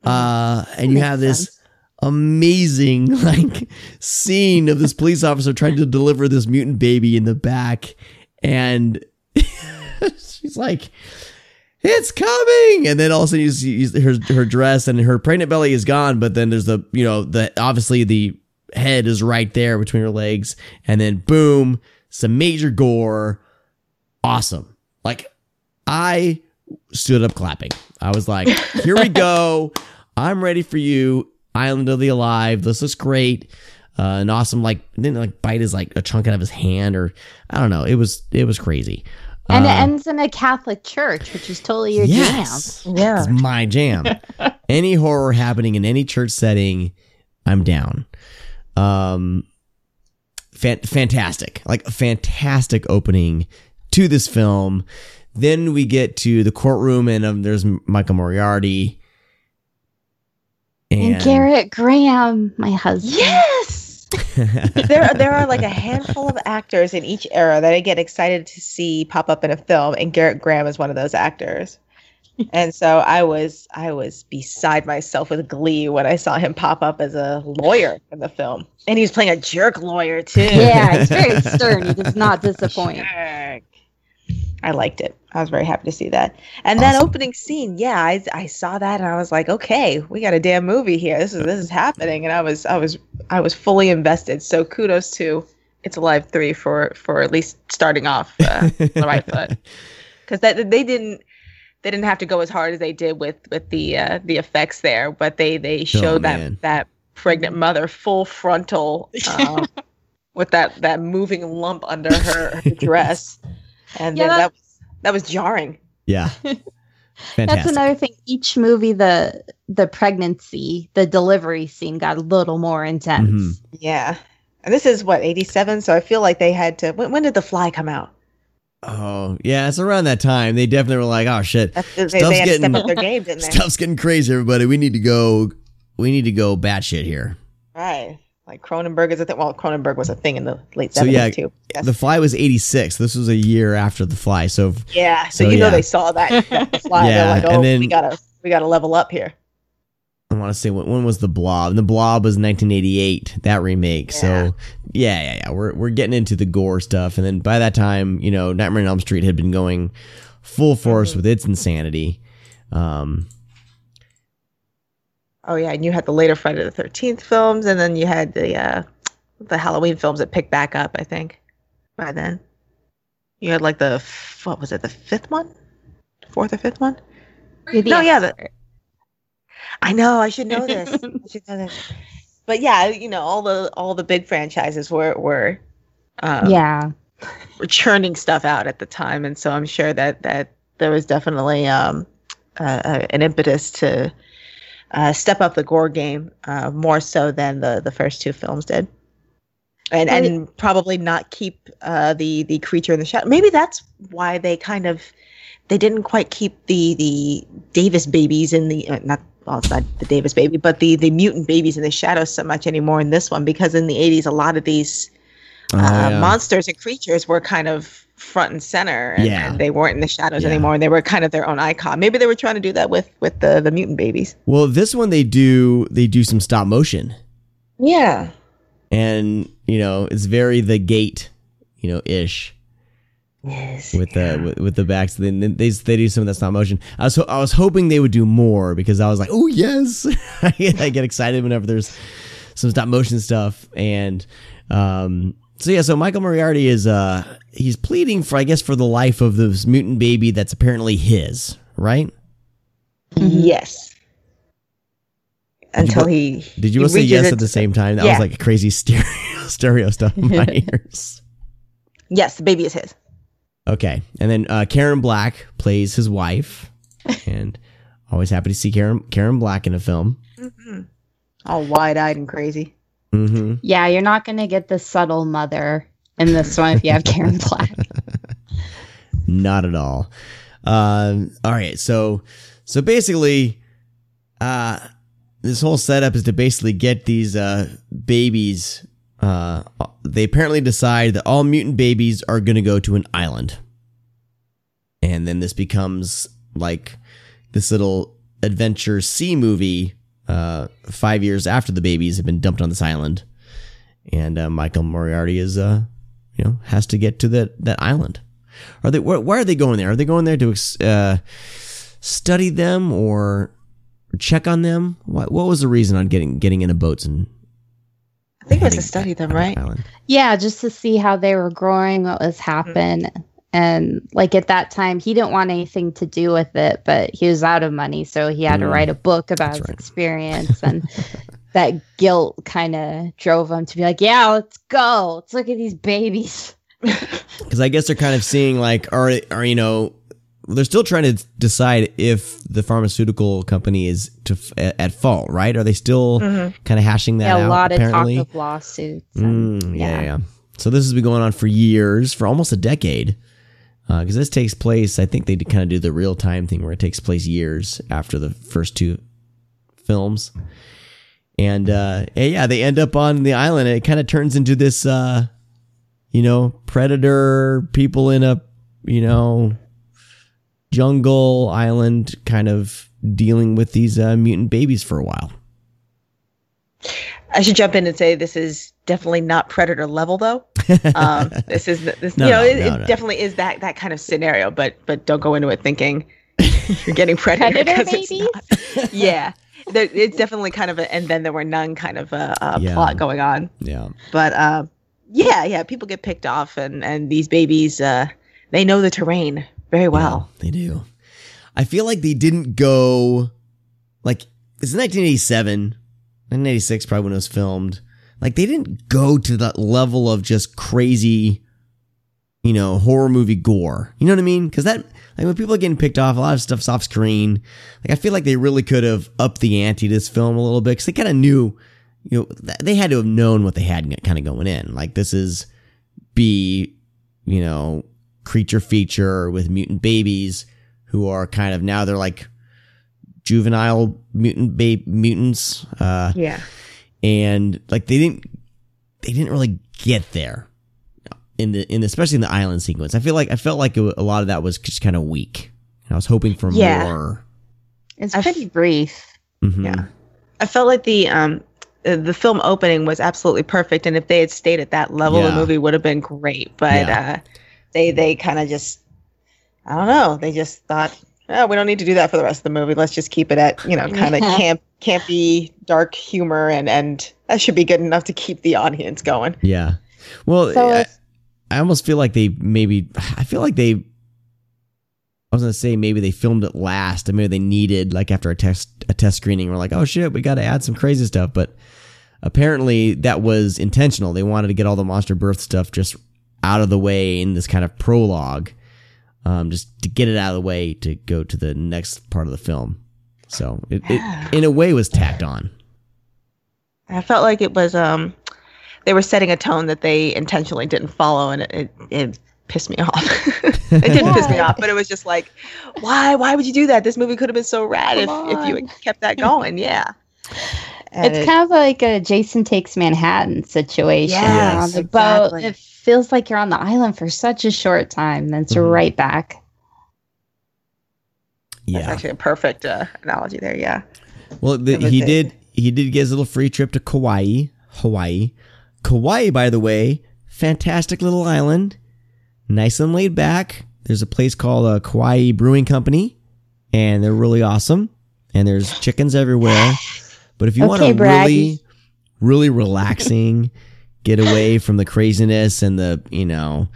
Uh, and you have this amazing *laughs* like scene of this police officer trying to deliver this mutant baby in the back, and *laughs* she's like, "It's coming!" And then all of a sudden you see her her dress and her pregnant belly is gone, but then there's the you know the obviously the head is right there between her legs, and then boom, some major gore, awesome. Like I stood up clapping. I was like, *laughs* "Here we go! I'm ready for you, Island of the Alive. This looks great." Uh, an awesome like didn't like bite his like a chunk out of his hand or I don't know. It was it was crazy. And it Uh, ends in a Catholic church, which is totally your yes. Yeah. It's my jam. *laughs* any horror happening in any church setting, I'm down. Um, fan- fantastic, like a fantastic opening to this film. Then we get to the courtroom, and um, there's Michael Moriarty. jam. And Gerrit Graham, my husband. Yes. *laughs* there, there are like a handful of actors in each era that I get excited to see pop up in a film, and Gerrit Graham is one of those actors. *laughs* And so I was, I was beside myself with glee when I saw him pop up as a lawyer in the film, and he was playing a jerk lawyer too. Yeah, it's very *laughs* stern. He does not disappoint. Jerk. I liked it. I was very happy to see that. And that opening scene, yeah, I, I saw that and I was like, okay, we got a damn movie here. This is this is happening, and I was I was I was fully invested. So kudos to It's Alive three for for at least starting off uh, on the right foot, *laughs* because that they didn't they didn't have to go as hard as they did with with the uh, the effects there, but they they showed Oh, that that pregnant mother full frontal. Um, *laughs* with that that moving lump under her, her *laughs* dress, and Yeah, then that- that was jarring. yeah, *laughs* That's another thing. Each movie, the the pregnancy, the delivery scene got a little more intense. Mhm. Yeah, and this is what eighty seven, so I feel like they had to. When, when did The Fly come out? Oh yeah, it's around that time. They definitely were like, "Oh shit, That's, Stuff's they had getting- step up their game, *laughs* stuff's getting crazy, everybody. We need to go. We need to go batshit here." Right, like Cronenberg is a thing. Well, Cronenberg was a thing in the late So, seventies yeah, too. Yes. The Fly was eighty six. This was a year after The Fly. So yeah, so, so, you know they saw that, that *laughs* Fly. Yeah, They're like, and oh, then- we gotta we gotta level up here. I want to say when, when was The Blob? And The Blob was nineteen eighty eight. That remake. Yeah. So yeah, yeah, yeah. We're we're getting into the gore stuff, and then by that time, you know, Nightmare on Elm Street had been going full force Mm-hmm. with its insanity. Um, Oh yeah, and you had the later Friday the Thirteenth films, and then you had the uh, the Halloween films that picked back up. I think by then you had like the what was it, the fifth one, fourth or fifth one? You're No, yeah, the- I know I should know this. *laughs* I should know this. But yeah, you know all the all the big franchises were were um, yeah. were churning stuff out at the time, and so I'm sure that that there was definitely um, uh, uh, an impetus to uh, step up the gore game uh, more so than the the first two films did, and Well, and probably not keep uh, the the creature in the shadow. Maybe that's why they kind of they didn't quite keep the the Davis babies in the uh, not well it's not the Davis baby but the the mutant babies in the shadows so much anymore in this one because in the 80s a lot of these Oh, uh, yeah. monsters and creatures were kind of front and center and, Yeah. and they weren't in the shadows Yeah. anymore and they were kind of their own icon maybe they were trying to do that with with the the mutant babies Well, this one they do they do some stop motion, yeah and you know it's very the gate, you know, ish yes with the with, with the backs. Then they they do some of that stop motion. I was ho- I was hoping they would do more because I was like, oh yes, *laughs* I get excited whenever there's some stop motion stuff. And um, so yeah, so Michael Moriarty is uh he's pleading for I guess for the life of this mutant baby that's apparently his, right? yes until bo- he Did you he both say yes at the same time? That Yeah. was like crazy stereo *laughs* stereo stuff in my *laughs* ears. yes the baby is his Okay, and then uh, Karen Black plays his wife, *laughs* and always happy to see Karen Karen Black in a film. all wide-eyed and crazy hmm Yeah, you're not going to get the subtle mother in this one if you have Karen Black. *laughs* Not at all. Um, all right, so so basically, uh, this whole setup is to basically get these uh, babies. Uh, they apparently decide that all mutant babies are going to go to an island, and then this becomes like this little adventure sea movie. Uh, five years after the babies have been dumped on this island, and uh, Michael Moriarty is uh, you know, has to get to that that island. Are they? Where, why are they going there? Are they going there to uh, study them or check on them? What, what was the reason on getting getting into boats and? i think it was to study them right Island? Yeah, just to see how they were growing, what was happening. And like at that time, he didn't want anything to do with it, but he was out of money. So he had to Mm. write a book about That's his right. experience. And *laughs* that guilt kind of drove him to be like, yeah, let's go. Let's look at these babies. *laughs* Because I guess they're kind of seeing like, are are you know, they're still trying to decide if the pharmaceutical company is to f- at, at fault, right? Are they still kind of hashing that yeah, out? a lot apparently? of talk of lawsuits. and- Mm, yeah, yeah. So this has been going on for years, for almost a decade. Because this takes place, I think they kind of do the real time thing where it takes place years after the first two films. And uh, yeah, they end up on the island. And it kind of turns into this, uh, you know, predator people in a, you know, jungle island kind of dealing with these uh, mutant babies for a while. I should jump in and say this is definitely not predator level though. *laughs* Um, this is this No, you know no, it, no, it no. definitely is that that kind of scenario, but but don't go into it thinking *laughs* you're getting predator, Predator 'cause it's babies? not. *laughs* Yeah, there, it's definitely kind of a and then there were none kind of a, a Yeah. plot going on. Yeah. But uh, yeah, yeah, people get picked off, and and these babies uh, they know the terrain very well. Yeah, they do. I feel like they didn't go like it's 1987, 1986 probably when it was filmed. Like they didn't go to that level of just crazy, you know, horror movie gore. You know what I mean? Because that like when people are getting picked off, a lot of stuff's off screen. Like I feel like they really could have upped the ante this film a little bit because they kind of knew, you know, th- they had to have known what they had kind of going in. Like this is be, you know, creature feature with mutant babies who are kind of now they're like juvenile mutant babe mutants uh Yeah, and like they didn't they didn't really get there in the in the, especially in the island sequence i feel like i felt like it, a lot of that was just kind of weak And i was hoping for Yeah. more It's I f- pretty brief. Mm-hmm. yeah. I felt like the um the film opening was absolutely perfect, and if they had stayed at that level, Yeah. the movie would have been great. But Yeah. uh, they they kind of just I don't know. They just thought, oh, we don't need to do that for the rest of the movie. Let's just keep it at you know kind of Yeah. camp campy dark humor, and and that should be good enough to keep the audience going. yeah well So I, it's- I almost feel like they maybe i feel like they I was gonna say maybe they filmed it last, and maybe they needed like after a test a test screening, we're like, oh shit, we got to add some crazy stuff. But apparently that was intentional. They wanted to get all the monster birth stuff just out of the way in this kind of prologue, um, just to get it out of the way to go to the next part of the film. So it, it *sighs* in a way was tacked on. I felt like it was um they were setting a tone that they intentionally didn't follow and it, it, it pissed me off. *laughs* it didn't piss me off, but it was just like, why why would you do that? This movie could have been so rad if, if you had kept that going. Yeah. And it's it- kind of like a Jason Takes Manhattan situation. You're Yes, on the boat. It feels like you're on the island for such a short time, then it's Mhm. right back. that's Yeah. actually a perfect uh, analogy there. Yeah. Well, the, he a- did. He did get his little free trip to Kauai, Hawaii. Kauai, by the way, fantastic little island, nice and laid back. There's a place called uh, Kauai Brewing Company, and they're really awesome. And there's chickens everywhere. But if you want a Braggy. really, really relaxing, *laughs* get away from the craziness and the you know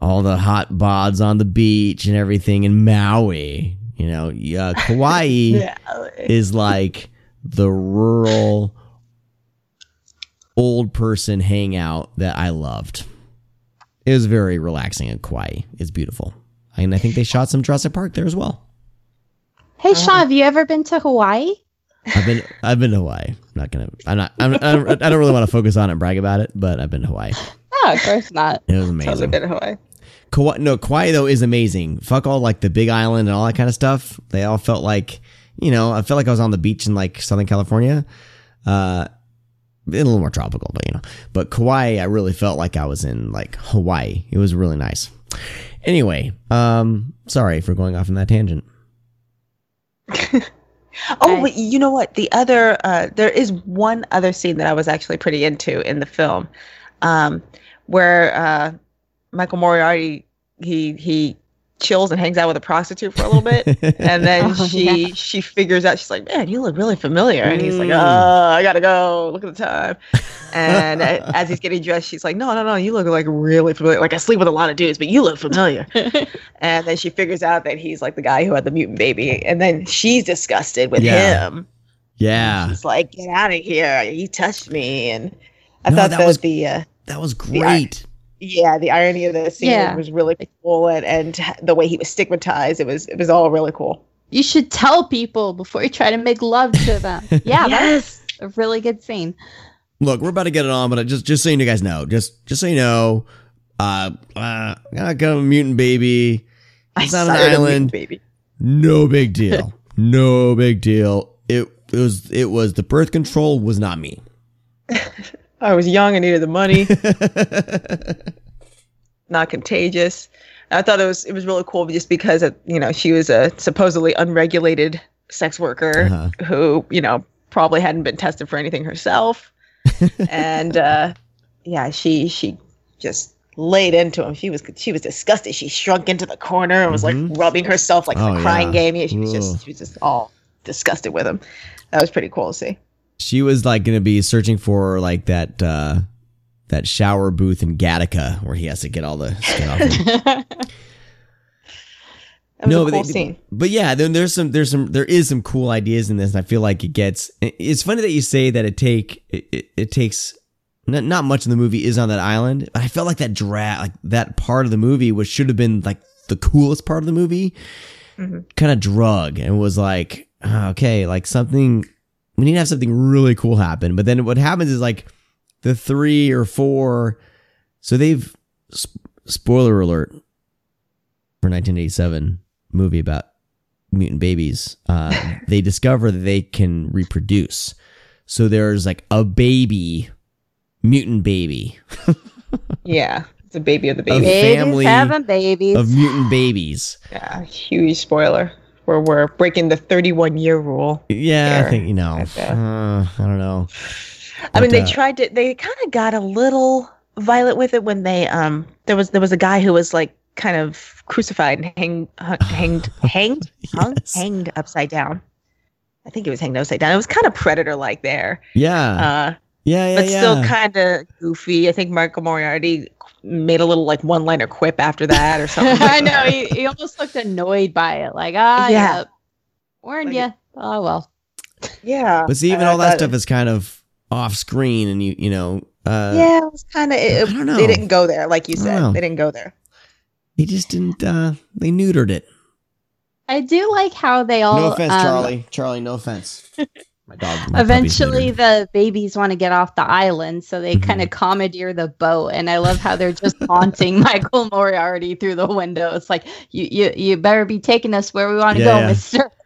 all the hot bods on the beach and everything in Maui, you know, uh, Kauai *laughs* Yeah. is like the rural old person hangout that I loved. It was very relaxing and quiet. It's beautiful. And I think they shot some Jurassic Park there as well. Hey, Sean, have you ever been to Hawaii? I've been I've been to Hawaii. I'm not gonna I'm not I'm, I don't, I don't really want to focus on it and brag about it, but I've been to Hawaii. No, of course not. It was amazing. been in Hawaii. Kauai, no, Kauai though is amazing. Fuck all like the Big Island and all that kind of stuff. They all felt like, you know, I felt like I was on the beach in like Southern California. Uh, a little more tropical, but you know. But Kauai, I really felt like I was in like Hawaii. It was really nice. Anyway, um, sorry for going off on that tangent. *laughs* Oh, wait, you know what? The other, uh, there is one other scene that I was actually pretty into in the film, um, where uh, Michael Moriarty he he chills and hangs out with a prostitute for a little bit, and then *laughs* Oh, she she figures out she's like, man, you look really familiar, and he's like, uh, I gotta go. Look at the time. And as he's getting dressed, she's like, no, no, no, you look like really familiar. Like I sleep with a lot of dudes, but you look familiar. *laughs* and then she figures out that he's like the guy who had the mutant baby, and then she's disgusted with Yeah. him. Yeah, He's like, get out of here. He touched me. And I No, thought that that, was- the, uh, that was great. Yeah, the irony of the scene Yeah. was really cool. And, and the way he was stigmatized, it was, it was all really cool. You should tell people before you try to make love to them. *laughs* Yeah, that's a really good scene. Look, we're about to get it on, but just just so you guys know, just just so you know, uh, uh, I got a mutant baby. It's I on an sired a mutant island. baby. No big deal. *laughs* no big deal. It, it was it was the birth control was not me. *laughs* I was young and needed the money, *laughs* not contagious. I thought it was it was really cool just because you know she was a supposedly unregulated sex worker Uh-huh. who you know probably hadn't been tested for anything herself, and uh, yeah, she she just laid into him. She was she was disgusted. She shrunk into the corner and was Mhm. like rubbing herself like Oh, a crying yeah. game. Yeah, She was just she was just all disgusted with him. That was pretty cool to see. She was like going to be searching for like that uh that shower booth in Gattaca where he has to get all the skin off. him. *laughs* That was No, a but they- scene. But yeah, then there's some there's some there is some cool ideas in this, and I feel like it gets. It's funny that you say that it take it, it, it takes not, not much of the movie is on that island. But I felt like that drag like that part of the movie which should have been like the coolest part of the movie, Mhm. kind of drug and was like ah, okay, like something we need to have something really cool happen. But then what happens is like the three or four. So they've sp- spoiler alert for 1987 movie about mutant babies. Uh, *laughs* they discover that they can reproduce. So there's like a baby, mutant baby *laughs* Yeah, it's a baby of the baby. Babies family having babies. of mutant babies. Yeah, huge spoiler. Where we're breaking the 31 year rule. Yeah, I think you know. Uh, I don't know. I mean, they uh, tried to. They kind of got a little violent with it when they um. There was there was a guy who was like kind of crucified and hang, hung, hanged *laughs* hanged hung, Yes. hanged upside down. I think he was hanged upside down. It was kind of predator like there, Yeah, uh, yeah, yeah, but yeah. still kind of goofy. I think Michael Moriarty made a little like one liner quip after that or something. *laughs* I know he, he almost looked annoyed by it. Like, ah, Yeah. yeah, warned Like- you. Oh well. Yeah, But see, even I all that thought- stuff is kind of off screen and you you know uh yeah, it was kind of. It, I don't know. They didn't go there, like you said. They didn't go there. they just didn't uh they neutered it. I do like how they all. no offense, um, Charlie. Charlie, no offense. *laughs* My dog. my Eventually, the babies want to get off the island, so they Mhm. kind of commandeer the boat. And I love how they're just haunting *laughs* Michael Moriarty through the window. It's like, you, you, you better be taking us where we want to Yeah, go, yeah. Mister. *laughs*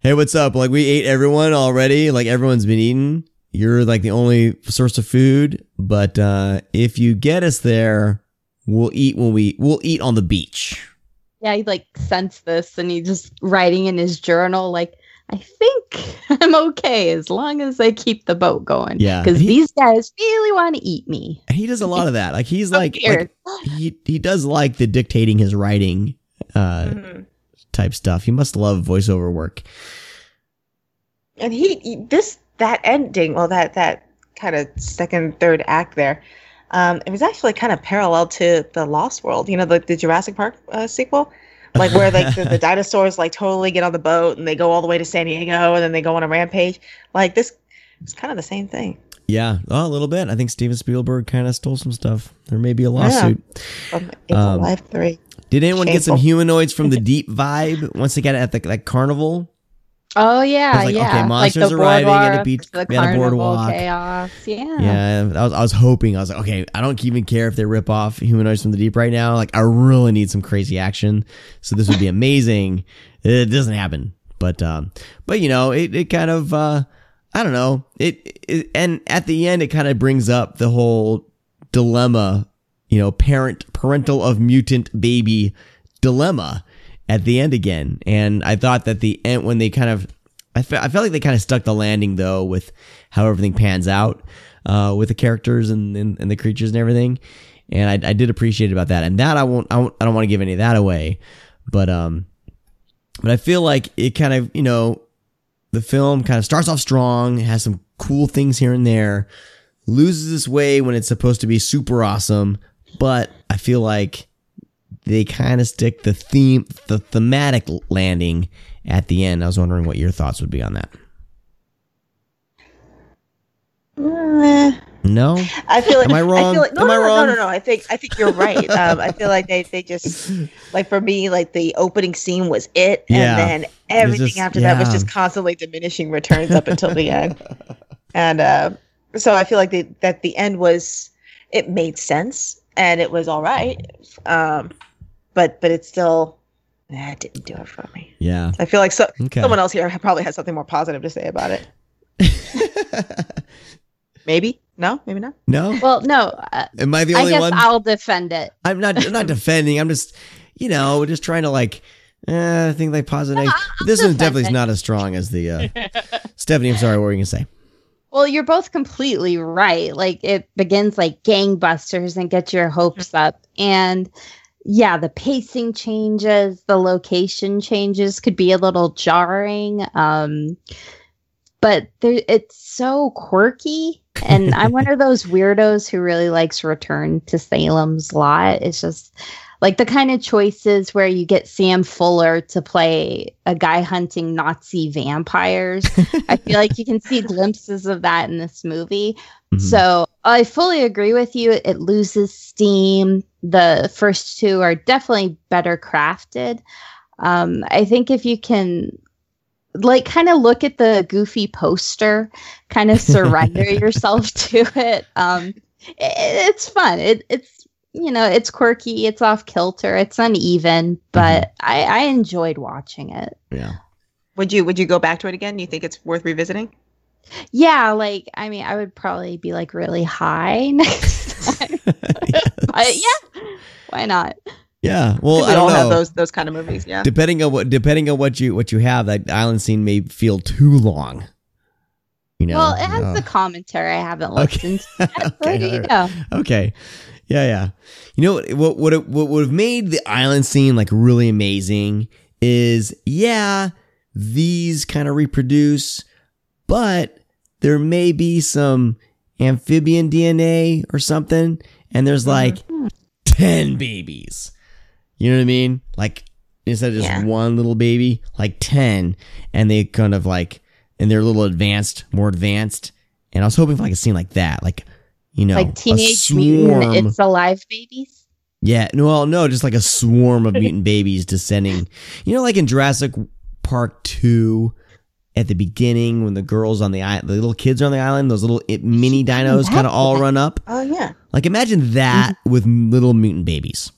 Hey, what's up? Like we ate everyone already. Like everyone's been eaten. You're like the only source of food. But uh if you get us there, we'll eat when we we'll eat on the beach. Yeah, he like sensed this, and he just writing in his journal, like, I think *laughs* I'm okay as long as I keep the boat going. Yeah, because these guys really want to eat me. He does a lot of that. Like he's *laughs* So like, weird. like he he does like the dictating his writing uh Mhm. type stuff. He must love voiceover work. And he, he- this that ending, well, that that kind of second, third act there, um, it was actually kind of parallel to the Lost World. You know, the, the Jurassic Park uh, sequel, like where like the, the *laughs* dinosaurs like totally get on the boat and they go all the way to San Diego and then they go on a rampage. Like this, it's kind of the same thing. Yeah, oh, a little bit. I think Steven Spielberg kind of stole some stuff. There may be a lawsuit. April Um, Life Three. Did anyone get some humanoids from the *laughs* deep vibe once they got at the that carnival? Oh yeah, like, yeah. okay, monsters the arriving at a boardwalk, beach- the at a boardwalk. chaos. Yeah. Yeah, I was, I was hoping. I was like, okay, I don't even care if they rip off humanoids from the deep right now. Like, I really need some crazy action. So this would be *laughs* amazing. it doesn't happen, but um, but you know, it it kind of uh, I don't know. It, it and at the end, it kind of brings up the whole dilemma. You know, parent parental of mutant baby dilemma at the end again. And I thought that the end when they kind of I fe- I felt like they kind of stuck the landing though with how everything pans out uh, with the characters and, and, and the creatures and everything. And I, I did appreciate about that. And that I won't I, won't, I don't want to give any of that away, but um, but I feel like it kind of you know the film kind of starts off strong, has some cool things here and there, loses its way when it's supposed to be super awesome, but I feel like they kind of stick the theme, the thematic landing at the end. I was wondering what your thoughts would be on that. Eh. No, I feel like Am I wrong? feel like, no, Am I no, no, wrong? No, no, no. I think I think you're right. Um, I feel like they they just like for me, like the opening scene was it, Yeah. and then everything just- after that was just constantly diminishing returns up until the end. *laughs* And uh, so I feel like the, that the end was it made sense and it was all right, um, but but it still eh, didn't do it for me. yeah, I feel like so, Okay. someone else here probably has something more positive to say about it. *laughs* Maybe no, maybe not. no. Well, no. Uh, Am I the I only guess one? I'll defend it. I'm not. I'm not *laughs* defending. I'm just, you know, just trying to like. Eh, I think like positive. No, but this one definitely is it. not as strong as the. Uh, *laughs* Stephanie, I'm sorry. What were you gonna say? Well, you're both completely right. Like it begins like gangbusters and gets your hopes up. And yeah, the pacing changes, the location changes could be a little jarring. Um but there it's so quirky. And I'm one of *laughs* those weirdos who really likes Return to Salem's Lot. It's just like the kind of choices where you get Sam Fuller to play a guy hunting Nazi vampires. *laughs* I feel like you can see glimpses of that in this movie. Mhm. So I fully agree with you. It loses steam. The first two are definitely better crafted. Um, I think if you can like kind of look at the goofy poster, kind of *laughs* surrender yourself to it. Um, it, it's fun. It, it's you know it's quirky. It's off kilter. It's uneven, but I, I enjoyed watching it. Yeah. Would you would you go back to it again? Do you think it's worth revisiting? Yeah, like I mean, I would probably be like really high *laughs* next time. *laughs* But yeah, why not? Yeah. Well, we I don't have know. those those kind of movies. Yeah. Depending on what, depending on what you what you have, that island scene may feel too long. You know. well, it has Oh. the commentary I haven't Okay. listened to. *laughs* yet, Okay, there you all. Okay. Yeah, yeah. You know what? What would what would have made the island scene like really amazing is yeah, these kind of reproduce, but there may be some amphibian DNA or something, and there's mm-hmm. like ten babies. You know what I mean? Like instead of just Yeah. one little baby, like ten, and they kind of like and they're a little advanced, more advanced, And I was hoping for like a scene like that, like you know, like Teenage Mutant It's Alive babies. Yeah, no, well, no, just like a swarm of mutant babies descending. You know, like in Jurassic Park two, at the beginning when the girls on the island, the little kids are on the island, those little i- mini dinos kind of all run up. Oh yeah. Like imagine that with little mutant babies.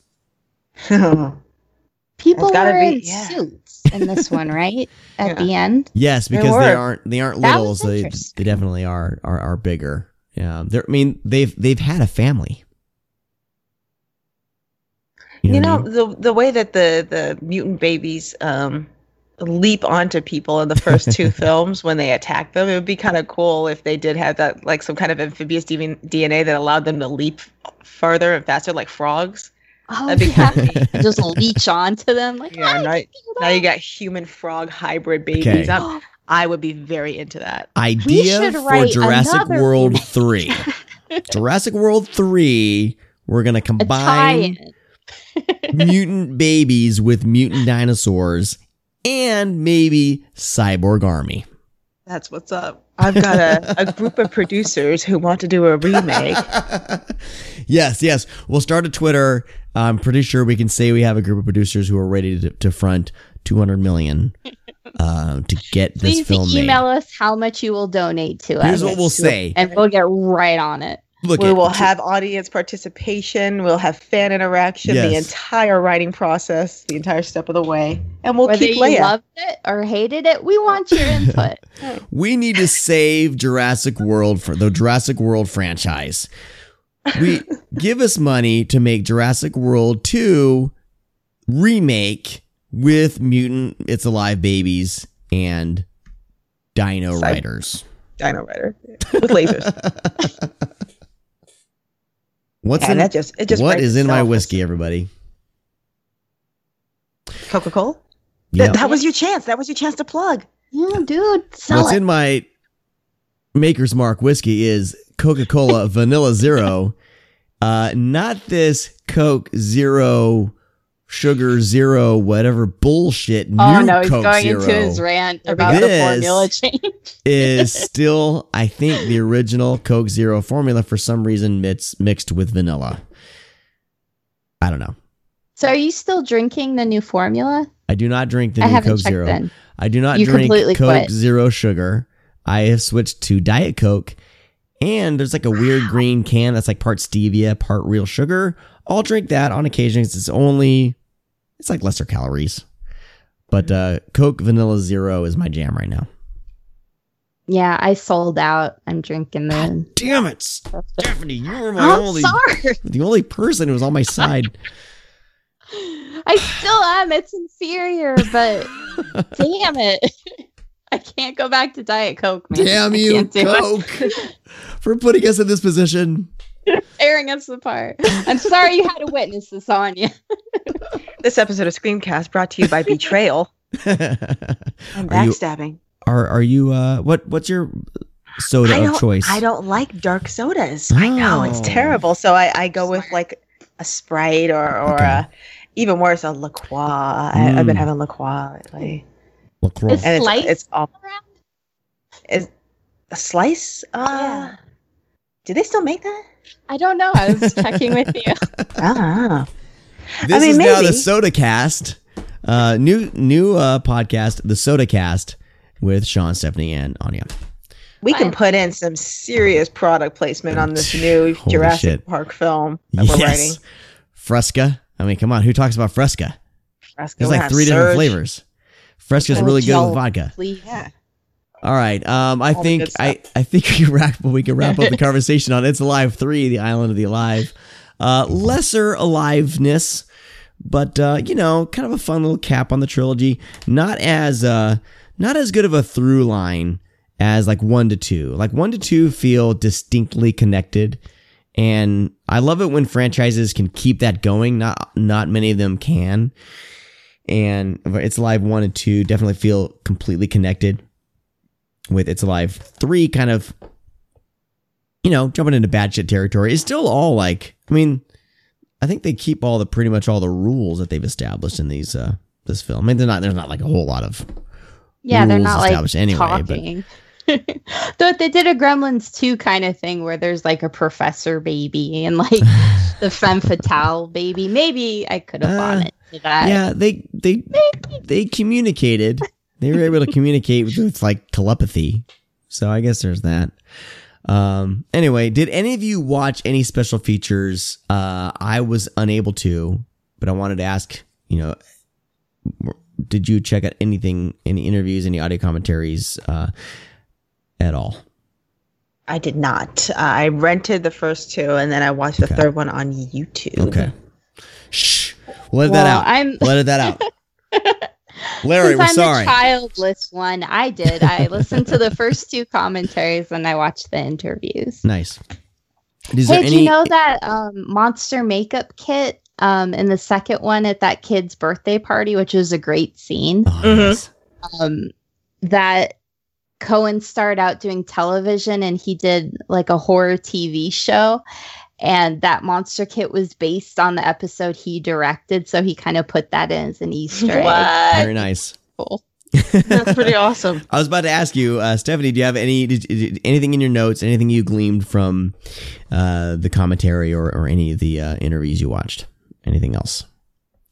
*laughs* People gotta were be- in yeah. suits *laughs* in this one, right? At Yeah. the end. Yes, because they aren't they aren't That little, so they, they definitely are are are bigger. Yeah, they're, I mean they've they've had a family. You what I know mean? the the way that the the mutant babies um leap onto people in the first two *laughs* films when they attack them. It would be kind of cool if they did have that like some kind of amphibious DNA that allowed them to leap further and faster, like frogs. Oh, That'd be yeah. kind of. *laughs* Just leech onto them. Like, Yeah, "Ah, now, you now you got human frog hybrid babies. Okay. *gasps* I'm- would be very into that. idea should for write Jurassic another World remake. 3. *laughs* Jurassic World 3, we're going to combine mutant babies with mutant dinosaurs and maybe Cyborg Army. That's what's up. I've got a, a group of producers who want to do a remake. *laughs* yes, yes. We'll start a Twitter. I'm pretty sure we can say we have a group of producers who are ready to, to front 200 million uh, to get this Please film email made. us how much you will donate to Here's us. what we'll say. And we'll get right on it. Look, we it- will have audience participation. We'll have fan interaction. The entire writing process, the entire step of the way, and we'll Whether keep you loved it or hated it, we want your input. *laughs* we need to save Jurassic World for the Jurassic World franchise. We *laughs* give us money to make Jurassic World 2 remake with mutant it's alive babies and dino Side- riders. Dino Rider with lasers. *laughs* What's Yeah, in that just- it just What writes is in my whiskey everybody? Coca Cola. Yeah. That was your chance. That was your chance to plug. yeah, dude, sell What's it. in my Maker's Mark whiskey is Coca-Cola *laughs* Vanilla Zero. Uh, not this Coke Zero, Sugar Zero, whatever bullshit. oh new no, he's Coke going Zero into his rant about the formula *laughs* change. is still, I think, the original Coke Zero formula. For some reason, it's mixed with vanilla. I don't know. So are you still drinking the new formula? I do not drink the I new haven't Coke Zero. in. I do not You drink completely Coke quit. Zero Sugar. I have switched to Diet Coke, and there's like a weird *gasps* green can that's like part stevia, part real sugar. I'll drink that on occasion. 'cause It's only, it's like lesser calories. But uh, Coke Vanilla Zero is my jam right now. Yeah, I sold out. I'm drinking the. Damn it, Stephanie! You were my I'm only, sorry. *laughs* the only person who was on my side. I still am. It's inferior, but *laughs* damn it. I can't go back to Diet Coke, man. Damn you, can't do it. Coke, for putting us in this position. *laughs* Tearing us apart. I'm sorry you had to witness this on you. This episode of Screamcast brought to you by Betrayal *laughs* and Are you- Backstabbing. Are are you uh what what's your soda I of choice? I don't like dark sodas. I know it's Oh. terrible. So I, I go with like a Sprite or or Okay. a, even worse a La Croix. I, I've been Mm. having La Croix lately, LaCroix. It's- and it's Slice? it's all is a slice. Uh, do they still make that? I don't know. I was checking with you. *laughs* Ah, This mean, is now the maybe. Soda Cast, uh, new new uh, podcast, the Soda Cast, with Sean, Stephanie, and Anya. we can put in some serious product placement on this new Holy Jurassic shit. Park film that we're writing. Fresca. I mean, come on, who talks about Fresca? Fresco There's like has three different flavors. Fresca is really good with vodka. Yeah. All right. Um, I All think I, I think we can wrap we can wrap up the *laughs* conversation on It's Alive Three, the Island of the Alive. Uh, lesser aliveness, but uh, you know, kind of a fun little cap on the trilogy. Not as uh, not as good of a through line as like one to two. Like one to two feel distinctly connected, and I love it when franchises can keep that going. Not not many of them can. And It's Alive 1 and 2 definitely feel completely connected with It's Alive 3 kind of, you know, jumping into bad shit territory. It's still all like, I mean, I think they keep all the pretty much all the rules that they've established in these, uh, this film. I mean, they're not, there's not like a whole lot of, Yeah, they're not like established anyway, but- talking. *laughs* Though they did a Gremlins 2 kind of thing where there's like a professor baby and like *laughs* the femme fatale baby. Maybe I could have bought Uh, that. yeah, they they they communicated. They were able to communicate with, with like telepathy. So I guess there's that. Um anyway, did any of you watch any special features? Uh I was unable to, but I wanted to ask, you know, did you check out anything, any interviews, any audio commentaries uh at all? I did not. Uh, I rented the first two, and then I watched the third one on YouTube. Okay. Shh. Let that out. I'm- Let that out. *laughs* Larry, Since we're I'm sorry. the childless one, I did. I listened to the first two commentaries and I watched the interviews. Nice. Is hey, there do any you know that um, monster makeup kit um, in the second one at that kid's birthday party, which is a great scene? Oh, Mhm. yes. Um, that Cohen started out doing television and he did like a horror TV show. And that monster kit was based on the episode he directed. So he kind of put that in as an Easter egg. What? Very nice. Cool. That's pretty *laughs* awesome. I was about to ask you, uh, Stephanie, do you have any did, did- anything in your notes, anything you gleaned from uh, the commentary or, or any of the uh, interviews you watched? Anything else?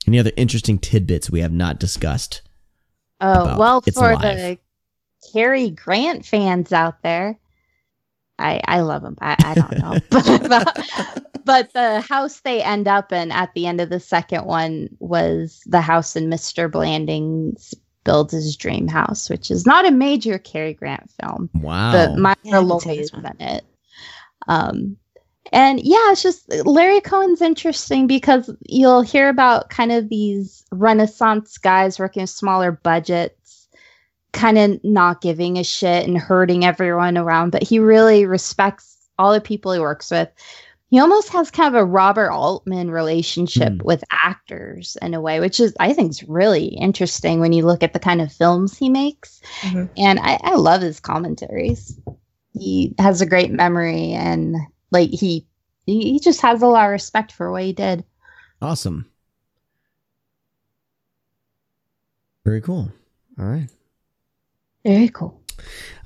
Any other interesting tidbits we have not discussed? Oh, well, for Alive. the Cary Grant fans out there, I I love him. I, I don't know, *laughs* but, but the house they end up in at the end of the second one was the house in Mr. Blandings builds his dream house, which is not a major Cary Grant film, Wow. but Myrna Yeah, I haven't Loy is in it. Um, and yeah, it's just Larry Cohen's interesting because you'll hear about kind of these Renaissance guys working with smaller budgets, kind of not giving a shit and hurting everyone around, but he really respects all the people he works with. He almost has kind of a Robert Altman relationship Hmm. with actors in a way, which is I think is really interesting when you look at the kind of films he makes. Mhm. And I, I love his commentaries. He has a great memory and like he he just has a lot of respect for what he did. awesome. Very cool. All right. Very cool.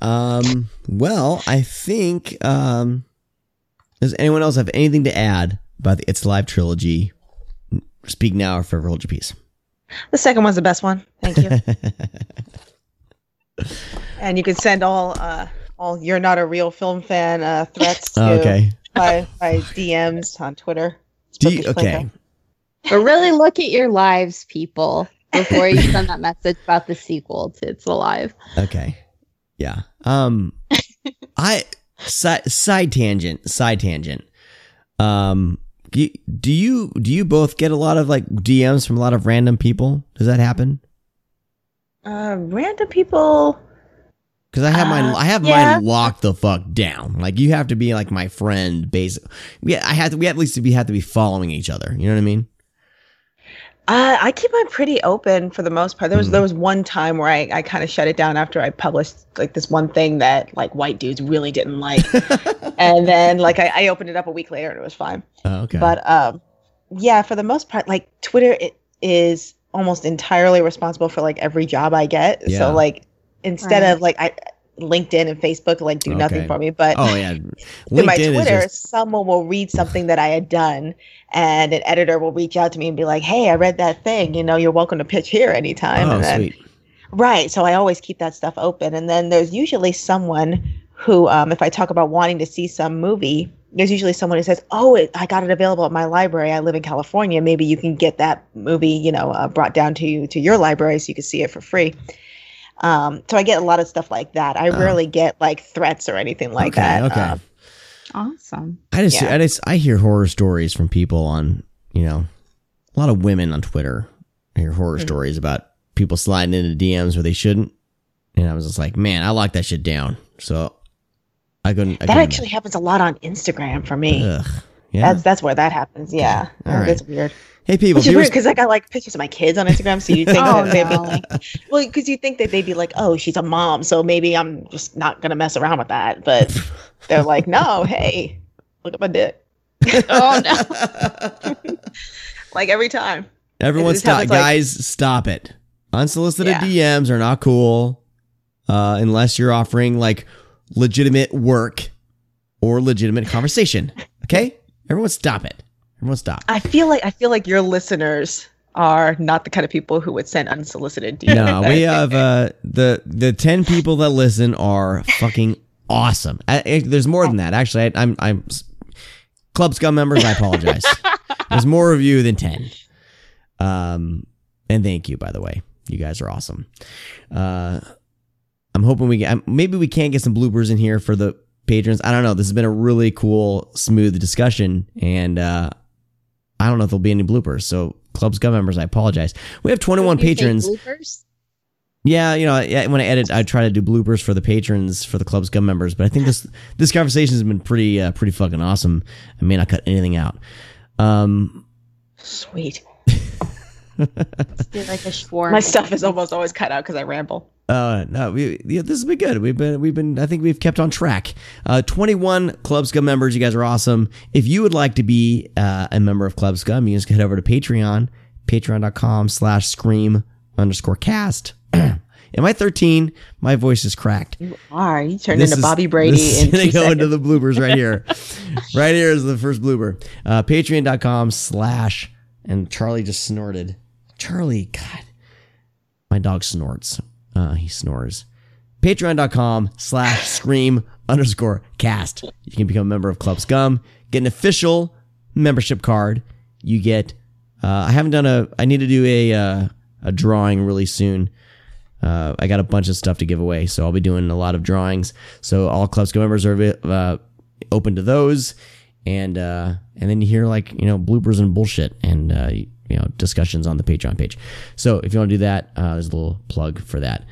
Um, well, I think um, does anyone else have anything to add about the It's Live trilogy? Speak now or forever hold your peace. The second one's the best one. Thank you. *laughs* and you can send all uh all you're not a real film fan uh threats to Oh, okay. by, by DMs on Twitter. Do you, okay. But really look at your lives, people, before you send that *laughs* message about the sequel to It's Alive. Okay. Yeah. Um *laughs* I side, side tangent, side tangent. Um do you do you both get a lot of like DMs from a lot of random people? Does that happen? Uh, random people. Cuz I have mine Uh, I have yeah. mine locked the fuck down. Like you have to be like my friend basic. Yeah, I have to we at least we have to be following each other. You know what I mean? Uh, I keep mine pretty open for the most part. There was Hmm. there was one time where I, I kind of shut it down after I published like this one thing that like white dudes really didn't like, *laughs* and then like I, I opened it up a week later and it was fine. Oh, okay. But um, yeah, for the most part, like Twitter it is almost entirely responsible for like every job I get. Yeah. So like instead Right. of like I LinkedIn and Facebook like do Okay. nothing for me, but oh yeah. *laughs* through my Twitter, just someone will read something that I had done, and an editor will reach out to me and be like, "Hey, I read that thing. You know, you're welcome to pitch here anytime." Oh, and then, sweet. Right. So I always keep that stuff open, and then there's usually someone who, um, if I talk about wanting to see some movie, there's usually someone who says, "Oh, it, I got it available at my library. I live in California. Maybe you can get that movie, you know, uh, brought down to you to your library so you can see it for free." Um, so I get a lot of stuff like that. I Oh. rarely get like threats or anything like okay, that. Okay. Um, Awesome. I just, Yeah. I just, I hear horror stories from people on, you know, a lot of women on Twitter. I hear horror Mhm. stories about people sliding into DMs where they shouldn't, and I was just like, man, I lock that shit down. So I couldn't. I That couldn't- actually happens a lot on Instagram for me. Ugh. Yeah. That's that's where that happens. Yeah, All Uh, right. that's weird. hey, people. Which is weird because I got like pictures of my kids on Instagram, so you think *laughs* Oh, that they'd be no. like, well, because you think that they'd be like, oh, she's a mom, so maybe I'm just not gonna mess around with that. But *laughs* they're like, no, hey, look at my dick. *laughs* Oh no. Like every time. Everyone, stop, happens, like- guys, stop it. Unsolicited Yeah. DMs are not cool. uh, unless you're offering like legitimate work or legitimate conversation. Okay, everyone, stop it. Everyone, stop. I feel like I feel like your listeners are not the kind of people who would send unsolicited DMs. No, we *laughs* have uh, the the ten people that listen are fucking awesome. Uh, eh, there's more than that, actually. I, I'm I'm Club Scum members. I apologize. *laughs* there's more of you than ten. Um, and thank you, by the way. You guys are awesome. Uh, I'm hoping we get maybe we can get some bloopers in here for the patrons. I don't know. This has been a really cool, smooth discussion, and uh, I don't know if there'll be any bloopers. So, Club Scum members, I apologize. We have 21 you patrons. Yeah, you know, when I edit, I try to do bloopers for the patrons for the Club Scum members. But I think this *laughs* this conversation has been pretty uh, pretty fucking awesome. I may not cut anything out. Um, Sweet. *laughs* Let's like a shawarma. My stuff is almost always cut out because I ramble. Uh, no, we, yeah, this has been good. We've been, we've been, I think we've kept on track. Uh, 21 Club Scum members. You guys are awesome. If you would like to be uh, a member of Club Scum, you just head over to Patreon, patreon.com slash scream underscore cast. *clears throat* Am I 13? My voice is cracked. You are. You turned This into is- Bobby Brady this in is go into the bloopers right here. *laughs* right here is the first blooper. Uh, Patreon.com slash and Charlie just snorted. Charlie, God, my dog snorts. Uh, he snores. Patreon.com slash scream underscore cast. You can become a member of Club Scum. Get an official membership card. You get. Uh, I haven't done a. I need to do a uh, a drawing really soon. Uh, I got a bunch of stuff to give away, so I'll be doing a lot of drawings. So all Club Scum members are uh, open to those, and uh, and then you hear like you know bloopers and bullshit and uh, you know discussions on the Patreon page. So if you want to do that, uh, there's a little plug for that.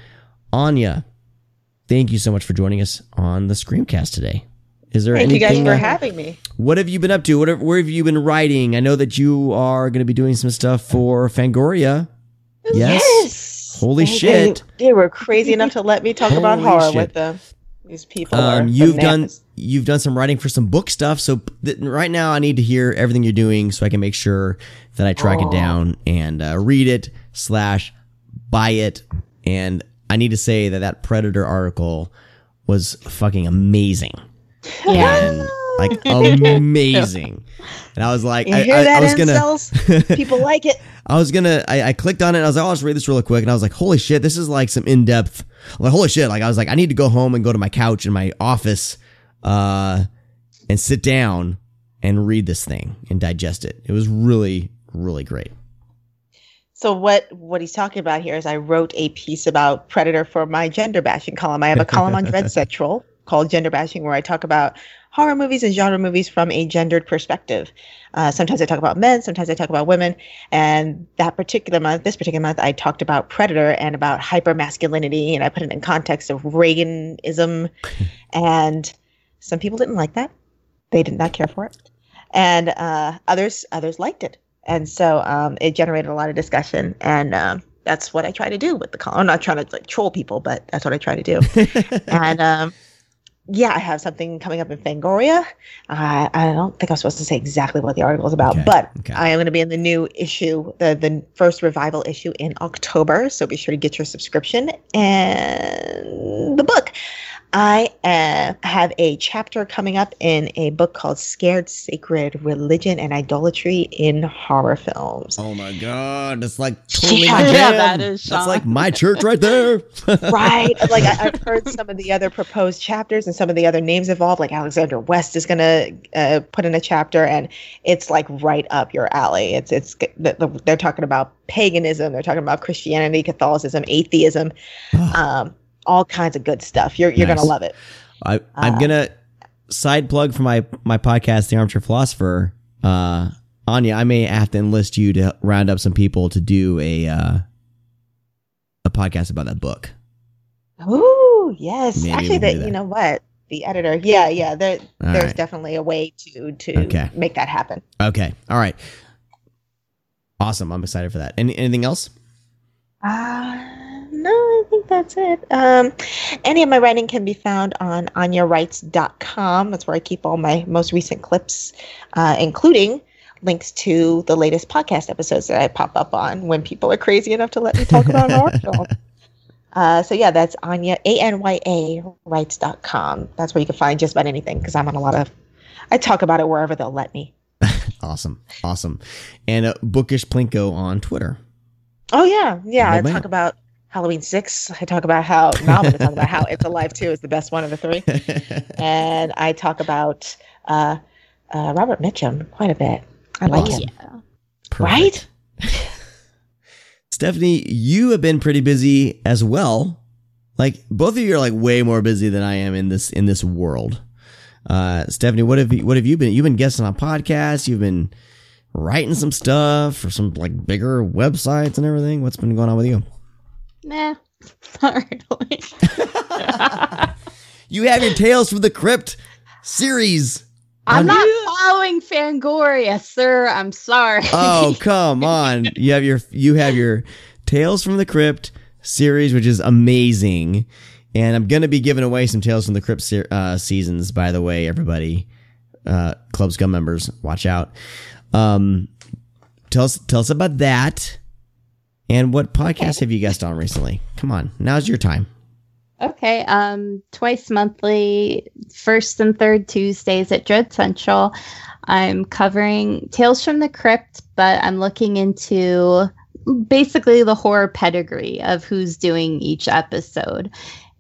Anya, thank you so much for joining us on the Screamcast today. Is there Thank you guys for uh, having me. what have you been up to? What have, where have you been writing? I know that you are going to be doing some stuff for Fangoria. Yes. Holy They- shit. They, they were crazy enough to let me talk about horror shit. with them. These people are Um, you've done you've done some writing for some book stuff. So th- right now, I need to hear everything you're doing so I can make sure that I track it down and uh, read it slash buy it. And I need to say that that Predator article was fucking amazing. Yeah. And *laughs* like *laughs* amazing. And I was like, You I, hear I, that, I was gonna. *laughs* People like it. I was gonna. I, I clicked on it. and I was like, oh, I'll just read this really quick. And I was like, holy shit, this is like some in depth. Like, holy shit. Like, I was like, I need to go home and go to my couch in my office, uh, and sit down and read this thing and digest it. It was really, really great. So what what he's talking about here is I wrote a piece about Predator for my gender bashing column. I have a column on *laughs* Dread Central called Gender Bashing where I talk about horror movies and genre movies from a gendered perspective. Uh, sometimes I talk about men, sometimes I talk about women. And that particular month, this particular month, I talked about Predator and about hypermasculinity, and I put it in context of Reaganism. *laughs* and some people didn't like that; they did not care for it, and uh, others others liked it and so um, it generated a lot of discussion and um, that's what i try to do with the column i'm not trying to like troll people but that's what i try to do *laughs* and um, yeah i have something coming up in fangoria uh, i don't think i'm supposed to say exactly what the article is about Okay, but okay. i am going to be in the new issue the, the first revival issue in october so be sure to get your subscription and the book I uh, have a chapter coming up in a book called Scared Sacred Religion and Idolatry in Horror Films. Oh my god, that's like *laughs* totally Yeah. my Yeah, jam. that is That's Sean. like my church right there. *laughs* right? Like I, I've heard some of the other proposed chapters and some of the other names involved. Like Alexandra West is going to uh, put in a chapter, and it's like right up your alley. It's it's the, the, they're talking about paganism, they're talking about Christianity, Catholicism, atheism, *sighs* um, all kinds of good stuff. You're you're Nice. gonna love it. I, I'm Uh, gonna side plug for my my podcast, The Armchair Philosopher. Uh, Anya, I may have to enlist you to round up some people to do a uh, a podcast about that book. Ooh, yes. Maybe Actually, we'll that that. you know what the editor. Yeah, yeah. There, there's right. definitely a way to to Okay. make that happen. Okay, all right, awesome. I'm excited for that. Any anything else? Uh, no, I think that's it. Um, any of my writing can be found on anyawrites.com. That's where I keep all my most recent clips, uh, including links to the latest podcast episodes that I pop up on when people are crazy enough to let me talk about an *laughs* film. Uh, so yeah, that's Anya A N Y A rights.com. That's where you can find just about anything because I'm on a lot of. I talk about it wherever they'll let me. *laughs* Awesome, awesome, and uh, bookish plinko on Twitter. Oh yeah, yeah. I man. talk about Halloween six. I talk about how now I'm going to talk about how It's Alive two is the best one of the three, *laughs* and I talk about uh, uh, Robert Mitchum quite a bit. I like Awesome. him. Right? *laughs* Stephanie, you have been pretty busy as well. Like both of you are like way more busy than I am in this in this world. Uh, Stephanie, what have you what have you been? You've been guesting on podcasts. You've been writing some stuff for some like bigger websites and everything. What's been going on with you? Nah, not really. You have your Tales from the Crypt series. I'm not following Fangoria, sir. I'm sorry. Oh *laughs* come on! You have your you have your Tales from the Crypt series, which is amazing, and I'm gonna be giving away some Tales from the Crypt se- uh, seasons. By the way, everybody, uh, Club Scum members, watch out. Um, tell us tell us about that, and what podcast have you guessed on recently? Come on, now's your time. Okay, um, twice monthly, first and third Tuesdays at Dread Central. I'm covering Tales from the Crypt, but I'm looking into basically the horror pedigree of who's doing each episode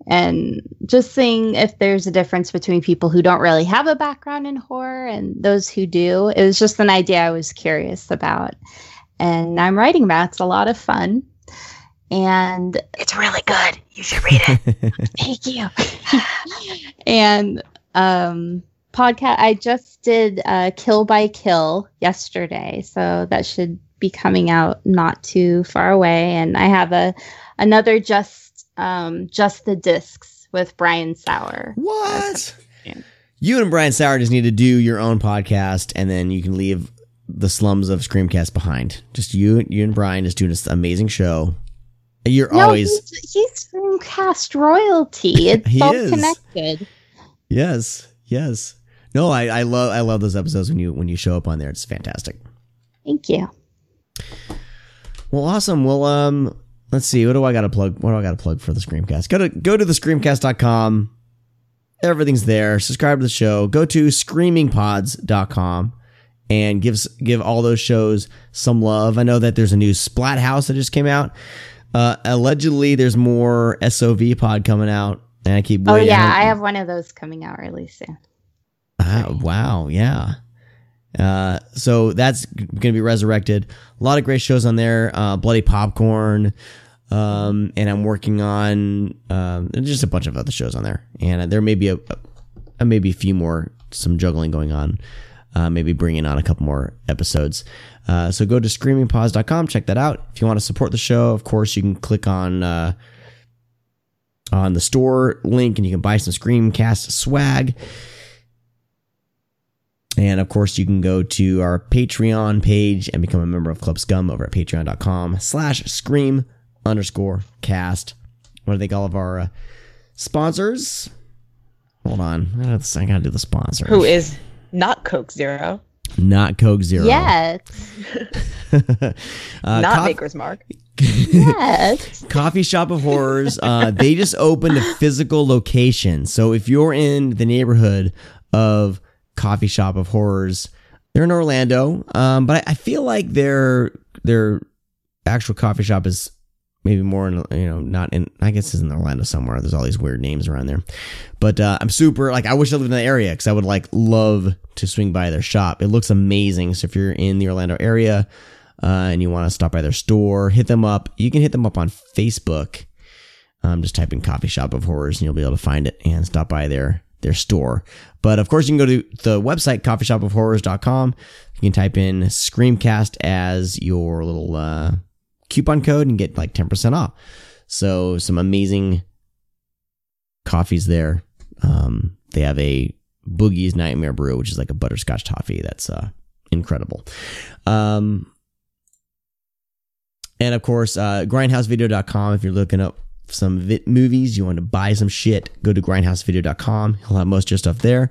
and just seeing if there's a difference between people who don't really have a background in horror and those who do. It was just an idea I was curious about. And I'm writing about. It's a lot of fun. And It's really good. You should read it. *laughs* Thank you. and um podcast I just did uh Kill by Kill yesterday, so that should be coming out not too far away and I have a another just um just the discs with Brian Saur. What? You and Brian Saur just need to do your own podcast, and then you can leave the slums of Screamcast behind. Just you, you and Brian just doing this amazing show. You're No, always he's, he's Screamcast royalty. *laughs* It's He all is. connected. yes, yes. No, I, I love I love those episodes when you when you show up on there. It's fantastic. Thank you. Well, awesome. Well, um, let's see. What do I got to plug? What do I got to plug for the Screamcast? Go to go to the Screamcast.com. Everything's there. Subscribe to the show. Go to screamingpods.com and give s- give all those shows some love. I know that there's a new Splat House that just came out. Uh, allegedly, there's more SOV pod coming out, and I keep Oh yeah, I have one of those coming out really soon. Ah, wow, yeah. Uh, so that's going to be resurrected. A lot of great shows on there. Uh, Bloody Popcorn. Um, and I'm working on um, just a bunch of other shows on there. And there may be a, a maybe a few more, some juggling going on. Uh, maybe bringing on a couple more episodes. Uh, so go to screamingpods.com, check that out. If you want to support the show, of course, you can click on uh, on the store link and you can buy some Screamcast swag. And of course, you can go to our Patreon page and become a member of Club Scum over at patreon.com slash scream underscore cast. Want to thank all of our uh, sponsors. Hold on. I I gotta do the sponsor. Who is not Coke Zero, Not Coke Zero. Yes. *laughs* uh, not Coff- Maker's Mark. Yes. *laughs* Coffee Shop of Horrors. Uh, they just opened a physical location. So if you're in the neighborhood of Coffee Shop of Horrors, they're in Orlando. Um, but I, I feel like their their actual coffee shop is maybe more in you know not in I guess it's in Orlando somewhere. There's all these weird names around there. But uh, I'm super like I wish I lived in the area because I would like love to swing by their shop. It looks amazing. So if you're in the Orlando area uh, and you want to stop by their store, hit them up. You can hit them up on Facebook. Um, just type in coffee shop of horrors and you'll be able to find it and stop by their their store. But of course, you can go to the website coffeeshopofhorrors.com. You can type in Screamcast as your little uh, coupon code and get like 10% off. So some amazing coffees there. Um, they have a Boogie's Nightmare Brew, which is like a butterscotch toffee. That's uh, incredible. Um, and of course, uh, grindhousevideo.com. If you're looking up some vit movies, you want to buy some shit, go to grindhousevideo.com. He'll have most of your stuff there.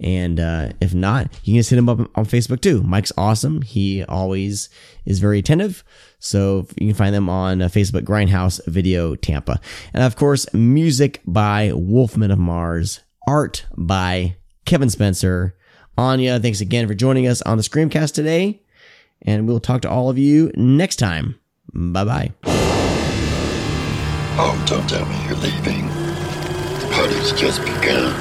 And uh, if not, you can just hit him up on Facebook too. Mike's awesome. He always is very attentive. So you can find them on uh, Facebook, Grindhouse Video Tampa. And of course, music by Wolfman of Mars, art by Kevin Spencer. Anya, thanks again for joining us on the Screamcast today. And we'll talk to all of you next time. Bye bye. Oh, don't tell me you're leaving. The party's just begun.